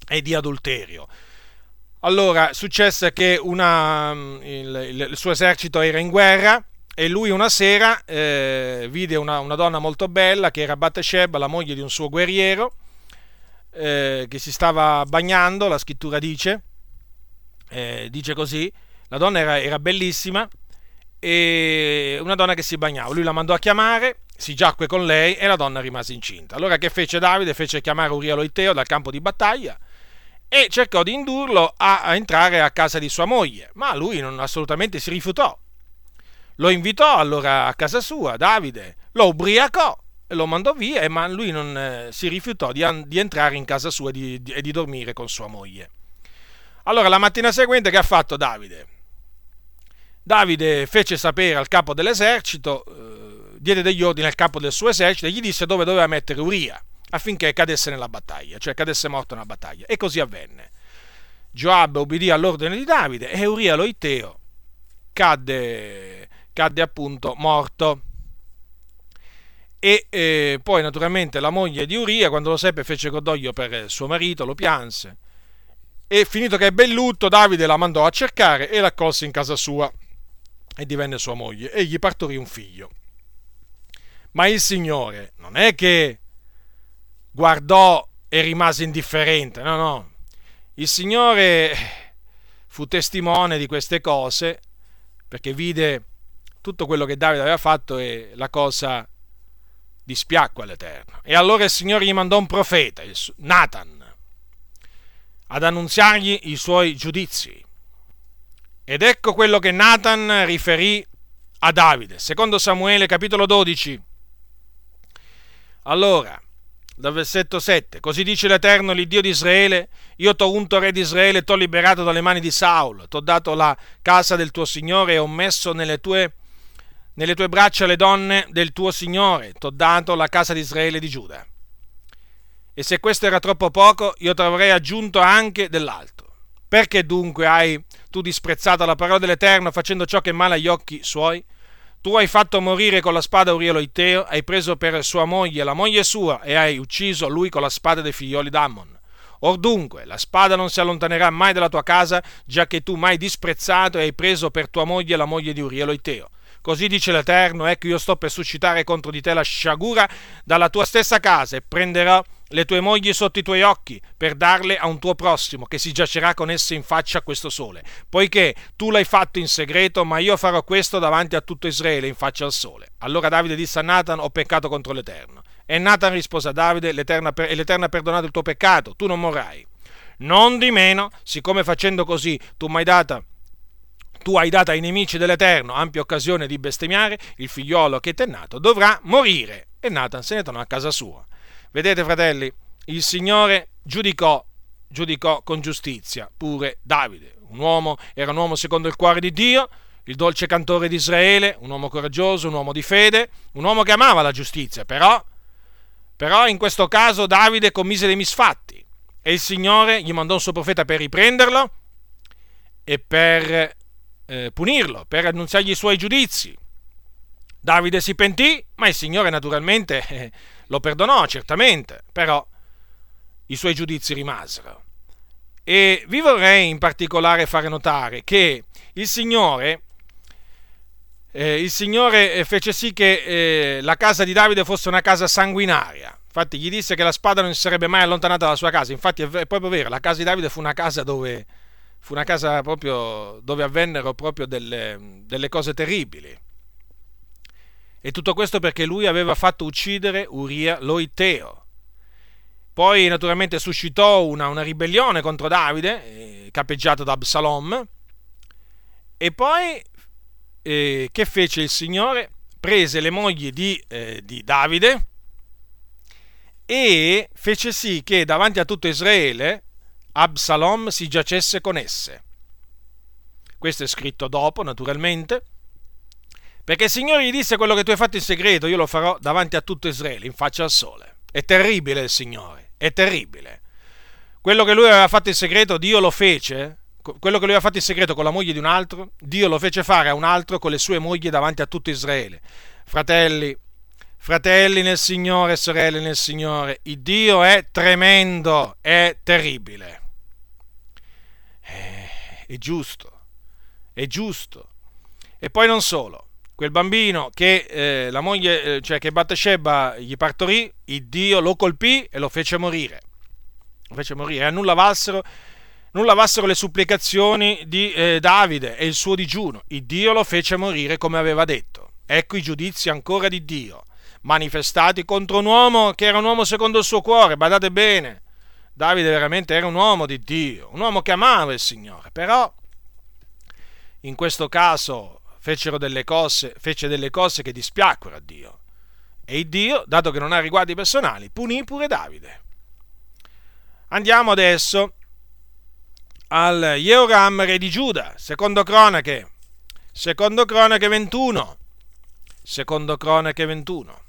e di adulterio. Allora, successe che una, mm, il, il, suo esercito era in guerra e lui una sera eh, vide una, una, donna molto bella che era Bathsheba, la moglie di un suo guerriero, eh, che si stava bagnando, la scrittura dice, eh, dice così, la donna era, era bellissima e una donna che si bagnava. Lui la mandò a chiamare, si giacque con lei e la donna rimase incinta. Allora che fece Davide? Fece chiamare Uria Loiteo dal campo di battaglia e cercò di indurlo a, a, entrare a casa di sua moglie, ma lui non assolutamente si rifiutò. Lo invitò allora a casa sua, Davide, lo ubriacò e lo mandò via, ma lui non eh, si rifiutò di, di, entrare in casa sua e di, di, di dormire con sua moglie. Allora la mattina seguente che ha fatto Davide? Davide fece sapere al capo dell'esercito, eh, diede degli ordini al capo del suo esercito e gli disse dove doveva mettere Uria affinché cadesse nella battaglia, cioè cadesse morto nella battaglia. E così avvenne. Joab obbedì all'ordine di Davide e Uria Loiteo cadde, cadde appunto morto. E eh, poi naturalmente la moglie di Uria, quando lo seppe, fece cordoglio per suo marito, lo pianse. E finito che ebbe il lutto, Davide la mandò a cercare e l'accolse in casa sua e divenne sua moglie e gli partorì un figlio. Ma il Signore non è che guardò e rimase indifferente. No, no. Il Signore fu testimone di queste cose perché vide tutto quello che Davide aveva fatto e la cosa dispiacque all'Eterno. E allora il Signore gli mandò un profeta, Nathan, ad annunziargli i suoi giudizi. Ed ecco quello che Nathan riferì a Davide, secondo Samuele capitolo 12. Allora, dal versetto 7. Così dice l'Eterno, l'Iddio di Israele, io t'ho unto re di Israele, t'ho liberato dalle mani di Saul, t'ho dato la casa del tuo Signore e ho messo nelle tue, nelle tue braccia le donne del tuo Signore, t'ho dato la casa di Israele e di Giuda. E se questo era troppo poco, io ti avrei aggiunto anche dell'altro. Perché dunque hai tu disprezzato la parola dell'Eterno facendo ciò che è male agli occhi suoi? Tu hai fatto morire con la spada Urielo Iteo, hai preso per sua moglie la moglie sua e hai ucciso lui con la spada dei figlioli d'Ammon. Or dunque, la spada non si allontanerà mai dalla tua casa, già che tu mai disprezzato e hai preso per tua moglie la moglie di Urielo Iteo. Così dice l'Eterno, ecco io sto per suscitare contro di te la sciagura dalla tua stessa casa e prenderò le tue mogli sotto i tuoi occhi per darle a un tuo prossimo che si giacerà con esse in faccia a questo sole, poiché tu l'hai fatto in segreto, ma io farò questo davanti a tutto Israele in faccia al sole. Allora Davide disse a Nathan, ho peccato contro l'Eterno. E Nathan rispose a Davide, l'Eterno, ha perdonato il tuo peccato, tu non morrai. Non di meno, siccome facendo così tu mi hai data tu hai dato ai nemici dell'Eterno ampia occasione di bestemmiare, il figliolo che ti è nato dovrà morire. E Nathan se ne tornò a casa sua. Vedete, fratelli, il Signore giudicò, giudicò con giustizia pure Davide. Un uomo, era un uomo secondo il cuore di Dio, il dolce cantore di Israele, un uomo coraggioso, un uomo di fede, un uomo che amava la giustizia, però, però in questo caso Davide commise dei misfatti e il Signore gli mandò un suo profeta per riprenderlo e per eh, punirlo, per annunziargli i suoi giudizi. Davide si pentì, ma il Signore naturalmente eh, lo perdonò certamente, però i suoi giudizi rimasero. E vi vorrei in particolare fare notare che il Signore, eh, il Signore fece sì che eh, la casa di Davide fosse una casa sanguinaria. Infatti gli disse che la spada non si sarebbe mai allontanata dalla sua casa. Infatti è proprio vero, la casa di Davide fu una casa dove, fu una casa proprio dove avvennero proprio delle, delle cose terribili. E tutto questo perché lui aveva fatto uccidere Uria Loiteo. Poi naturalmente suscitò una, una ribellione contro Davide, eh, capeggiata da Absalom. E poi eh, che fece il Signore? Prese le mogli di, eh, di Davide e fece sì che davanti a tutto Israele Absalom si giacesse con esse. Questo è scritto dopo, naturalmente perché il Signore gli disse quello che tu hai fatto in segreto, io lo farò davanti a tutto Israele, in faccia al sole. È terribile il Signore, è terribile. Quello che lui aveva fatto in segreto, Dio lo fece. Quello che lui aveva fatto in segreto con la moglie di un altro, Dio lo fece fare a un altro con le sue mogli davanti a tutto Israele. Fratelli, fratelli nel Signore, sorelle nel Signore, il Dio è tremendo, è terribile. È, è giusto, è giusto. E poi non solo quel bambino che eh, la moglie, eh, cioè che Bathsheba gli partorì, il Dio lo colpì e lo fece morire. Lo fece morire. A nulla valsero, nulla valsero le supplicazioni di eh, Davide e il suo digiuno. Il Dio lo fece morire come aveva detto. Ecco i giudizi ancora di Dio, manifestati contro un uomo che era un uomo secondo il suo cuore. Badate bene, Davide veramente era un uomo di Dio, un uomo che amava il Signore, però in questo caso fecero delle cose, fece delle cose che dispiacquero a Dio. E Dio, dato che non ha riguardi personali, punì pure Davide. Andiamo adesso al Jehoram, re di Giuda, secondo cronache, secondo cronache 21, secondo cronache 21.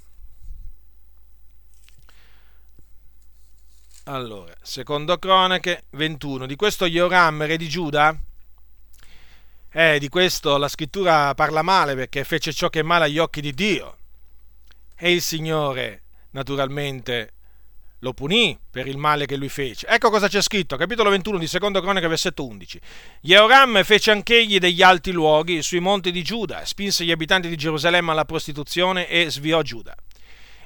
Allora, secondo cronache 21, di questo Jehoram, re di Giuda, eh, di questo la scrittura parla male perché fece ciò che è male agli occhi di Dio. E il Signore, naturalmente, lo punì per il male che lui fece. Ecco cosa c'è scritto, capitolo 21 di Secondo Cronaca, versetto 11. Jehoram fece anch'egli degli alti luoghi sui monti di Giuda, spinse gli abitanti di Gerusalemme alla prostituzione e sviò Giuda.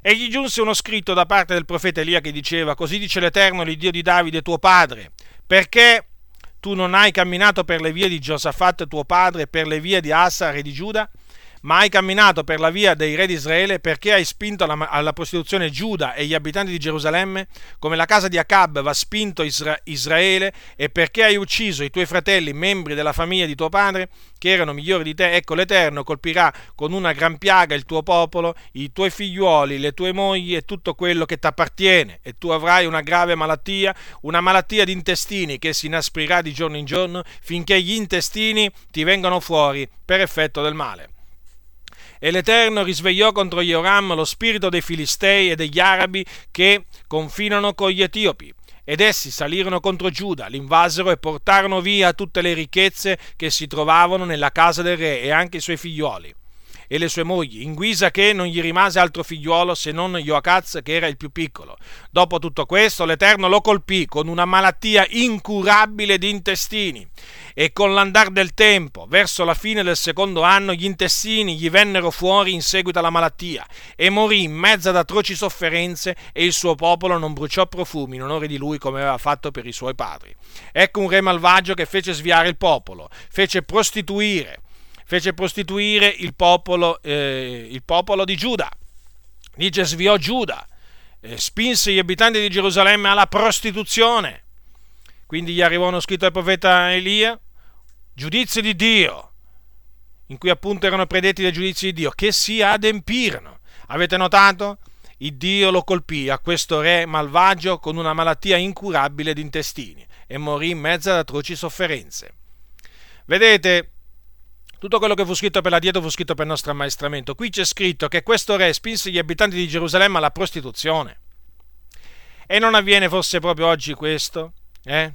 E gli giunse uno scritto da parte del profeta Elia che diceva, così dice l'Eterno, il Dio di Davide, tuo padre, perché tu non hai camminato per le vie di Giosafat tuo padre per le vie di Asa, re di Giuda? Ma hai camminato per la via dei re di Israele perché hai spinto alla, alla, prostituzione Giuda e gli abitanti di Gerusalemme, come la casa di Acab va spinto Isra- Israele, e perché hai ucciso i tuoi fratelli, membri della famiglia di tuo padre, che erano migliori di te, ecco l'Eterno colpirà con una gran piaga il tuo popolo, i tuoi figliuoli, le tue mogli e tutto quello che ti appartiene, e tu avrai una grave malattia, una malattia di intestini che si inasprirà di giorno in giorno finché gli intestini ti vengano fuori per effetto del male E l'Eterno risvegliò contro Joram lo spirito dei Filistei e degli Arabi che confinano con gli Etiopi. Ed essi salirono contro Giuda, l'invasero e portarono via tutte le ricchezze che si trovavano nella casa del re e anche i suoi figlioli e le sue mogli, in guisa che non gli rimase altro figliuolo se non Joacaz che era il più piccolo. Dopo tutto questo l'Eterno lo colpì con una malattia incurabile di intestini e con l'andar del tempo, verso la fine del secondo anno, gli intestini gli vennero fuori in seguito alla malattia e morì in mezzo ad atroci sofferenze e il suo popolo non bruciò profumi in onore di lui come aveva fatto per i suoi padri. Ecco un re malvagio che fece sviare il popolo, fece prostituire fece prostituire il popolo, eh, il popolo di Giuda. Dice sviò Giuda, eh, spinse gli abitanti di Gerusalemme alla prostituzione. Quindi gli arrivò uno scritto del profeta Elia, giudizi di Dio, in cui appunto erano predetti dai giudizi di Dio, che si adempirono. Avete notato? Il Dio lo colpì a questo re malvagio con una malattia incurabile di intestini e morì in mezzo ad atroci sofferenze. Vedete, tutto quello che fu scritto per la dieta fu scritto per il nostro ammaestramento. Qui c'è scritto che questo re spinse gli abitanti di Gerusalemme alla prostituzione. E non avviene forse proprio oggi questo? Eh?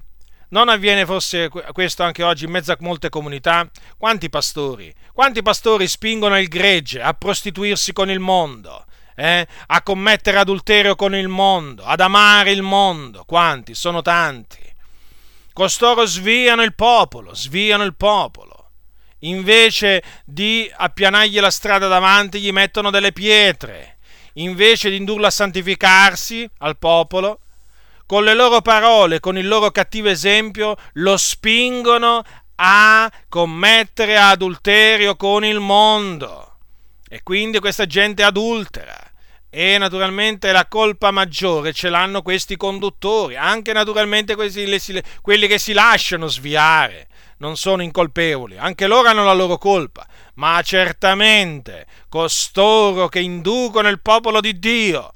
Non avviene forse questo anche oggi in mezzo a molte comunità? Quanti pastori? Quanti pastori spingono il gregge a prostituirsi con il mondo? Eh? A commettere adulterio con il mondo, ad amare il mondo? Quanti? Sono tanti. Costoro sviano il popolo, sviano il popolo invece di appianargli la strada davanti, gli mettono delle pietre, invece di indurlo a santificarsi al popolo, con le loro parole, con il loro cattivo esempio, lo spingono a commettere adulterio con il mondo. E quindi questa gente adultera. E naturalmente la colpa maggiore ce l'hanno questi conduttori, anche naturalmente quelli che si lasciano sviare non sono incolpevoli, anche loro hanno la loro colpa, ma certamente costoro che inducono il popolo di Dio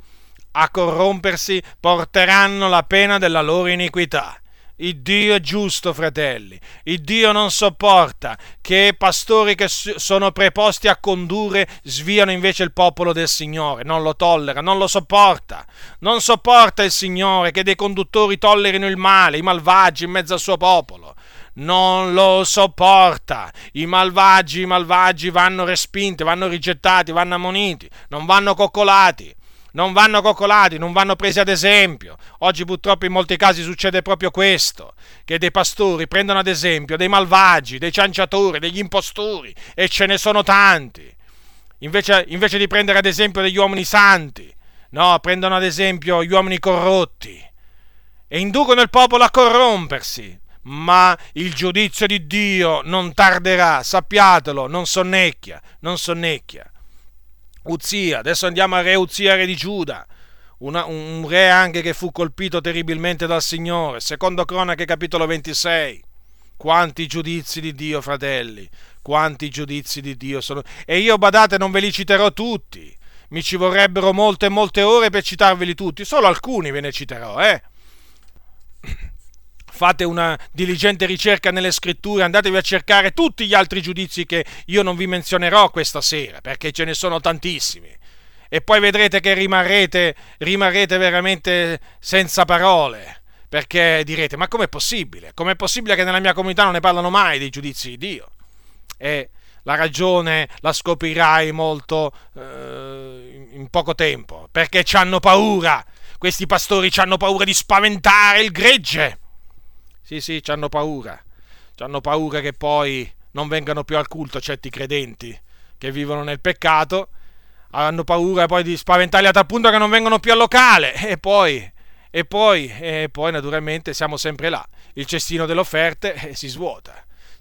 a corrompersi porteranno la pena della loro iniquità. Il Dio è giusto, fratelli. Il Dio non sopporta che pastori che sono preposti a condurre sviano invece il popolo del Signore. Non lo tollera, non lo sopporta. Non sopporta il Signore che dei conduttori tollerino il male, i malvagi in mezzo al suo popolo non lo sopporta. I malvagi, i malvagi vanno respinti, vanno rigettati, vanno ammoniti, non vanno coccolati. Non vanno coccolati, non vanno presi ad esempio. Oggi purtroppo in molti casi succede proprio questo, che dei pastori prendono ad esempio dei malvagi, dei cianciatori, degli impostori, e ce ne sono tanti. Invece, invece di prendere ad esempio degli uomini santi, no, prendono ad esempio gli uomini corrotti e inducono il popolo a corrompersi ma il giudizio di Dio non tarderà, sappiatelo, non sonnecchia, non sonnecchia. Uzia, adesso andiamo al re Uzia, re di Giuda, una, un re anche che fu colpito terribilmente dal Signore, secondo Cronache capitolo 26. Quanti giudizi di Dio, fratelli, quanti giudizi di Dio sono. E io, badate, non ve li citerò tutti. Mi ci vorrebbero molte molte ore per citarveli tutti, solo alcuni ve ne citerò, eh fate una diligente ricerca nelle scritture, andatevi a cercare tutti gli altri giudizi che io non vi menzionerò questa sera, perché ce ne sono tantissimi. E poi vedrete che rimarrete, rimarrete veramente senza parole, perché direte, ma com'è possibile? Com'è possibile che nella mia comunità non ne parlano mai dei giudizi di Dio? E la ragione la scoprirai molto eh, in poco tempo, perché ci hanno paura. Questi pastori ci hanno paura di spaventare il gregge. Sì, sì, hanno paura. Hanno paura che poi non vengano più al culto certi credenti che vivono nel peccato. Hanno paura poi di spaventarli a tal punto che non vengono più al locale. *laughs* E poi, e poi, e poi naturalmente siamo sempre là. Il cestino delle offerte eh, si svuota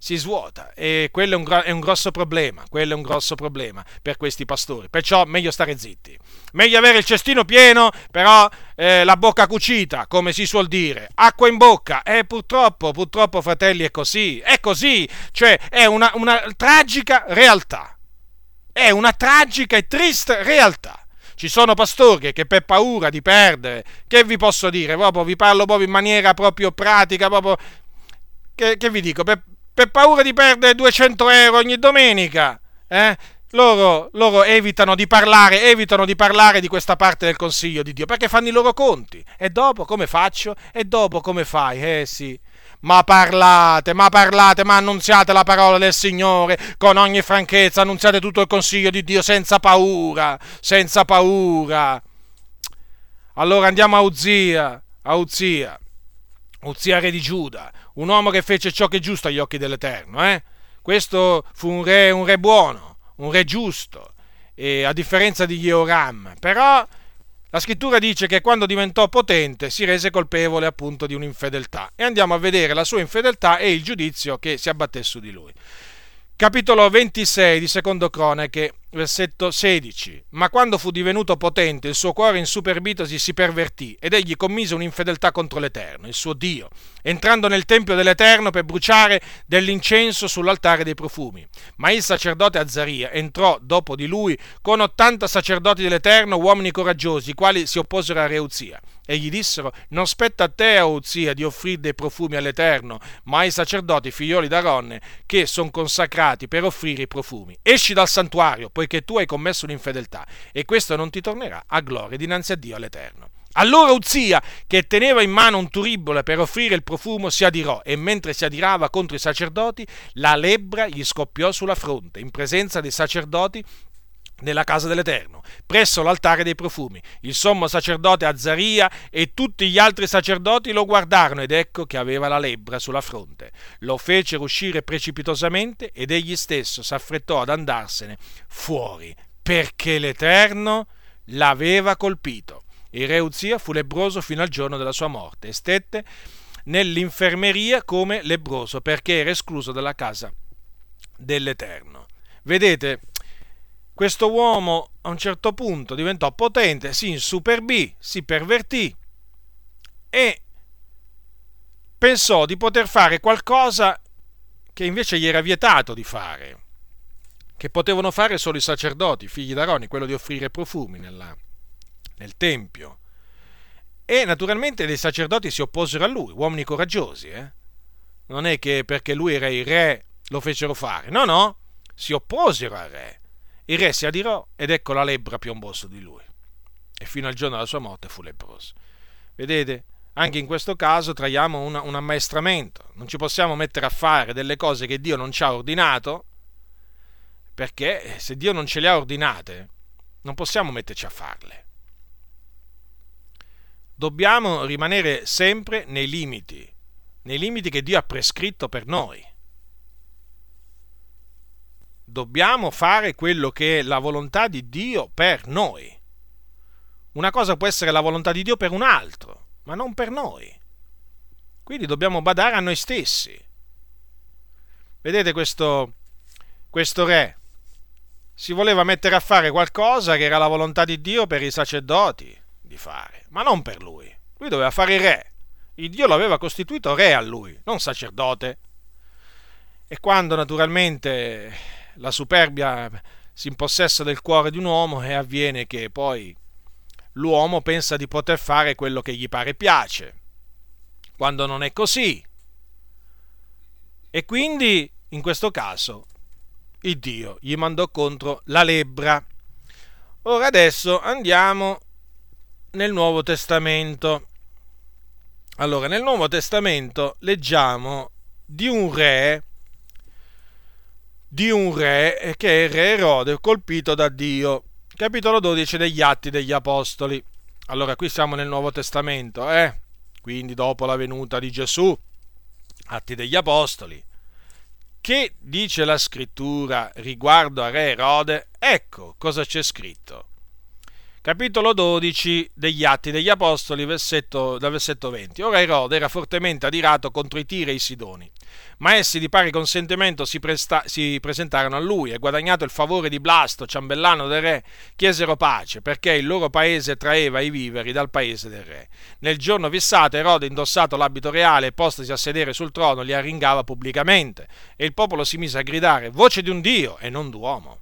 si svuota e quello è un, è un, grosso problema, quello è un grosso problema per questi pastori. Perciò meglio stare zitti. Meglio avere il cestino pieno, però eh, la bocca cucita, come si suol dire. Acqua in bocca. E purtroppo, purtroppo, fratelli, è così. È così. Cioè, è una, una tragica realtà. È una tragica e triste realtà. Ci sono pastori che per paura di perdere, che vi posso dire? Proprio, vi parlo proprio in maniera proprio pratica, proprio che, che vi dico, per, per paura di perdere 200 euro ogni domenica, eh? loro, loro, evitano di parlare, evitano di parlare di questa parte del consiglio di Dio perché fanno i loro conti. E dopo come faccio? E dopo come fai? Eh sì. Ma parlate, ma parlate, ma annunziate la parola del Signore con ogni franchezza, annunziate tutto il consiglio di Dio senza paura, senza paura. Allora andiamo a Uzia, a Uzia, Uzia re di Giuda, un uomo che fece ciò che è giusto agli occhi dell'Eterno, eh? Questo fu un re, un re buono, un re giusto, a differenza di Jehoram. Però la scrittura dice che quando diventò potente si rese colpevole appunto di un'infedeltà. E andiamo a vedere la sua infedeltà e il giudizio che si abbatté su di lui. Capitolo 26 di Secondo Cronache, versetto 16. Ma quando fu divenuto potente, il suo cuore insuperbitosi si pervertì ed egli commise un'infedeltà contro l'Eterno, il suo Dio, entrando nel tempio dell'Eterno per bruciare dell'incenso sull'altare dei profumi. Ma il sacerdote Azzaria entrò dopo di lui con 80 sacerdoti dell'Eterno, uomini coraggiosi, i quali si opposero a Reuzia e gli dissero, non spetta a te, o Uzia, di offrire dei profumi all'Eterno, ma ai sacerdoti figlioli d'Aronne, che sono consacrati per offrire i profumi. Esci dal santuario, poiché tu hai commesso l'infedeltà, e questo non ti tornerà a gloria dinanzi a Dio all'Eterno. Allora Uzia, che teneva in mano un turibolo per offrire il profumo, si adirò e mentre si adirava contro i sacerdoti, la lebbra gli scoppiò sulla fronte in presenza dei sacerdoti nella casa dell'Eterno, presso l'altare dei profumi. Il sommo sacerdote Azzaria e tutti gli altri sacerdoti lo guardarono ed ecco che aveva la lebbra sulla fronte. Lo fecero uscire precipitosamente ed egli stesso s'affrettò ad andarsene fuori, perché l'Eterno l'aveva colpito. Il re Uzia fu lebroso fino al giorno della sua morte e stette nell'infermeria come lebroso perché era escluso dalla casa dell'Eterno. Vedete, questo uomo a un certo punto diventò potente, si insuperbì, si pervertì e pensò di poter fare qualcosa che invece gli era vietato di fare, che potevano fare solo i sacerdoti, figli d'Aroni, quello di offrire profumi nella, nel Tempio. E naturalmente dei sacerdoti si opposero a lui, uomini coraggiosi. Eh? Non è che perché lui era il re lo fecero fare, no, no, si opposero al re il re si adirò ed ecco la lebbra piombò su di lui. E fino al giorno della sua morte fu lebbroso. Vedete? Anche in questo caso traiamo una, un ammaestramento. Non ci possiamo mettere a fare delle cose che Dio non ci ha ordinato, perché se Dio non ce le ha ordinate, non possiamo metterci a farle. Dobbiamo rimanere sempre nei limiti, nei limiti che Dio ha prescritto per noi dobbiamo fare quello che è la volontà di Dio per noi. Una cosa può essere la volontà di Dio per un altro, ma non per noi. Quindi dobbiamo badare a noi stessi. Vedete questo, questo re si voleva mettere a fare qualcosa che era la volontà di Dio per i sacerdoti di fare, ma non per lui. Lui doveva fare il re. Il Dio l'aveva costituito re a lui, non sacerdote. E quando naturalmente la superbia si impossessa del cuore di un uomo e avviene che poi l'uomo pensa di poter fare quello che gli pare piace, quando non è così. E quindi, in questo caso, il Dio gli mandò contro la lebbra. Ora adesso andiamo nel Nuovo Testamento. Allora, nel Nuovo Testamento leggiamo di un re di un re che è il re Erode colpito da Dio. Capitolo 12 degli Atti degli Apostoli. Allora qui siamo nel Nuovo Testamento, eh? Quindi dopo la venuta di Gesù, Atti degli Apostoli. Che dice la scrittura riguardo a re Erode? Ecco cosa c'è scritto capitolo 12 degli Atti degli Apostoli, versetto, dal versetto 20. Ora Erode era fortemente adirato contro i Tiri e i Sidoni, ma essi di pari consentimento si, presta, si presentarono a lui e guadagnato il favore di Blasto, ciambellano del re, chiesero pace, perché il loro paese traeva i viveri dal paese del re. Nel giorno fissato Erode, indossato l'abito reale e postasi a sedere sul trono, li arringava pubblicamente, e il popolo si mise a gridare, voce di un Dio e non d'uomo.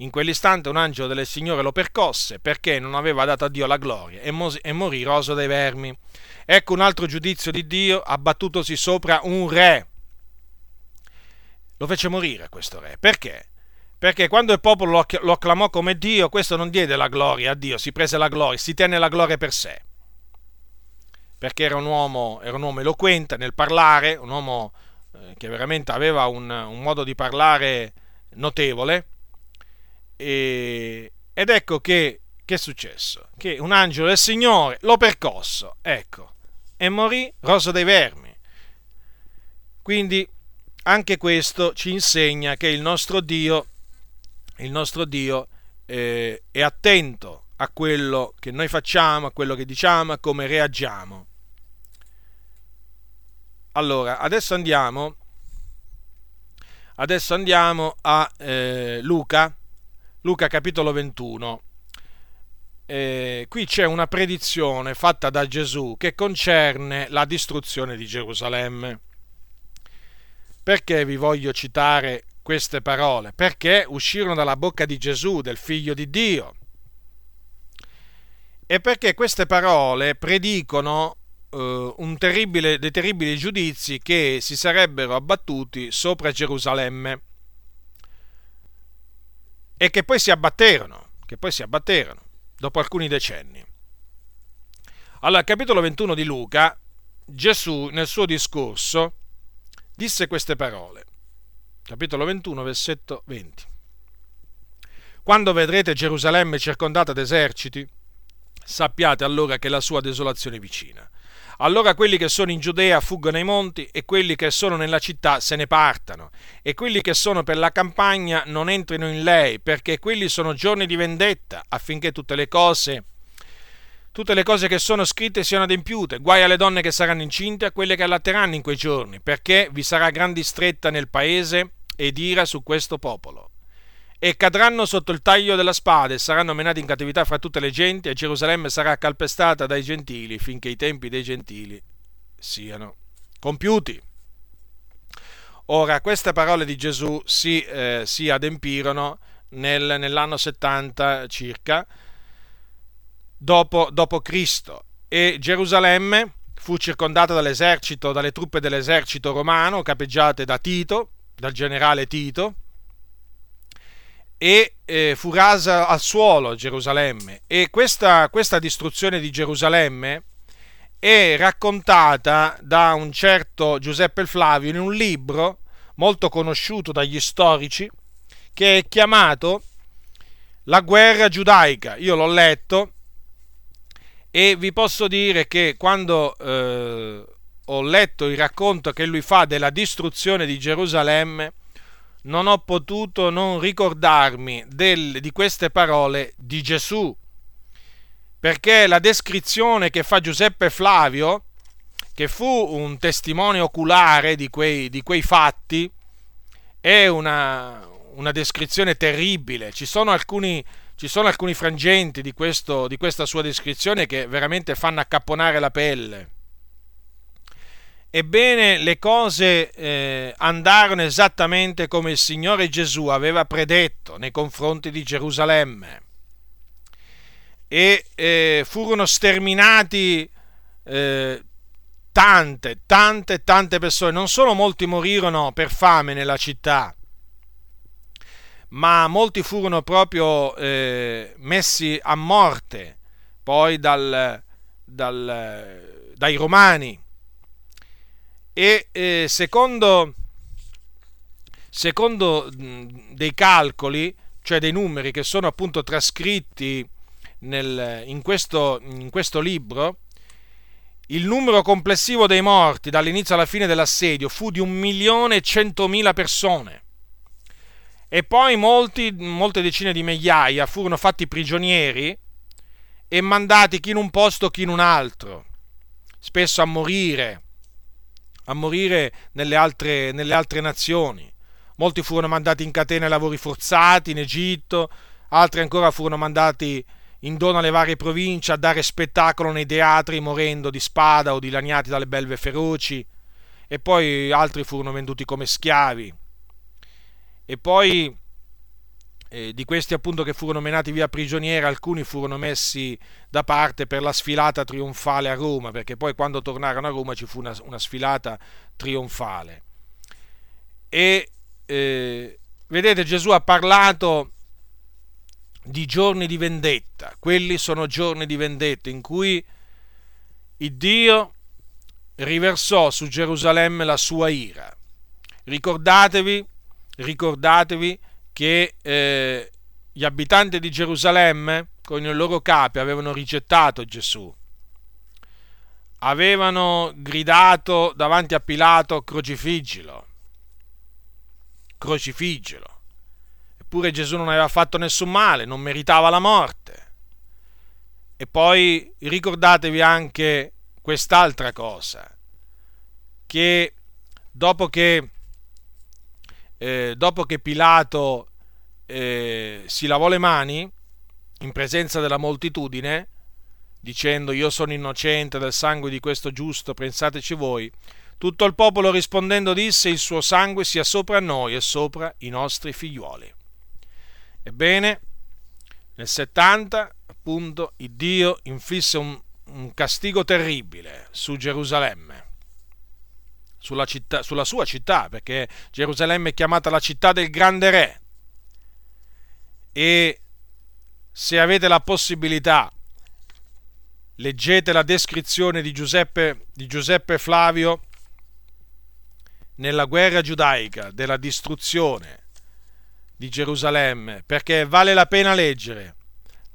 In quell'istante un angelo del Signore lo percosse perché non aveva dato a Dio la gloria e, mos- e morì roso dai vermi. Ecco un altro giudizio di Dio abbattutosi sopra un re. Lo fece morire questo re. Perché? Perché quando il popolo lo, lo acclamò come Dio, questo non diede la gloria a Dio, si prese la gloria, si tenne la gloria per sé. Perché era un uomo, era un uomo eloquente nel parlare, un uomo eh, che veramente aveva un, un, modo di parlare notevole. E, ed ecco che, che è successo? Che un angelo del Signore lo percosso, ecco, e morì roso dei vermi. Quindi anche questo ci insegna che il nostro Dio il nostro Dio eh, è attento a quello che noi facciamo, a quello che diciamo, a come reagiamo. Allora, adesso andiamo, adesso andiamo a eh, Luca, Luca capitolo 21. Eh, qui c'è una predizione fatta da Gesù che concerne la distruzione di Gerusalemme. Perché vi voglio citare queste parole? Perché uscirono dalla bocca di Gesù, del figlio di Dio. E perché queste parole predicono eh, terribile, dei terribili giudizi che si sarebbero abbattuti sopra Gerusalemme e che poi si abbatterono, che poi si abbatterono dopo alcuni decenni. Allora, capitolo 21 di Luca, Gesù nel suo discorso disse queste parole capitolo 21, versetto 20. Quando vedrete Gerusalemme circondata d'eserciti, sappiate allora che la sua desolazione è vicina. Allora quelli che sono in Giudea fuggono ai monti e quelli che sono nella città se ne partano e quelli che sono per la campagna non entrino in lei perché quelli sono giorni di vendetta affinché tutte le cose tutte le cose che sono scritte siano adempiute. Guai alle donne che saranno incinte e a quelle che allatteranno in quei giorni, perché vi sarà gran distretta nel paese ed ira su questo popolo. E cadranno sotto il taglio della spada e saranno menati in cattività fra tutte le genti e Gerusalemme sarà calpestata dai gentili finché i tempi dei gentili siano compiuti. Ora, queste parole di Gesù si, eh, si adempirono nel, nell'anno 70 circa dopo, dopo Cristo e Gerusalemme fu circondata dall'esercito, dalle truppe dell'esercito romano capeggiate da Tito dal generale Tito e eh, fu rasa al suolo Gerusalemme e questa, questa distruzione di Gerusalemme è raccontata da un certo Giuseppe Flavio in un libro molto conosciuto dagli storici che è chiamato La guerra giudaica. Io l'ho letto e vi posso dire che quando eh, ho letto il racconto che lui fa della distruzione di Gerusalemme, non ho potuto non ricordarmi del, di queste parole di Gesù, perché la descrizione che fa Giuseppe Flavio, che fu un testimone oculare di quei, di quei fatti, è una, una, descrizione terribile. Ci sono alcuni, ci sono alcuni frangenti di, questo, di questa sua descrizione che veramente fanno accapponare la pelle. Ebbene, le cose eh, andarono esattamente come il Signore Gesù aveva predetto nei confronti di Gerusalemme e eh, furono sterminati eh, tante, tante, tante persone. Non solo molti morirono per fame nella città, ma molti furono proprio eh, messi a morte poi dal, dal, dai romani e eh, secondo, secondo dei calcoli, cioè dei numeri che sono appunto trascritti nel, in, questo, in questo libro, il numero complessivo dei morti dall'inizio alla fine dell'assedio fu di un milione e centomila persone. E poi molti, molte decine di migliaia furono fatti prigionieri e mandati chi in un posto chi in un altro, spesso a morire a morire nelle altre, nelle altre nazioni. Molti furono mandati in catene ai lavori forzati in Egitto, altri ancora furono mandati in dono alle varie province a dare spettacolo nei teatri morendo di spada o dilaniati dalle belve feroci e poi altri furono venduti come schiavi. E poi eh, di questi appunto che furono menati via prigionieri, alcuni furono messi da parte per la sfilata trionfale a Roma, perché poi quando tornarono a Roma ci fu una, una sfilata trionfale. E eh, vedete, Gesù ha parlato di giorni di vendetta. Quelli sono giorni di vendetta in cui il Dio riversò su Gerusalemme la sua ira. Ricordatevi, ricordatevi che eh, gli abitanti di Gerusalemme con i loro capi avevano rigettato Gesù. Avevano gridato davanti a Pilato crocifiggilo. Crocifiggilo. Eppure Gesù non aveva fatto nessun male, non meritava la morte. E poi ricordatevi anche quest'altra cosa, che dopo che, eh, dopo che Pilato eh, si lavò le mani in presenza della moltitudine, dicendo io sono innocente del sangue di questo giusto, pensateci voi, tutto il popolo rispondendo disse il suo sangue sia sopra noi e sopra i nostri figliuoli. Ebbene, nel 70, appunto, il Dio inflisse un, un castigo terribile su Gerusalemme, sulla, città, sulla sua città, perché Gerusalemme è chiamata la città del grande re. E se avete la possibilità, leggete la descrizione di Giuseppe, di Giuseppe Flavio nella guerra giudaica della distruzione di Gerusalemme, perché vale la pena leggere,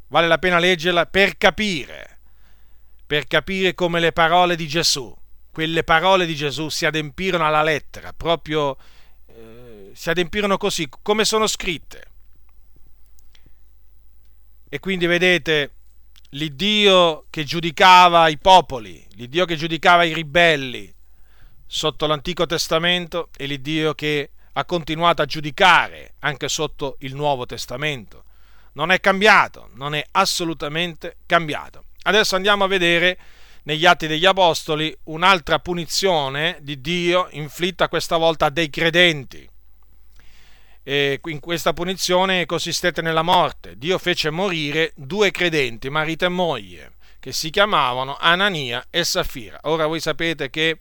vale la pena leggerla per capire, per capire come le parole di Gesù, quelle parole di Gesù si adempirono alla lettera, proprio eh, si adempirono così, come sono scritte. E quindi vedete l'Iddio che giudicava i popoli, l'Iddio che giudicava i ribelli sotto l'Antico Testamento e l'Iddio che ha continuato a giudicare anche sotto il Nuovo Testamento. Non è cambiato, non è assolutamente cambiato. Adesso andiamo a vedere negli Atti degli Apostoli un'altra punizione di Dio inflitta questa volta a dei credenti. E in questa punizione consistette nella morte. Dio fece morire due credenti, marito e moglie, che si chiamavano Anania e Safira. Ora voi sapete che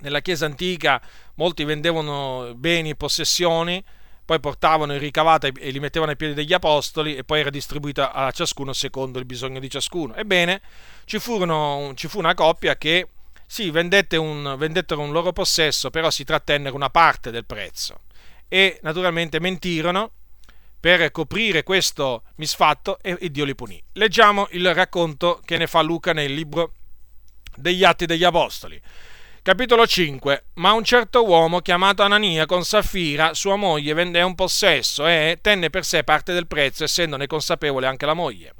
nella Chiesa antica molti vendevano beni e possessioni, poi portavano il ricavato e li mettevano ai piedi degli apostoli e poi era distribuita a ciascuno secondo il bisogno di ciascuno. Ebbene, ci, furono, ci fu una coppia che sì, vendette un, vendettero un loro possesso, però si trattennero una parte del prezzo e naturalmente mentirono per coprire questo misfatto e, e Dio li punì. Leggiamo il racconto che ne fa Luca nel libro degli Atti degli Apostoli. Capitolo 5. Ma un certo uomo chiamato Anania con Saffira, sua moglie, vendè un possesso e tenne per sé parte del prezzo, essendone consapevole anche la moglie.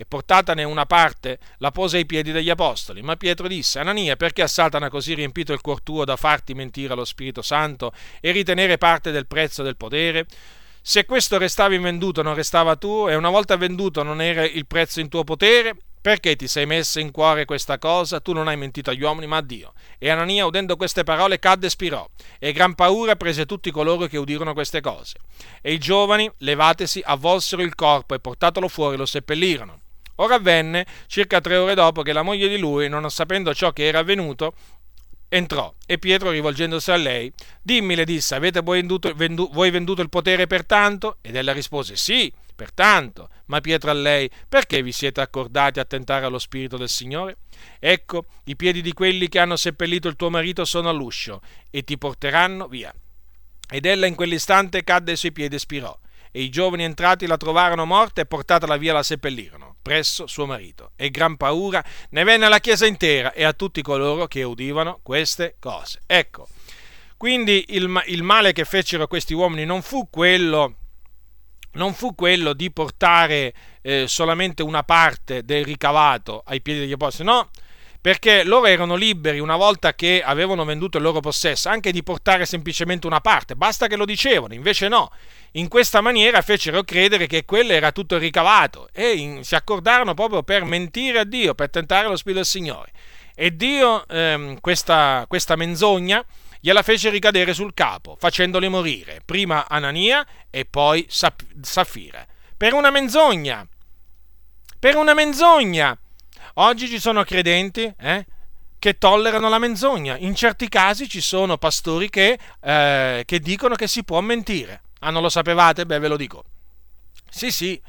E portatane una parte, la pose ai piedi degli apostoli. Ma Pietro disse, Anania, perché a Satana così riempito il cuor tuo da farti mentire allo Spirito Santo e ritenere parte del prezzo del potere? Se questo restava invenduto non restava tuo, e una volta venduto non era il prezzo in tuo potere? Perché ti sei messa in cuore questa cosa? Tu non hai mentito agli uomini, ma a Dio. E Anania, udendo queste parole, cadde e spirò, e gran paura prese tutti coloro che udirono queste cose. E i giovani, levatesi, avvolsero il corpo e portatelo fuori lo seppellirono. Ora avvenne, circa tre ore dopo, che la moglie di lui, non sapendo ciò che era avvenuto, entrò e Pietro, rivolgendosi a lei, dimmi, le disse, avete voi venduto, vendu, voi venduto il potere per tanto? Ed ella rispose, sì Pertanto, ma Pietro a lei, perché vi siete accordati a tentare allo Spirito del Signore? Ecco, i piedi di quelli che hanno seppellito il tuo marito sono all'uscio e ti porteranno via. Ed ella in quell'istante cadde ai suoi piedi e spirò. E i giovani entrati la trovarono morta e portatela via la seppellirono, presso suo marito. E gran paura ne venne alla chiesa intera e a tutti coloro che udivano queste cose. Ecco, quindi il, il male che fecero questi uomini non fu quello non fu quello di portare eh, solamente una parte del ricavato ai piedi degli apostoli, no, perché loro erano liberi una volta che avevano venduto il loro possesso anche di portare semplicemente una parte, basta che lo dicevano, invece no, in questa maniera fecero credere che quello era tutto ricavato e in, si accordarono proprio per mentire a Dio, per tentare lo Spirito del Signore. E Dio ehm, questa, questa menzogna gliela fece ricadere sul capo, facendoli morire, prima Anania e poi Safira. Per una menzogna! Per una menzogna! Oggi ci sono credenti eh, che tollerano la menzogna. In certi casi ci sono pastori che, eh, che dicono che si può mentire. Ah, non lo sapevate? Beh, ve lo dico. Sì, sì,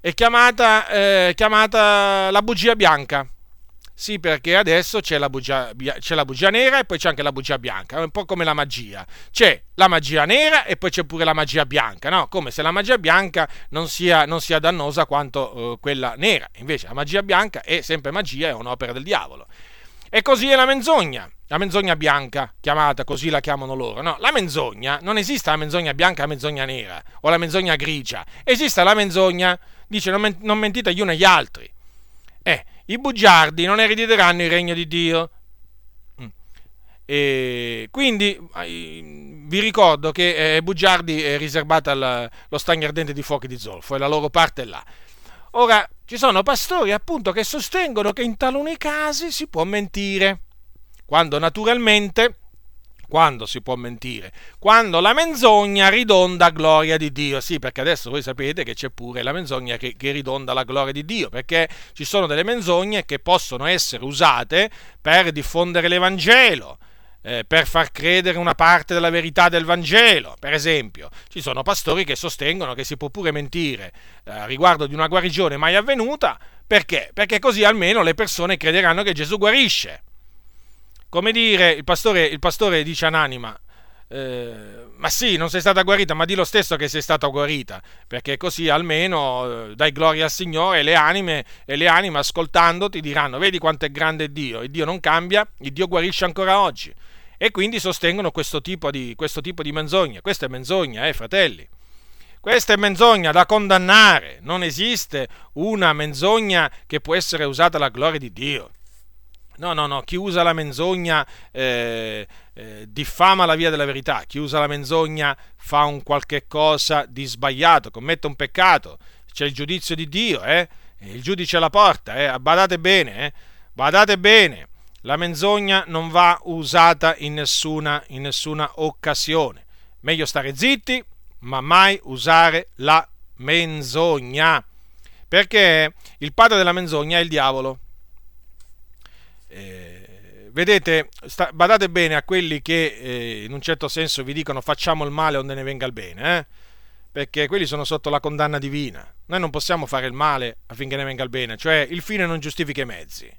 è chiamata, eh, chiamata la bugia bianca. Sì, perché adesso c'è la, bugia, c'è la, bugia, nera e poi c'è anche la bugia bianca, è un po' come la magia. C'è la magia nera e poi c'è pure la magia bianca, no? Come se la magia bianca non sia, non sia dannosa quanto uh, quella nera. Invece la magia bianca è sempre magia, è un'opera del diavolo. E così è la menzogna, la menzogna bianca, chiamata così la chiamano loro. No, la menzogna, non esiste la menzogna bianca e la menzogna nera o la menzogna grigia. Esiste la menzogna, dice non, non mentite gli uni agli altri. Eh, i bugiardi non erediteranno il regno di Dio. Mm. E quindi vi ricordo che eh, bugiardi è riservata lo stagno ardente di fuochi di zolfo e la loro parte è là. Ora, ci sono pastori appunto che sostengono che in taluni casi si può mentire, quando naturalmente quando si può mentire? Quando la menzogna ridonda gloria di Dio. Sì, perché adesso voi sapete che c'è pure la menzogna che, che ridonda la gloria di Dio, perché ci sono delle menzogne che possono essere usate per diffondere l'Evangelo. Eh, per far credere una parte della verità del Vangelo. Per esempio, ci sono pastori che sostengono che si può pure mentire eh, riguardo di una guarigione mai avvenuta, perché? Perché così almeno le persone crederanno che Gesù guarisce come dire, il pastore, il pastore dice an'anima, eh, ma sì, non sei stata guarita, ma di lo stesso che sei stata guarita, perché così almeno eh, dai gloria al Signore e le anime, e le anime ascoltandoti diranno, vedi quanto è grande Dio, il Dio non cambia, il Dio guarisce ancora oggi. E quindi sostengono questo tipo di, questo tipo di menzogna. Questa è menzogna, eh, fratelli. Questa è menzogna da condannare. Non esiste una menzogna che può essere usata alla gloria di Dio. No, no, no, chi usa la menzogna eh, eh, diffama la via della verità, chi usa la menzogna fa un qualche cosa di sbagliato, commette un peccato, c'è il giudizio di Dio, eh? il giudice alla porta, eh? badate bene, eh? badate bene, la menzogna non va usata in nessuna, in nessuna occasione, meglio stare zitti, ma mai usare la menzogna, perché il padre della menzogna è il diavolo eh, vedete, sta, badate bene a quelli che eh, in un certo senso vi dicono facciamo il male onde ne venga il bene, eh? perché quelli sono sotto la condanna divina. Noi non possiamo fare il male affinché ne venga il bene, cioè il fine non giustifica i mezzi.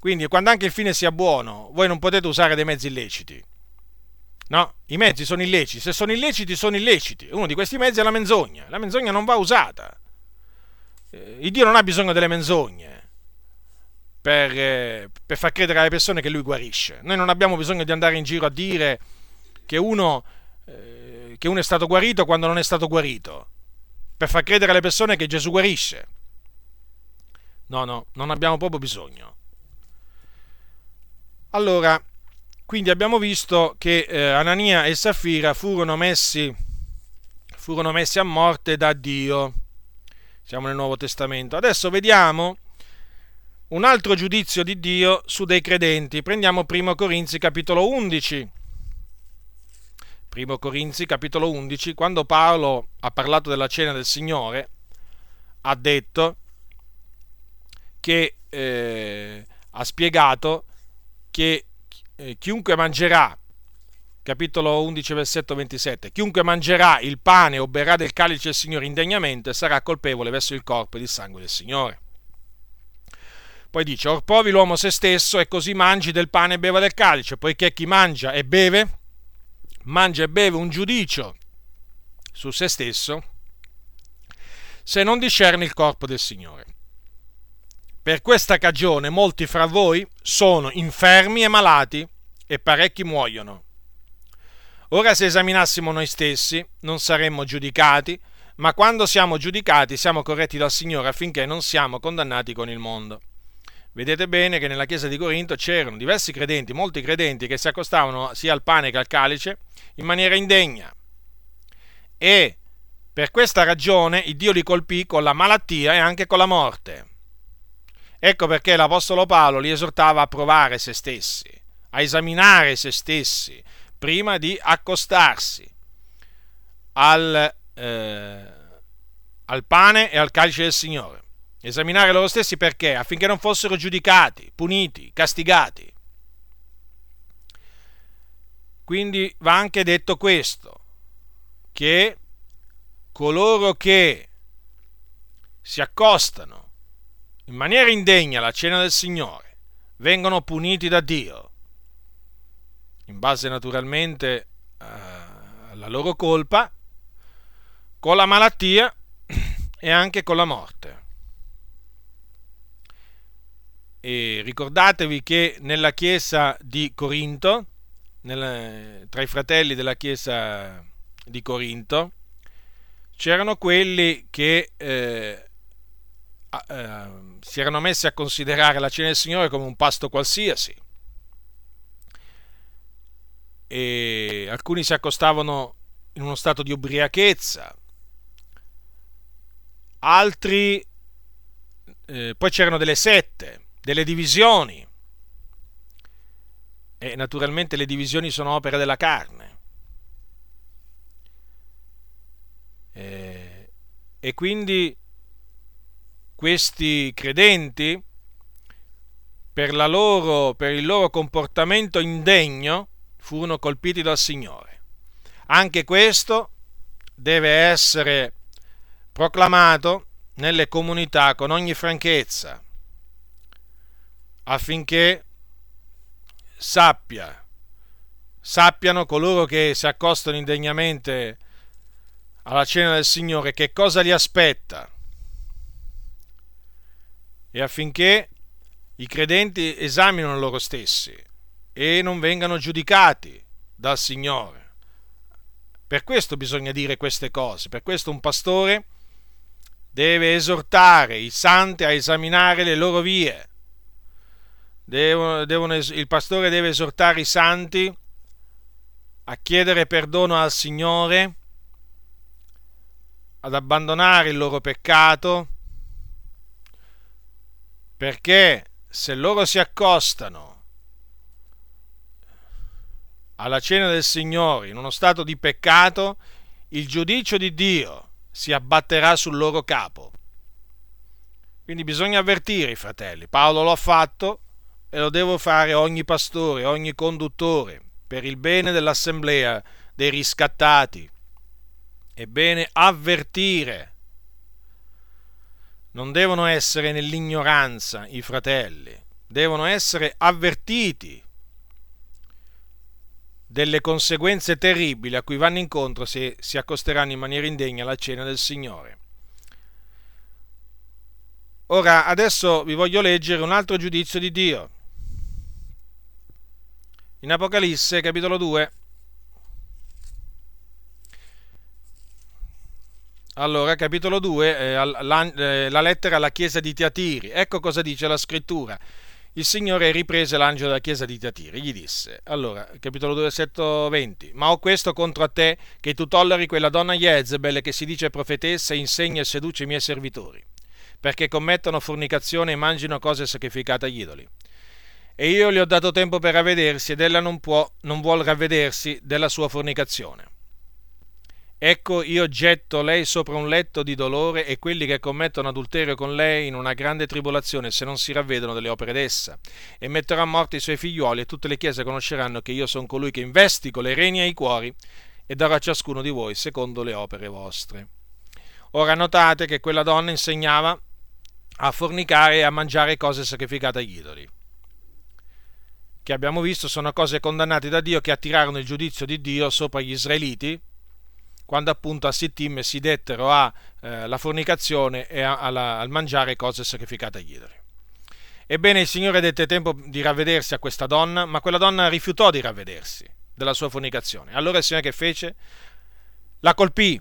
Quindi quando anche il fine sia buono, voi non potete usare dei mezzi illeciti. No, i mezzi sono illeciti, se sono illeciti sono illeciti. Uno di questi mezzi è la menzogna. La menzogna non va usata. Eh, il Dio non ha bisogno delle menzogne per, eh, per, far credere alle persone che lui guarisce. Noi non abbiamo bisogno di andare in giro a dire che uno, eh, che uno è stato guarito quando non è stato guarito, per far credere alle persone che Gesù guarisce. No, no, non abbiamo proprio bisogno. Allora, quindi abbiamo visto che eh, Anania e Safira furono messi, furono messi a morte da Dio. Siamo nel Nuovo Testamento. Adesso vediamo un altro giudizio di Dio su dei credenti. Prendiamo 1 Corinzi capitolo 11. 1 Corinzi capitolo 11, quando Paolo ha parlato della cena del Signore, ha detto che eh, ha spiegato che eh, chiunque mangerà, capitolo 11, versetto 27, chiunque mangerà il pane o berrà del calice del Signore indegnamente sarà colpevole verso il corpo e il sangue del Signore. Poi dice, or provi l'uomo se stesso e così mangi del pane e beva del calice, poiché chi mangia e beve, mangia e beve un giudicio su se stesso, se non discerne il corpo del Signore. Per questa cagione molti fra voi sono infermi e malati e parecchi muoiono. Ora se esaminassimo noi stessi non saremmo giudicati, ma quando siamo giudicati siamo corretti dal Signore affinché non siamo condannati con il mondo. Vedete bene che nella chiesa di Corinto c'erano diversi credenti, molti credenti che si accostavano sia al pane che al calice in maniera indegna. E per questa ragione il Dio li colpì con la malattia e anche con la morte. Ecco perché l'Apostolo Paolo li esortava a provare se stessi, a esaminare se stessi, prima di accostarsi al, eh, al pane e al calice del Signore esaminare loro stessi perché? Affinché non fossero giudicati, puniti, castigati. Quindi va anche detto questo, che coloro che si accostano in maniera indegna alla cena del Signore vengono puniti da Dio, in base naturalmente eh, alla loro colpa, con la malattia *clears throat* e anche con la morte. E ricordatevi che nella chiesa di Corinto, nel, tra i fratelli della chiesa di Corinto, c'erano quelli che eh, eh, si erano messi a considerare la cena del Signore come un pasto qualsiasi. E alcuni si accostavano in uno stato di ubriachezza, altri, eh, poi c'erano delle sette, delle divisioni, e naturalmente le divisioni sono opere della carne. E, e quindi questi credenti, per, loro, per il loro comportamento indegno, furono colpiti dal Signore. Anche questo deve essere proclamato nelle comunità con ogni franchezza, affinché sappia, sappiano coloro che si accostano indegnamente alla cena del Signore che cosa li aspetta e affinché i credenti esaminino loro stessi e non vengano giudicati dal Signore. Per questo bisogna dire queste cose, per questo un pastore deve esortare i santi a esaminare le loro vie. Devono, devono, il pastore deve esortare i santi a chiedere perdono al Signore, ad abbandonare il loro peccato, perché se loro si accostano alla cena del Signore in uno stato di peccato, il giudizio di Dio si abbatterà sul loro capo. Quindi bisogna avvertire i fratelli. Paolo lo ha fatto e lo devo fare ogni pastore, ogni conduttore, per il bene dell'assemblea dei riscattati. È bene avvertire. Non devono essere nell'ignoranza i fratelli, devono essere avvertiti delle conseguenze terribili a cui vanno incontro se si accosteranno in maniera indegna alla cena del Signore. Ora, adesso vi voglio leggere un altro giudizio di Dio. In Apocalisse, capitolo 2. Allora, capitolo 2, eh, la, eh, la lettera alla chiesa di Tiatiri. Ecco cosa dice la scrittura il Signore riprese l'angelo della chiesa di Tiatiri, gli disse, allora, capitolo 2, versetto 20, ma ho questo contro te, che tu tolleri quella donna Jezebel che si dice profetessa e insegna e seduce i miei servitori, perché commettono fornicazione e mangino cose sacrificate agli idoli. E io gli ho dato tempo per ravvedersi ed ella non può, non vuol ravvedersi della sua fornicazione. Ecco io getto lei sopra un letto di dolore e quelli che commettono adulterio con lei in una grande tribolazione se non si ravvedono delle opere d'essa. E metterò a morte i suoi figlioli e tutte le chiese conosceranno che io sono colui che investigo le reni e i cuori e darò a ciascuno di voi secondo le opere vostre. Ora notate che quella donna insegnava a fornicare e a mangiare cose sacrificate agli idoli che abbiamo visto sono cose condannate da Dio che attirarono il giudizio di Dio sopra gli israeliti quando appunto a Sittim si dettero alla eh, fornicazione e a, alla, al mangiare cose sacrificate agli idoli. Ebbene, il Signore dette tempo di ravvedersi a questa donna, ma quella donna rifiutò di ravvedersi della sua fornicazione. Allora il Signore che fece? La colpì,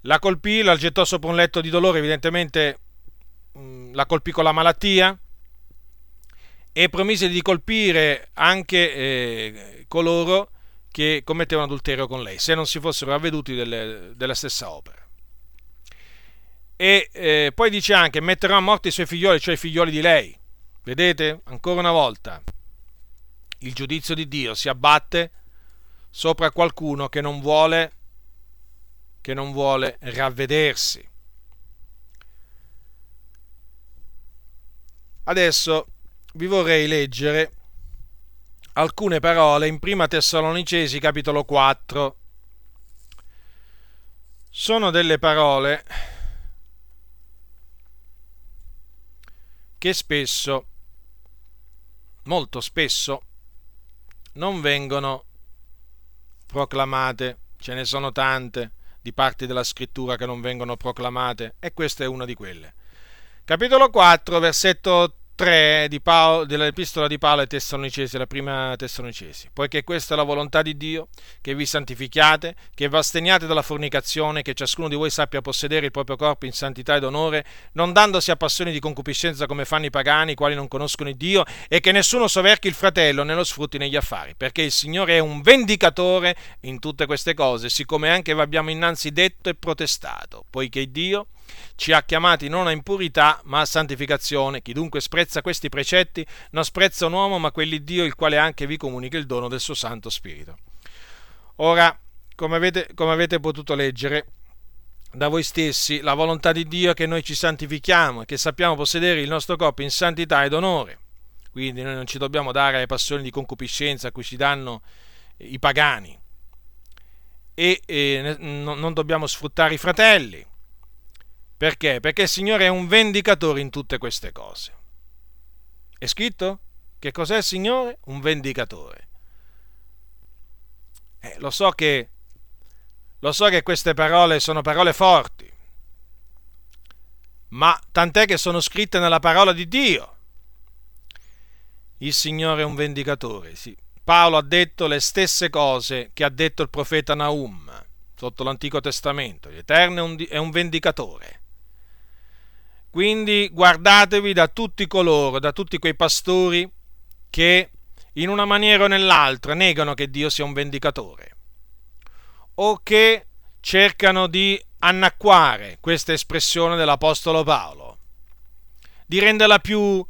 la colpì, la gettò sopra un letto di dolore, evidentemente mh, mm, la colpì con la malattia e promise di colpire anche eh, coloro che commettevano adulterio con lei, se non si fossero avveduti delle, della stessa opera. E eh, poi dice anche, metterà a morte i suoi figlioli, cioè i figlioli di lei. Vedete? Ancora una volta, il giudizio di Dio si abbatte sopra qualcuno che non vuole, che non vuole ravvedersi. Adesso vi vorrei leggere alcune parole in Prima Tessalonicesi capitolo 4. sono delle parole che spesso, molto spesso, non vengono proclamate, ce ne sono tante di parti della scrittura che non vengono proclamate e questa è una di quelle. Capitolo 4, versetto 3 di Paolo, dell'epistola di Paolo ai Tessalonicesi, la prima Tessalonicesi. Poiché questa è la volontà di Dio, che vi santifichiate, che vi asteniate dalla fornicazione, che ciascuno di voi sappia possedere il proprio corpo in santità ed onore, non dandosi a passioni di concupiscenza come fanno i pagani, i quali non conoscono il Dio, e che nessuno soverchi il fratello né lo sfrutti negli affari, perché il Signore è un vendicatore in tutte queste cose, siccome anche vi abbiamo innanzi detto e protestato, poiché Dio ci ha chiamati non a impurità, ma a santificazione. Chi dunque sprezza questi precetti non sprezza un uomo, ma quelli Dio, il quale anche vi comunica il dono del suo Santo Spirito. Ora, come avete, come avete potuto leggere da voi stessi, la volontà di Dio è che noi ci santifichiamo e che sappiamo possedere il nostro corpo in santità ed onore. Quindi noi non ci dobbiamo dare alle passioni di concupiscenza a cui ci danno i pagani e, e non dobbiamo sfruttare i fratelli perché? Perché il Signore è un vendicatore in tutte queste cose. È scritto? Che cos'è il Signore? Un vendicatore. Eh, lo, so che, lo so che queste parole sono parole forti, ma tant'è che sono scritte nella parola di Dio. Il Signore è un vendicatore, sì. Paolo ha detto le stesse cose che ha detto il profeta Naum sotto l'Antico Testamento. L'Eterno è un, vendicatore. Quindi guardatevi da tutti coloro, da tutti quei pastori che in una maniera o nell'altra negano che Dio sia un vendicatore o che cercano di annacquare questa espressione dell'Apostolo Paolo, di renderla più,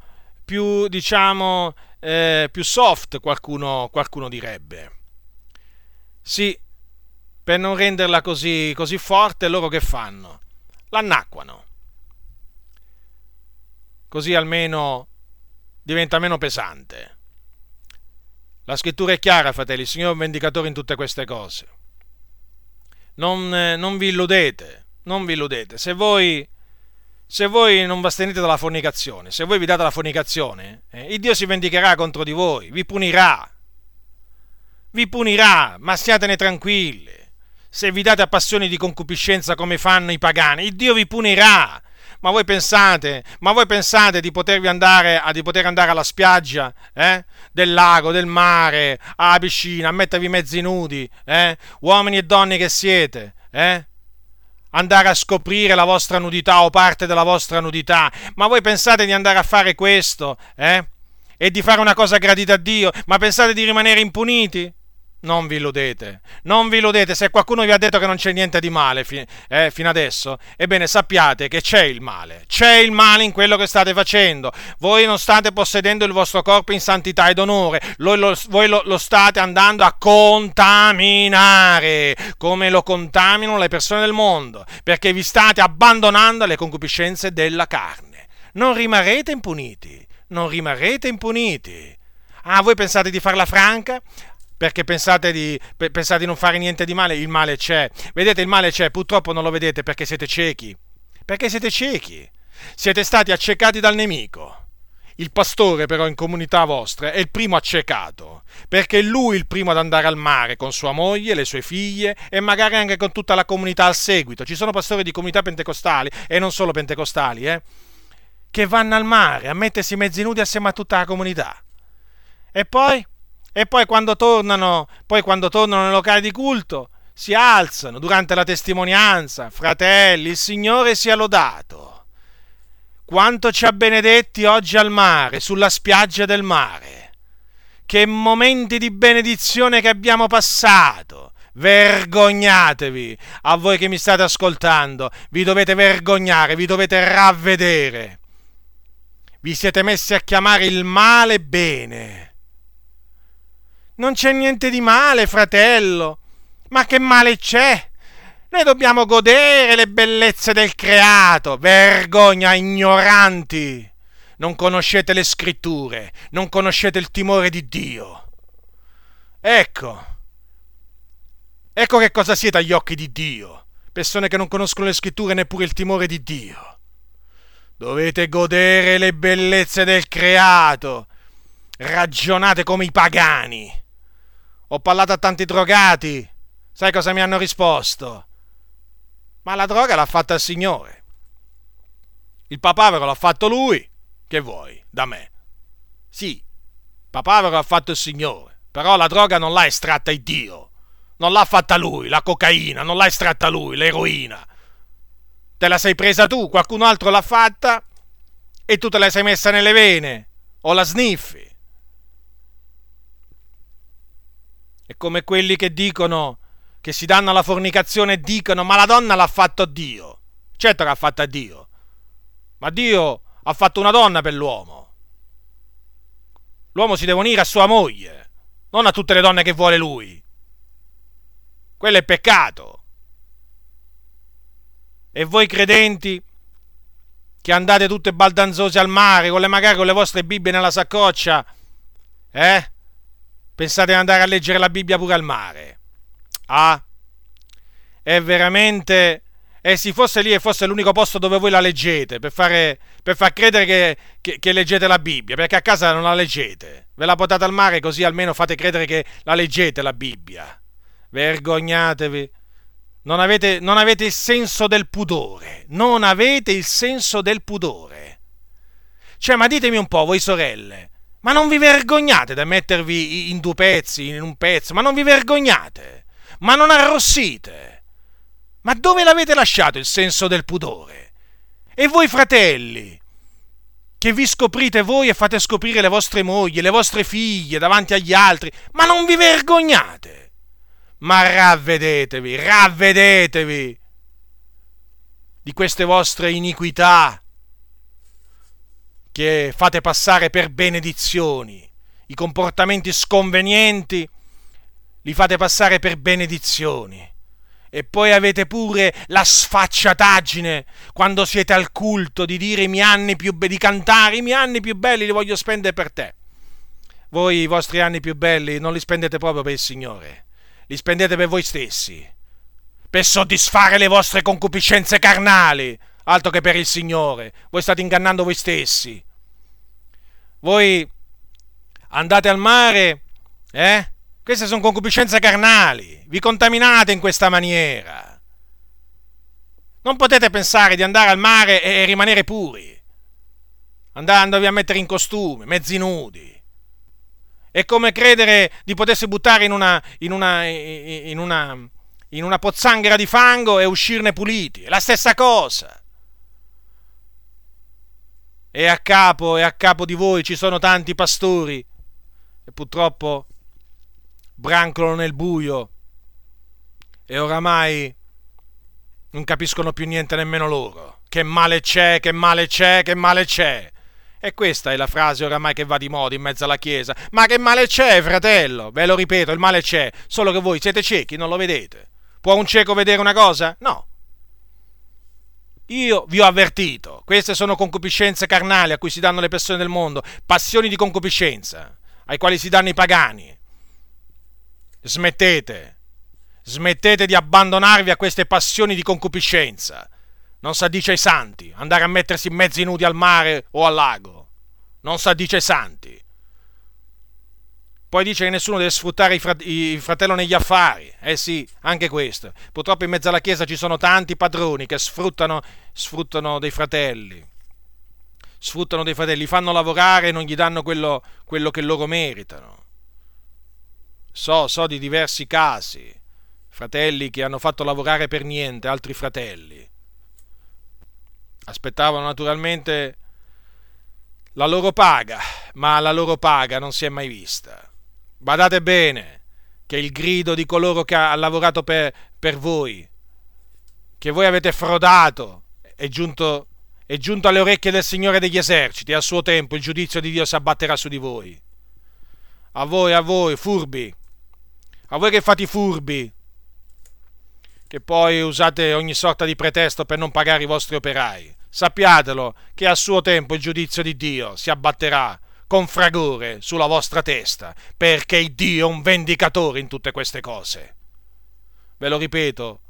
più diciamo, eh, più soft, qualcuno, qualcuno direbbe. Sì, per non renderla così, così forte, loro che fanno? L'annacquano così almeno diventa meno pesante. La scrittura è chiara, fratelli, il Signore è un vendicatore in tutte queste cose. Non, eh, non vi illudete, non vi illudete. Se voi, se voi non vi astenete dalla fornicazione, se voi vi date la fornicazione, eh, il Dio si vendicherà contro di voi, vi punirà. Vi punirà, ma siatene tranquilli. Se vi date a passioni di concupiscenza come fanno i pagani, il Dio vi punirà ma voi pensate, ma voi pensate di, potervi andare, di poter andare alla spiaggia eh? del lago, del mare, alla piscina, a mettervi mezzi nudi, eh? uomini e donne che siete, eh? andare a scoprire la vostra nudità o parte della vostra nudità, ma voi pensate di andare a fare questo, eh? E di fare una cosa gradita a Dio, ma pensate di rimanere impuniti? Non vi illudete, non vi illudete, se qualcuno vi ha detto che non c'è niente di male fi- eh, fino adesso, ebbene sappiate che c'è il male, c'è il male in quello che state facendo, voi non state possedendo il vostro corpo in santità ed onore, voi lo, voi lo, lo state andando a contaminare, come lo contaminano le persone del mondo, perché vi state abbandonando alle concupiscenze della carne. Non rimarrete impuniti, non rimarrete impuniti. Ah, voi pensate di farla franca? Perché pensate di, pensate di non fare niente di male, il male c'è. Vedete, il male c'è, purtroppo non lo vedete perché siete ciechi. Perché siete ciechi. Siete stati accecati dal nemico. Il pastore però in comunità vostra è il primo accecato, perché è lui il primo ad andare al mare con sua moglie, le sue figlie e magari anche con tutta la comunità al seguito. Ci sono pastori di comunità pentecostali e non solo pentecostali, eh, che vanno al mare a mettersi mezzi nudi assieme a tutta la comunità. E poi e poi quando tornano, poi quando tornano nei locali di culto, si alzano durante la testimonianza, fratelli, il Signore sia lodato. Quanto ci ha benedetti oggi al mare, sulla spiaggia del mare. Che momenti di benedizione che abbiamo passato. Vergognatevi, a voi che mi state ascoltando, vi dovete vergognare, vi dovete ravvedere. Vi siete messi a chiamare il male bene non c'è niente di male, fratello. Ma che male c'è? Noi dobbiamo godere le bellezze del creato. Vergogna, ignoranti. Non conoscete le scritture, non conoscete il timore di Dio. Ecco. Ecco che cosa siete agli occhi di Dio. persone che non conoscono le scritture neppure il timore di Dio. Dovete godere le bellezze del creato. Ragionate come i pagani. Ho parlato a tanti drogati. Sai cosa mi hanno risposto? Ma la droga l'ha fatta il Signore. Il papavero l'ha fatto lui. Che vuoi da me? Sì, papavero l'ha fatto il Signore, però la droga non l'ha estratta il Dio. Non l'ha fatta lui, la cocaina, non l'ha estratta lui, l'eroina. Te la sei presa tu, qualcun altro l'ha fatta e tu te la sei messa nelle vene o la sniffi. È come quelli che dicono che si danno alla fornicazione e dicono ma la donna l'ha fatto Dio. Certo che l'ha fatta Dio. Ma Dio ha fatto una donna per l'uomo. L'uomo si deve unire a sua moglie, non a tutte le donne che vuole lui. Quello è peccato. E voi credenti che andate tutte baldanzosi al mare, con le magari con le vostre Bibbie nella saccoccia, eh? Pensate di andare a leggere la Bibbia pure al mare? Ah? È veramente... E se fosse lì e fosse l'unico posto dove voi la leggete, per, fare, per far credere che, che, che leggete la Bibbia, perché a casa non la leggete. Ve la portate al mare così almeno fate credere che la leggete la Bibbia. Vergognatevi. Non avete, non avete il senso del pudore. Non avete il senso del pudore. Cioè, ma ditemi un po', voi sorelle, ma non vi vergognate da mettervi in due pezzi, in un pezzo? Ma non vi vergognate? Ma non arrossite? Ma dove l'avete lasciato il senso del pudore? E voi fratelli, che vi scoprite voi e fate scoprire le vostre mogli, le vostre figlie davanti agli altri, ma non vi vergognate? Ma ravvedetevi, ravvedetevi di queste vostre iniquità che fate passare per benedizioni, i comportamenti sconvenienti li fate passare per benedizioni. E poi avete pure la sfacciataggine quando siete al culto di dire i miei anni più belli, di cantare i miei anni più belli li voglio spendere per te. Voi i vostri anni più belli non li spendete proprio per il Signore, li spendete per voi stessi, per soddisfare le vostre concupiscenze carnali, altro che per il Signore. Voi state ingannando voi stessi. Voi andate al mare, eh? Queste sono concupiscenze carnali, vi contaminate in questa maniera. Non potete pensare di andare al mare e rimanere puri, andandovi a mettere in costume, mezzi nudi. È come credere di potersi buttare in una, in una, in una, in una pozzanghera di fango e uscirne puliti. È la stessa cosa. E a capo, e a capo di voi ci sono tanti pastori e purtroppo brancolano nel buio e oramai non capiscono più niente nemmeno loro. Che male c'è, che male c'è, che male c'è. E questa è la frase oramai che va di moda in mezzo alla Chiesa. Ma che male c'è, fratello? Ve lo ripeto, il male c'è, solo che voi siete ciechi, non lo vedete. Può un cieco vedere una cosa? No. Io vi ho avvertito, queste sono concupiscenze carnali a cui si danno le persone del mondo, passioni di concupiscenza, ai quali si danno i pagani. Smettete, smettete di abbandonarvi a queste passioni di concupiscenza non s'addice ai santi andare a mettersi mezzi nudi al mare o al lago. Non s'addice ai santi. Poi dice che nessuno deve sfruttare il fratello negli affari. Eh sì, anche questo. Purtroppo in mezzo alla Chiesa ci sono tanti padroni che sfruttano, sfruttano dei fratelli. Sfruttano dei fratelli, li fanno lavorare e non gli danno quello, quello che loro meritano. So, so di diversi casi. Fratelli che hanno fatto lavorare per niente altri fratelli aspettavano naturalmente la loro paga, ma la loro paga non si è mai vista. Badate bene che il grido di coloro che ha lavorato per, per voi, che voi avete frodato, è giunto, è giunto alle orecchie del Signore degli eserciti, e a suo tempo il giudizio di Dio si abbatterà su di voi. A voi, a voi, furbi, a voi che fate i furbi, che poi usate ogni sorta di pretesto per non pagare i vostri operai. Sappiatelo che a suo tempo il giudizio di Dio si abbatterà con fragore sulla vostra testa, perché Dio è un vendicatore in tutte queste cose. Ve lo ripeto,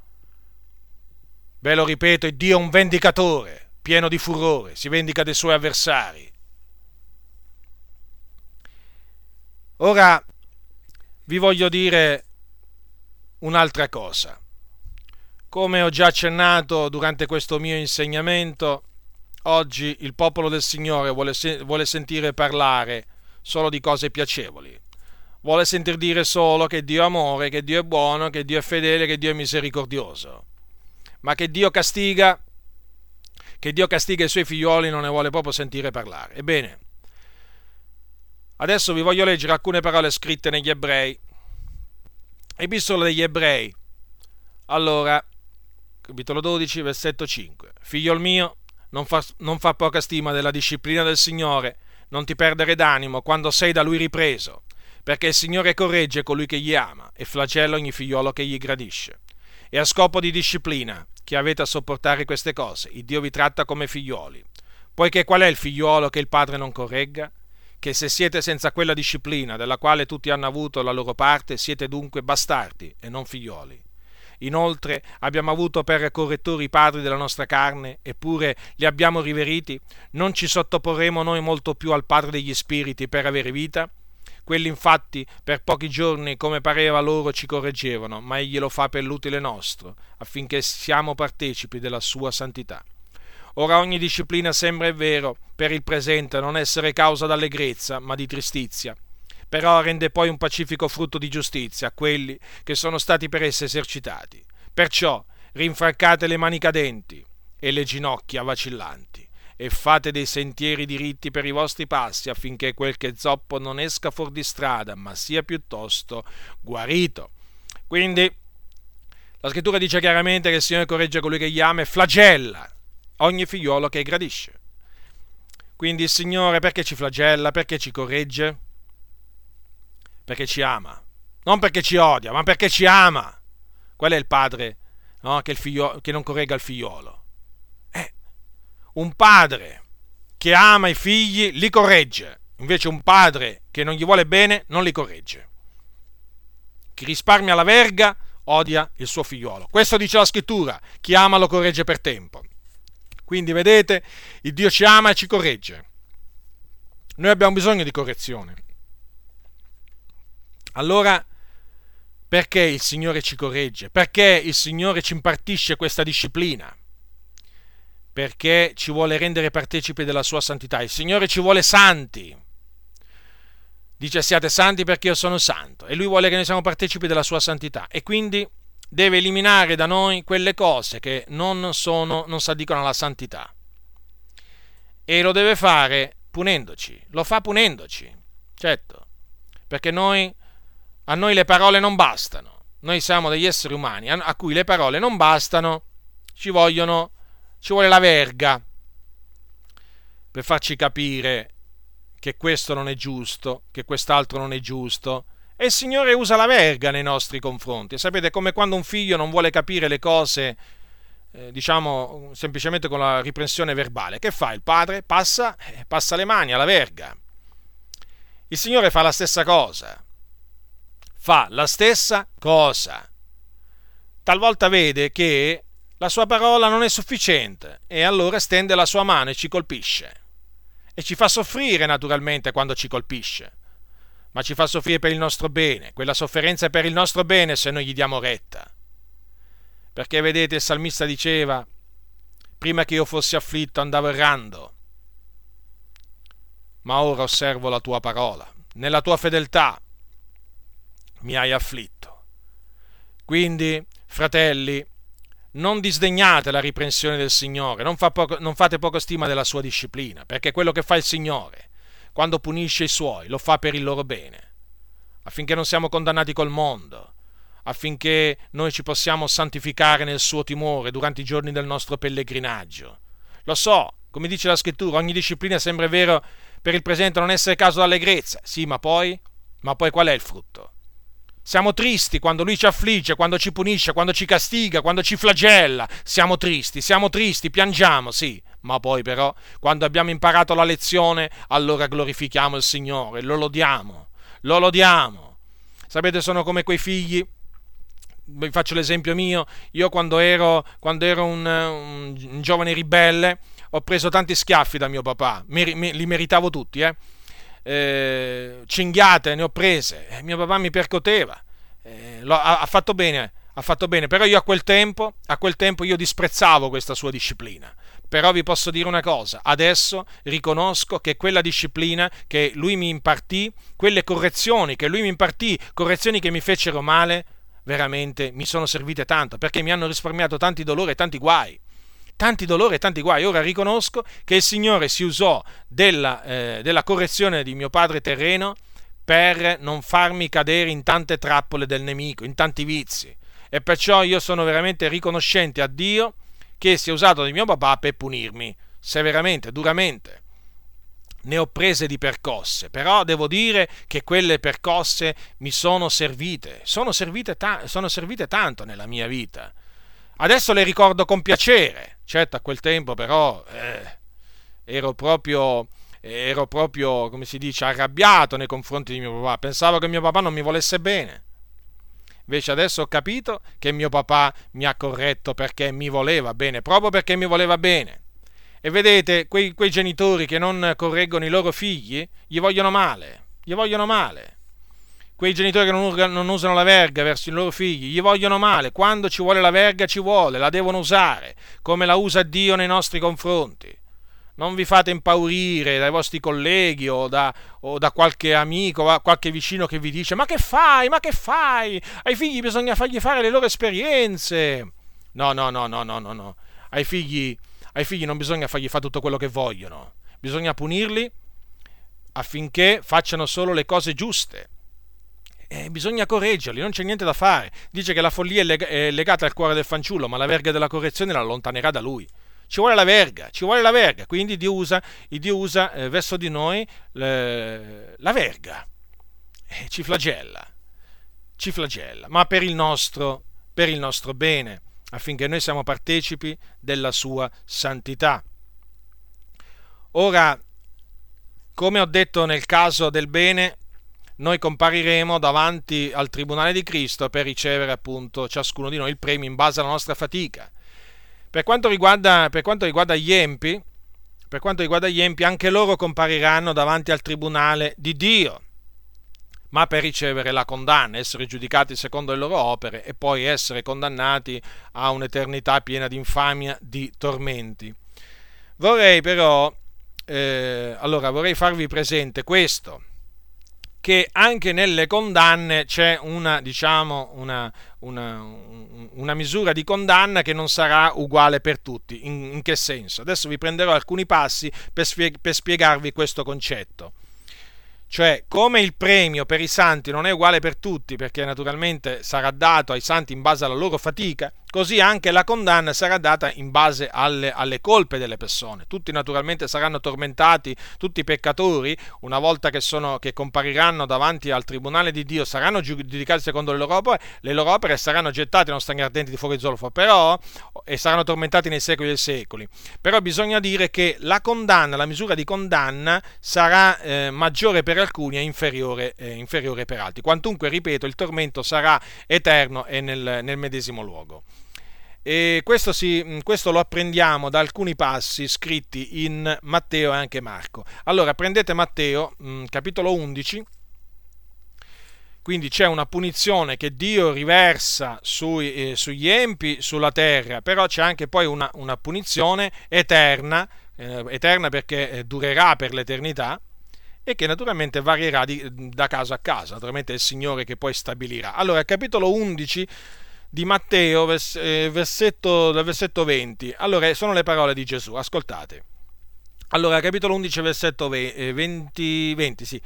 Ve lo ripeto, Dio è un vendicatore, pieno di furore, si vendica dei suoi avversari. Ora vi voglio dire un'altra cosa. Come ho già accennato durante questo mio insegnamento, oggi il popolo del Signore vuole, vuole sentire parlare solo di cose piacevoli. Vuole sentir dire solo che Dio è amore, che Dio è buono, che Dio è fedele, che Dio è misericordioso. Ma che Dio castiga, che Dio castiga i suoi figlioli non ne vuole proprio sentire parlare. Ebbene, adesso vi voglio leggere alcune parole scritte negli ebrei. Epistola degli ebrei. Allora, capitolo 12, versetto 5. Figliol mio, non fa, non fa poca stima della disciplina del Signore, non ti perdere d'animo quando sei da lui ripreso, perché il Signore corregge colui che gli ama e flagella ogni figliolo che gli gradisce. E a scopo di disciplina che avete a sopportare queste cose, il Dio vi tratta come figlioli. Poiché qual è il figliolo che il padre non corregga? Che se siete senza quella disciplina della quale tutti hanno avuto la loro parte, siete dunque bastardi e non figlioli. Inoltre abbiamo avuto per correttori i padri della nostra carne, eppure li abbiamo riveriti, non ci sottoporremo noi molto più al Padre degli Spiriti per avere vita? Quelli infatti per pochi giorni, come pareva loro, ci correggevano, ma egli lo fa per l'utile nostro, affinché siamo partecipi della sua santità. Ora ogni disciplina sembra, è vero, per il presente non essere causa d'allegrezza, ma di tristizia però rende poi un pacifico frutto di giustizia a quelli che sono stati per esse esercitati. Perciò rinfrancate le mani cadenti e le ginocchia vacillanti e fate dei sentieri diritti per i vostri passi affinché quel che zoppo non esca fuori di strada, ma sia piuttosto guarito. Quindi la scrittura dice chiaramente che il Signore corregge colui che gli ama e flagella ogni figliolo che gradisce. Quindi il Signore perché ci flagella? Perché ci corregge? Perché ci ama, non perché ci odia, ma perché ci ama. Qual è il padre no? che, il figlio, che non corregga il figliolo? Eh, un padre che ama i figli li corregge, invece un padre che non gli vuole bene non li corregge. Chi risparmia la verga odia il suo figliolo. Questo dice la scrittura, chi ama lo corregge per tempo. Quindi vedete, il Dio ci ama e ci corregge. Noi abbiamo bisogno di correzione. Allora, perché il Signore ci corregge? Perché il Signore ci impartisce questa disciplina? Perché ci vuole rendere partecipi della sua santità. Il Signore ci vuole santi. Dice siate santi perché io sono santo. E Lui vuole che noi siamo partecipi della sua santità. E quindi deve eliminare da noi quelle cose che non, sono, non si addicono alla santità. E lo deve fare punendoci. Lo fa punendoci. Certo. Perché noi a noi le parole non bastano. Noi siamo degli esseri umani a cui le parole non bastano, ci, vogliono, ci vuole la verga per farci capire che questo non è giusto, che quest'altro non è giusto. E il Signore usa la verga nei nostri confronti. Sapete, come quando un figlio non vuole capire le cose, eh, diciamo, semplicemente con la riprensione verbale. Che fa il padre? Passa, eh, passa le mani alla verga. Il Signore fa la stessa cosa fa la stessa cosa. Talvolta vede che la sua parola non è sufficiente e allora stende la sua mano e ci colpisce. E ci fa soffrire naturalmente quando ci colpisce, ma ci fa soffrire per il nostro bene. Quella sofferenza è per il nostro bene se noi gli diamo retta. Perché vedete, il salmista diceva, prima che io fossi afflitto andavo errando, ma ora osservo la tua parola. Nella tua fedeltà mi hai afflitto. Quindi, fratelli, non disdegnate la riprensione del Signore, non, fa poco, non, fate poco stima della sua disciplina, perché quello che fa il Signore, quando punisce i suoi, lo fa per il loro bene, affinché non siamo condannati col mondo, affinché noi ci possiamo santificare nel suo timore durante i giorni del nostro pellegrinaggio. Lo so, come dice la scrittura, ogni disciplina sembra vero per il presente non essere caso d'allegrezza, sì, ma poi, ma poi qual è il frutto? Siamo tristi quando lui ci affligge, quando ci punisce, quando ci castiga, quando ci flagella. Siamo tristi, siamo tristi, piangiamo, sì. Ma poi però, quando abbiamo imparato la lezione, allora glorifichiamo il Signore, lo lodiamo, lo lodiamo. Sapete, sono come quei figli vi faccio l'esempio mio, io quando ero, quando ero un, un, un, giovane ribelle ho preso tanti schiaffi da mio papà, mi, mi, li meritavo tutti, eh? Eh, cinghiate ne ho prese, eh, mio papà mi percoteva, eh, lo, ha, ha, fatto bene, ha fatto bene, però io a quel tempo, a quel tempo io disprezzavo questa sua disciplina. Però vi posso dire una cosa, adesso riconosco che quella disciplina che lui mi impartì, quelle correzioni che lui mi impartì, correzioni che mi fecero male, veramente mi sono servite tanto, perché mi hanno risparmiato tanti dolori e tanti guai. Tanti dolori e tanti guai. Ora riconosco che il Signore si usò della, eh, della correzione di mio padre terreno per non farmi cadere in tante trappole del nemico, in tanti vizi. E perciò io sono veramente riconoscente a Dio che si è usato di mio papà per punirmi severamente, duramente. Ne ho prese di percosse, però devo dire che quelle percosse mi sono servite, sono servite, ta- sono servite tanto nella mia vita. Adesso le ricordo con piacere, certo a quel tempo però eh, ero proprio ero proprio, come si dice, arrabbiato nei confronti di mio papà. Pensavo che mio papà non mi volesse bene. Invece adesso ho capito che mio papà mi ha corretto perché mi voleva bene, proprio perché mi voleva bene. E vedete, quei, quei genitori che non correggono i loro figli, gli vogliono male, gli vogliono male. Quei genitori che non, non usano la verga verso i loro figli, gli vogliono male. Quando ci vuole la verga ci vuole, la devono usare, come la usa Dio nei nostri confronti non vi fate impaurire dai vostri colleghi o da, o da qualche amico, o qualche vicino che vi dice ma che fai, ma che fai? Ai figli bisogna fargli fare le loro esperienze. No, no, no, no, no, no, no. Ai figli, ai figli non bisogna fargli fare tutto quello che vogliono. Bisogna punirli affinché facciano solo le cose giuste. E bisogna correggerli, non c'è niente da fare. Dice che la follia è legata al cuore del fanciullo, ma la verga della correzione la allontanerà da lui ci vuole la verga, ci vuole la verga, quindi Dio usa, Dio usa eh, verso di noi le, la verga, e ci flagella, ci flagella, ma per il nostro, per il nostro bene, affinché noi siamo partecipi della sua santità. Ora, come ho detto nel caso del bene, noi compariremo davanti al Tribunale di Cristo per ricevere appunto ciascuno di noi il premio in base alla nostra fatica. Per quanto riguarda, per quanto riguarda gli empi, per quanto riguarda gli empi, anche loro compariranno davanti al tribunale di Dio, ma per ricevere la condanna, essere giudicati secondo le loro opere e poi essere condannati a un'eternità piena di infamia, di tormenti. Vorrei però, eh, allora, vorrei farvi presente questo, che anche nelle condanne c'è una, diciamo, una, una, una, misura di condanna che non sarà uguale per tutti. In, in che senso? Adesso vi prenderò alcuni passi per, spie- per spiegarvi questo concetto. Cioè, come il premio per i santi non è uguale per tutti, perché naturalmente sarà dato ai santi in base alla loro fatica, così anche la condanna sarà data in base alle, alle, colpe delle persone. Tutti naturalmente saranno tormentati, tutti i peccatori, una volta che, sono, che compariranno davanti al tribunale di Dio, saranno giudicati secondo le loro opere, le loro opere saranno gettate non stanghi ardenti di fuoco e zolfo, però, e saranno tormentati nei secoli dei secoli. Però bisogna dire che la condanna, la misura di condanna sarà eh, maggiore per alcuni e inferiore, eh, inferiore per altri. Quantunque, ripeto, il tormento sarà eterno e nel, nel medesimo luogo. E questo, si, mm, questo, lo apprendiamo da alcuni passi scritti in Matteo e anche Marco. Allora, prendete Matteo, mm, capitolo 11, quindi c'è una punizione che Dio riversa sui, eh, sugli empi, sulla terra, però c'è anche poi una, una punizione eterna, eh, eterna perché eh, durerà per l'eternità, e che naturalmente varierà di, da caso a caso, naturalmente è il Signore che poi stabilirà. Allora, capitolo 11 di Matteo, vers- eh, versetto, versetto 20. Allora, sono le parole di Gesù, ascoltate. Allora, capitolo 11, versetto 20, 20 eh, sì.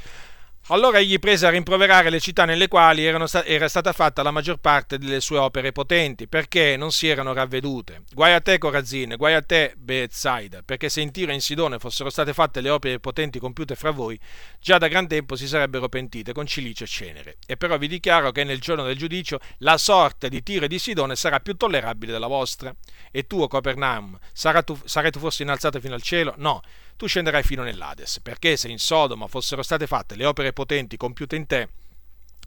Allora egli prese a rimproverare le città nelle quali sta- era stata fatta la maggior parte delle sue opere potenti, perché non si erano ravvedute. Guai a te, Corazine, guai a te, Bethsaida, perché se in Tiro e in Sidone fossero state fatte le opere potenti compiute fra voi, già da gran tempo si sarebbero pentite con cilice e cenere. E però vi dichiaro che nel giorno del giudicio la sorte di Tiro e di Sidone sarà più tollerabile della vostra. E tu, o Capernaum, sarai tu, sarai tu forse innalzato fino al cielo? No tu scenderai fino nell'Ades, perché se in Sodoma fossero state fatte le opere potenti compiute in te,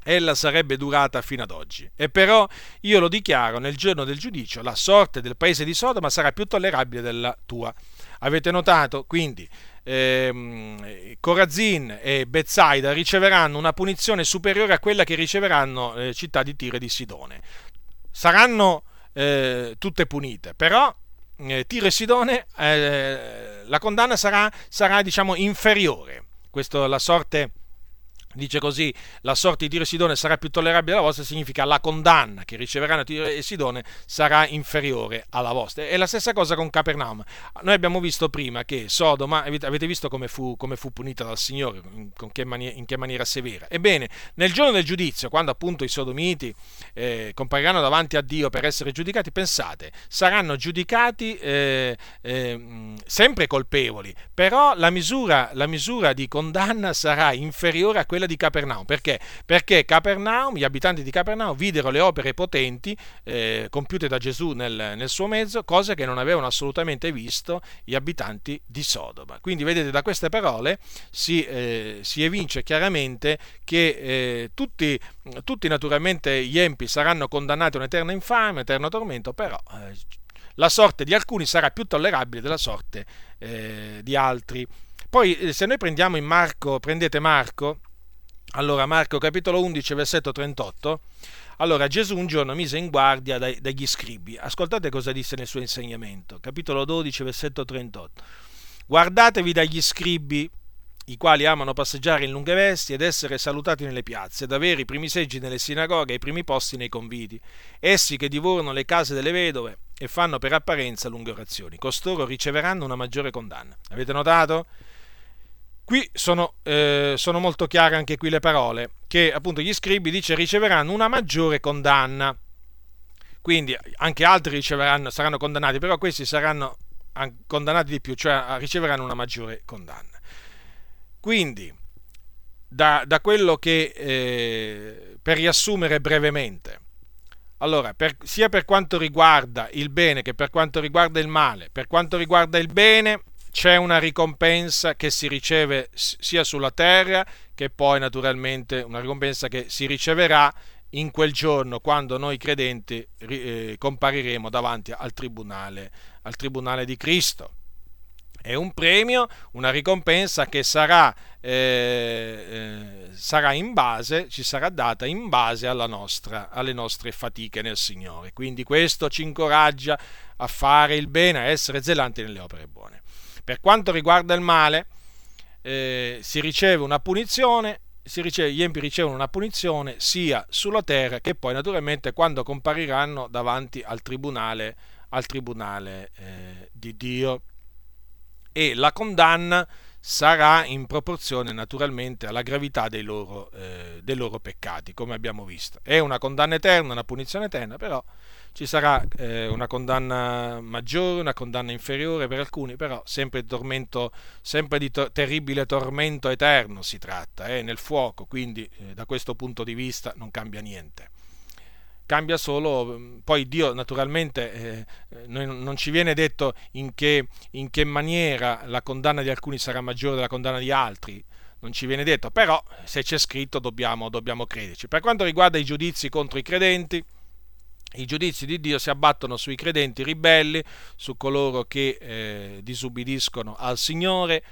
ella sarebbe durata fino ad oggi. E però io lo dichiaro, nel giorno del giudizio la sorte del paese di Sodoma sarà più tollerabile della tua. Avete notato? Quindi ehm, Corazin e Bezzaida riceveranno una punizione superiore a quella che riceveranno le eh, città di Tiro e di Sidone. Saranno eh, tutte punite, però eh, Tiro e Sidone eh, la condanna sarà, sarà diciamo, inferiore. Questo la sorte dice così, la sorte di Tiro e Sidone sarà più tollerabile alla vostra, significa la condanna che riceveranno Tiro e Sidone sarà inferiore alla vostra. È la stessa cosa con Capernaum. Noi abbiamo visto prima che Sodoma, avete visto come fu, come fu punita dal Signore, che, maniera, in che, maniera, severa. Ebbene, nel giorno del giudizio, quando appunto i sodomiti eh, compariranno davanti a Dio per essere giudicati, pensate, saranno giudicati eh, eh, sempre colpevoli, però la misura, la misura di condanna sarà inferiore a quella quella di Capernaum. Perché? Perché Capernaum, gli abitanti di Capernaum videro le opere potenti eh, compiute da Gesù nel, nel, suo mezzo, cose che non avevano assolutamente visto gli abitanti di Sodoma. Quindi vedete da queste parole si, eh, si evince chiaramente che eh, tutti, tutti, naturalmente gli empi saranno condannati a un'eterna infame, un eterno tormento, però eh, la sorte di alcuni sarà più tollerabile della sorte eh, di altri. Poi eh, se noi prendiamo in Marco, prendete Marco, allora, Marco capitolo 11, versetto 38. Allora, Gesù un giorno mise in guardia dai, dagli scribi. Ascoltate cosa disse nel suo insegnamento. Capitolo 12, versetto 38. Guardatevi dagli scribi, i quali amano passeggiare in lunghe vesti ed essere salutati nelle piazze, ed avere i primi seggi nelle sinagoghe e i primi posti nei conviti. Essi che divorano le case delle vedove e fanno per apparenza lunghe orazioni. Costoro riceveranno una maggiore condanna. Avete notato? Qui sono, eh, sono, molto chiare anche qui le parole, che appunto gli scribi dice riceveranno una maggiore condanna. Quindi anche altri saranno condannati, però questi saranno condannati di più, cioè riceveranno una maggiore condanna. Quindi, da, da quello che, eh, per riassumere brevemente, allora, per, sia per quanto riguarda il bene che per quanto riguarda il male, per quanto riguarda il bene, c'è una ricompensa che si riceve sia sulla terra che poi naturalmente una ricompensa che si riceverà in quel giorno quando noi credenti eh, compariremo davanti al tribunale, al tribunale di Cristo. È un premio, una ricompensa che sarà, eh, eh, sarà in base, ci sarà data in base nostra, alle nostre fatiche nel Signore. Quindi questo ci incoraggia a fare il bene, a essere zelanti nelle opere buone. Per quanto riguarda il male, eh, si riceve una punizione, riceve, gli empi ricevono una punizione sia sulla terra che poi naturalmente quando compariranno davanti al tribunale, al tribunale eh, di Dio. E la condanna sarà in proporzione naturalmente alla gravità dei loro, eh, dei loro peccati, come abbiamo visto. È una condanna eterna, una punizione eterna, però ci sarà eh, una condanna maggiore, una condanna inferiore per alcuni, però sempre tormento, sempre di to- terribile tormento eterno si tratta, eh, nel fuoco, quindi eh, da questo punto di vista non cambia niente. Cambia solo, mm, poi Dio naturalmente eh, eh non ci viene detto in che, in che maniera la condanna di alcuni sarà maggiore della condanna di altri, non ci viene detto, però se c'è scritto dobbiamo, dobbiamo crederci. Per quanto riguarda i giudizi contro i credenti, i giudizi di Dio si abbattono sui credenti ribelli, su coloro che eh, disubbidiscono al Signore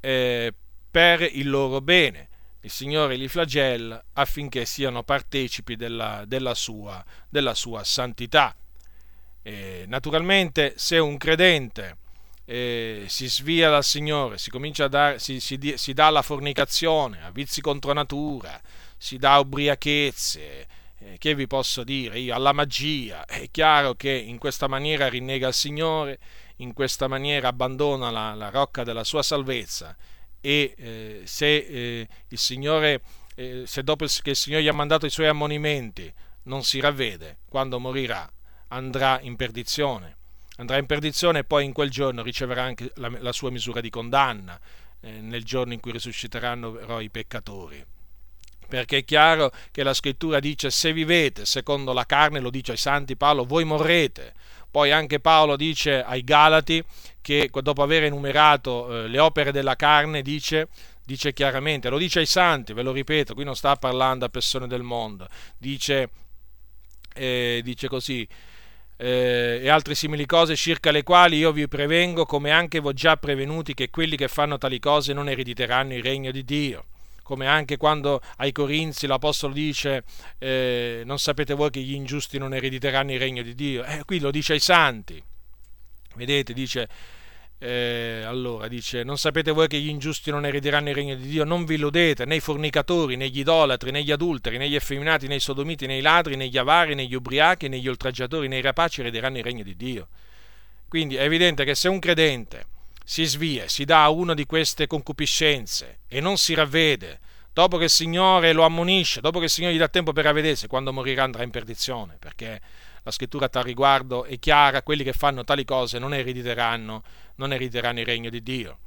eh, per il loro bene. Il Signore li flagella affinché siano partecipi della, della, sua, della sua, santità. E, naturalmente, se un credente eh, si svia dal Signore, si, a si, si, si dà alla fornicazione, a vizi contro natura, si dà ubriachezze, eh, che vi posso dire io, alla magia. È chiaro che in questa maniera rinnega il Signore, in questa maniera abbandona la, la rocca della sua salvezza e eh, se eh, il Signore, eh, se dopo che il Signore gli ha mandato i suoi ammonimenti non si ravvede, quando morirà andrà in perdizione. Andrà in perdizione e poi in quel giorno riceverà anche la, la sua misura di condanna, eh, nel giorno in cui risusciteranno però i peccatori perché è chiaro che la scrittura dice se vivete secondo la carne, lo dice ai santi Paolo, voi morrete. Poi anche Paolo dice ai Galati che dopo aver enumerato eh, le opere della carne dice dice chiaramente, lo dice ai santi, ve lo ripeto, qui non sta parlando a persone del mondo, dice, eh, dice così, eh, e altre simili cose circa le quali io vi prevengo, come anche ho già prevenuti, che quelli che fanno tali cose non erediteranno il regno di Dio. Come anche quando ai Corinzi l'Apostolo dice, eh, non sapete voi che gli ingiusti non erediteranno il regno di Dio. Eh, qui lo dice ai santi. Vedete, dice, eh, allora dice: Non sapete voi che gli ingiusti non erederanno il regno di Dio? Non vi illudete, né i fornicatori, né gli idolatri, né gli adulteri, né gli effeminati, né i sodomiti, né i ladri, né gli avari, né gli ubriachi, né gli oltraggiatori, né i rapaci erederanno il regno di Dio. Quindi è evidente che se un credente si svia, si dà a una di queste concupiscenze e non si ravvede, dopo che il Signore lo ammonisce, dopo che il Signore gli dà tempo per ravvedersi, quando morirà andrà in perdizione, perché la scrittura a tal riguardo è chiara, quelli che fanno tali cose non erediteranno, non erediteranno il regno di Dio.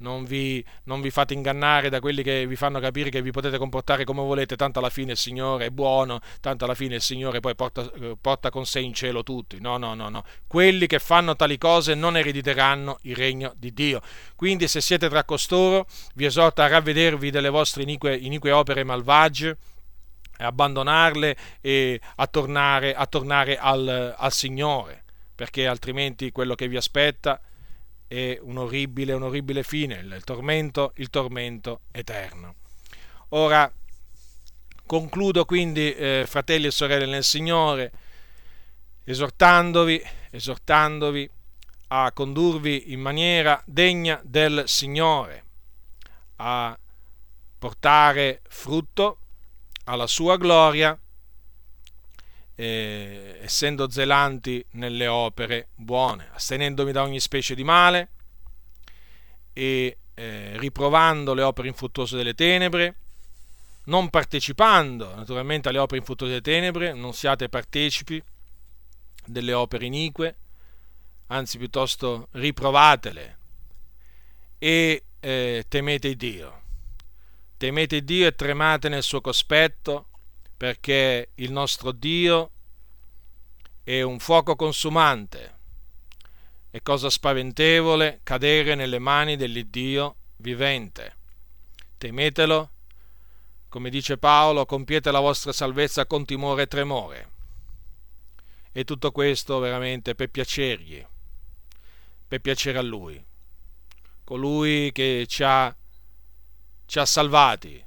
Non vi, non vi, fate ingannare da quelli che vi fanno capire che vi potete comportare come volete, tanto alla fine il Signore è buono, tanto alla fine il Signore poi porta, porta con sé in cielo tutti. No, no, no, no. Quelli che fanno tali cose non erediteranno il regno di Dio. Quindi se siete tra costoro, vi esorto a ravvedervi delle vostre inique, inique opere malvagie, abbandonarle e a tornare, a tornare al, al, Signore, perché altrimenti quello che vi aspetta è un orribile, un orribile fine, il tormento, il tormento eterno. Ora, concludo quindi, eh, fratelli e sorelle nel Signore, esortandovi, esortandovi a condurvi in maniera degna del Signore, a portare frutto alla sua gloria, eh, essendo zelanti nelle opere buone, astenendomi da ogni specie di male e eh, riprovando le opere infruttuose delle tenebre, non partecipando naturalmente alle opere infruttuose delle tenebre, non siate partecipi delle opere inique, anzi piuttosto riprovatele e eh, temete Dio. Temete Dio e tremate nel suo cospetto, perché il nostro Dio è un fuoco consumante. È cosa spaventevole cadere nelle mani dell'Iddio vivente. Temetelo, come dice Paolo, compiete la vostra salvezza con timore e tremore. E tutto questo veramente per piacergli, per piacere a Lui, colui che ci ha ci ha salvati,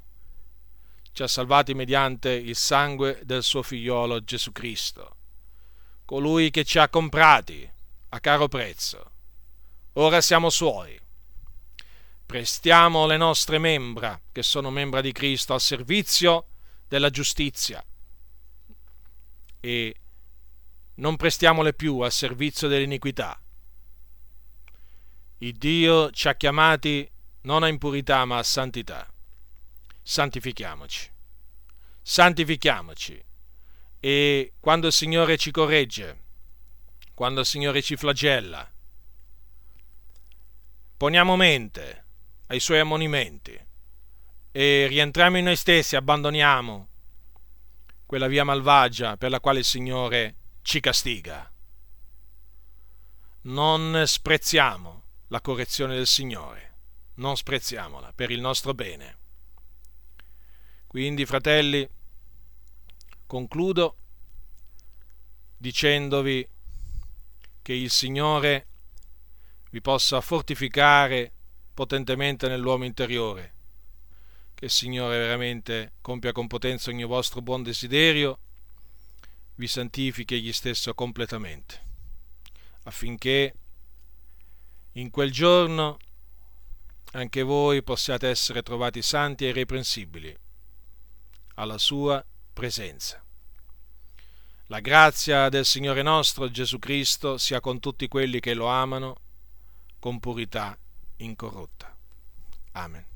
ci ha salvati mediante il sangue del suo figliolo Gesù Cristo, colui che ci ha comprati a caro prezzo. Ora siamo suoi. Prestiamo le nostre membra, che sono membra di Cristo, al servizio della giustizia e non prestiamole più al servizio dell'iniquità. Il Dio ci ha chiamati non a impurità ma a santità. Santifichiamoci. Santifichiamoci. E quando il Signore ci corregge, quando il Signore ci flagella, poniamo mente ai suoi ammonimenti e rientriamo in noi stessi, abbandoniamo quella via malvagia per la quale il Signore ci castiga. Non sprezziamo la correzione del Signore non sprezziamola per il nostro bene. Quindi, fratelli, concludo dicendovi che il Signore vi possa fortificare potentemente nell'uomo interiore, che il Signore veramente compia con potenza ogni vostro buon desiderio, vi santifichi egli stesso completamente, affinché in quel giorno anche voi possiate essere trovati santi e irreprensibili alla sua presenza. La grazia del Signore nostro Gesù Cristo sia con tutti quelli che lo amano con purità incorrotta. Amen.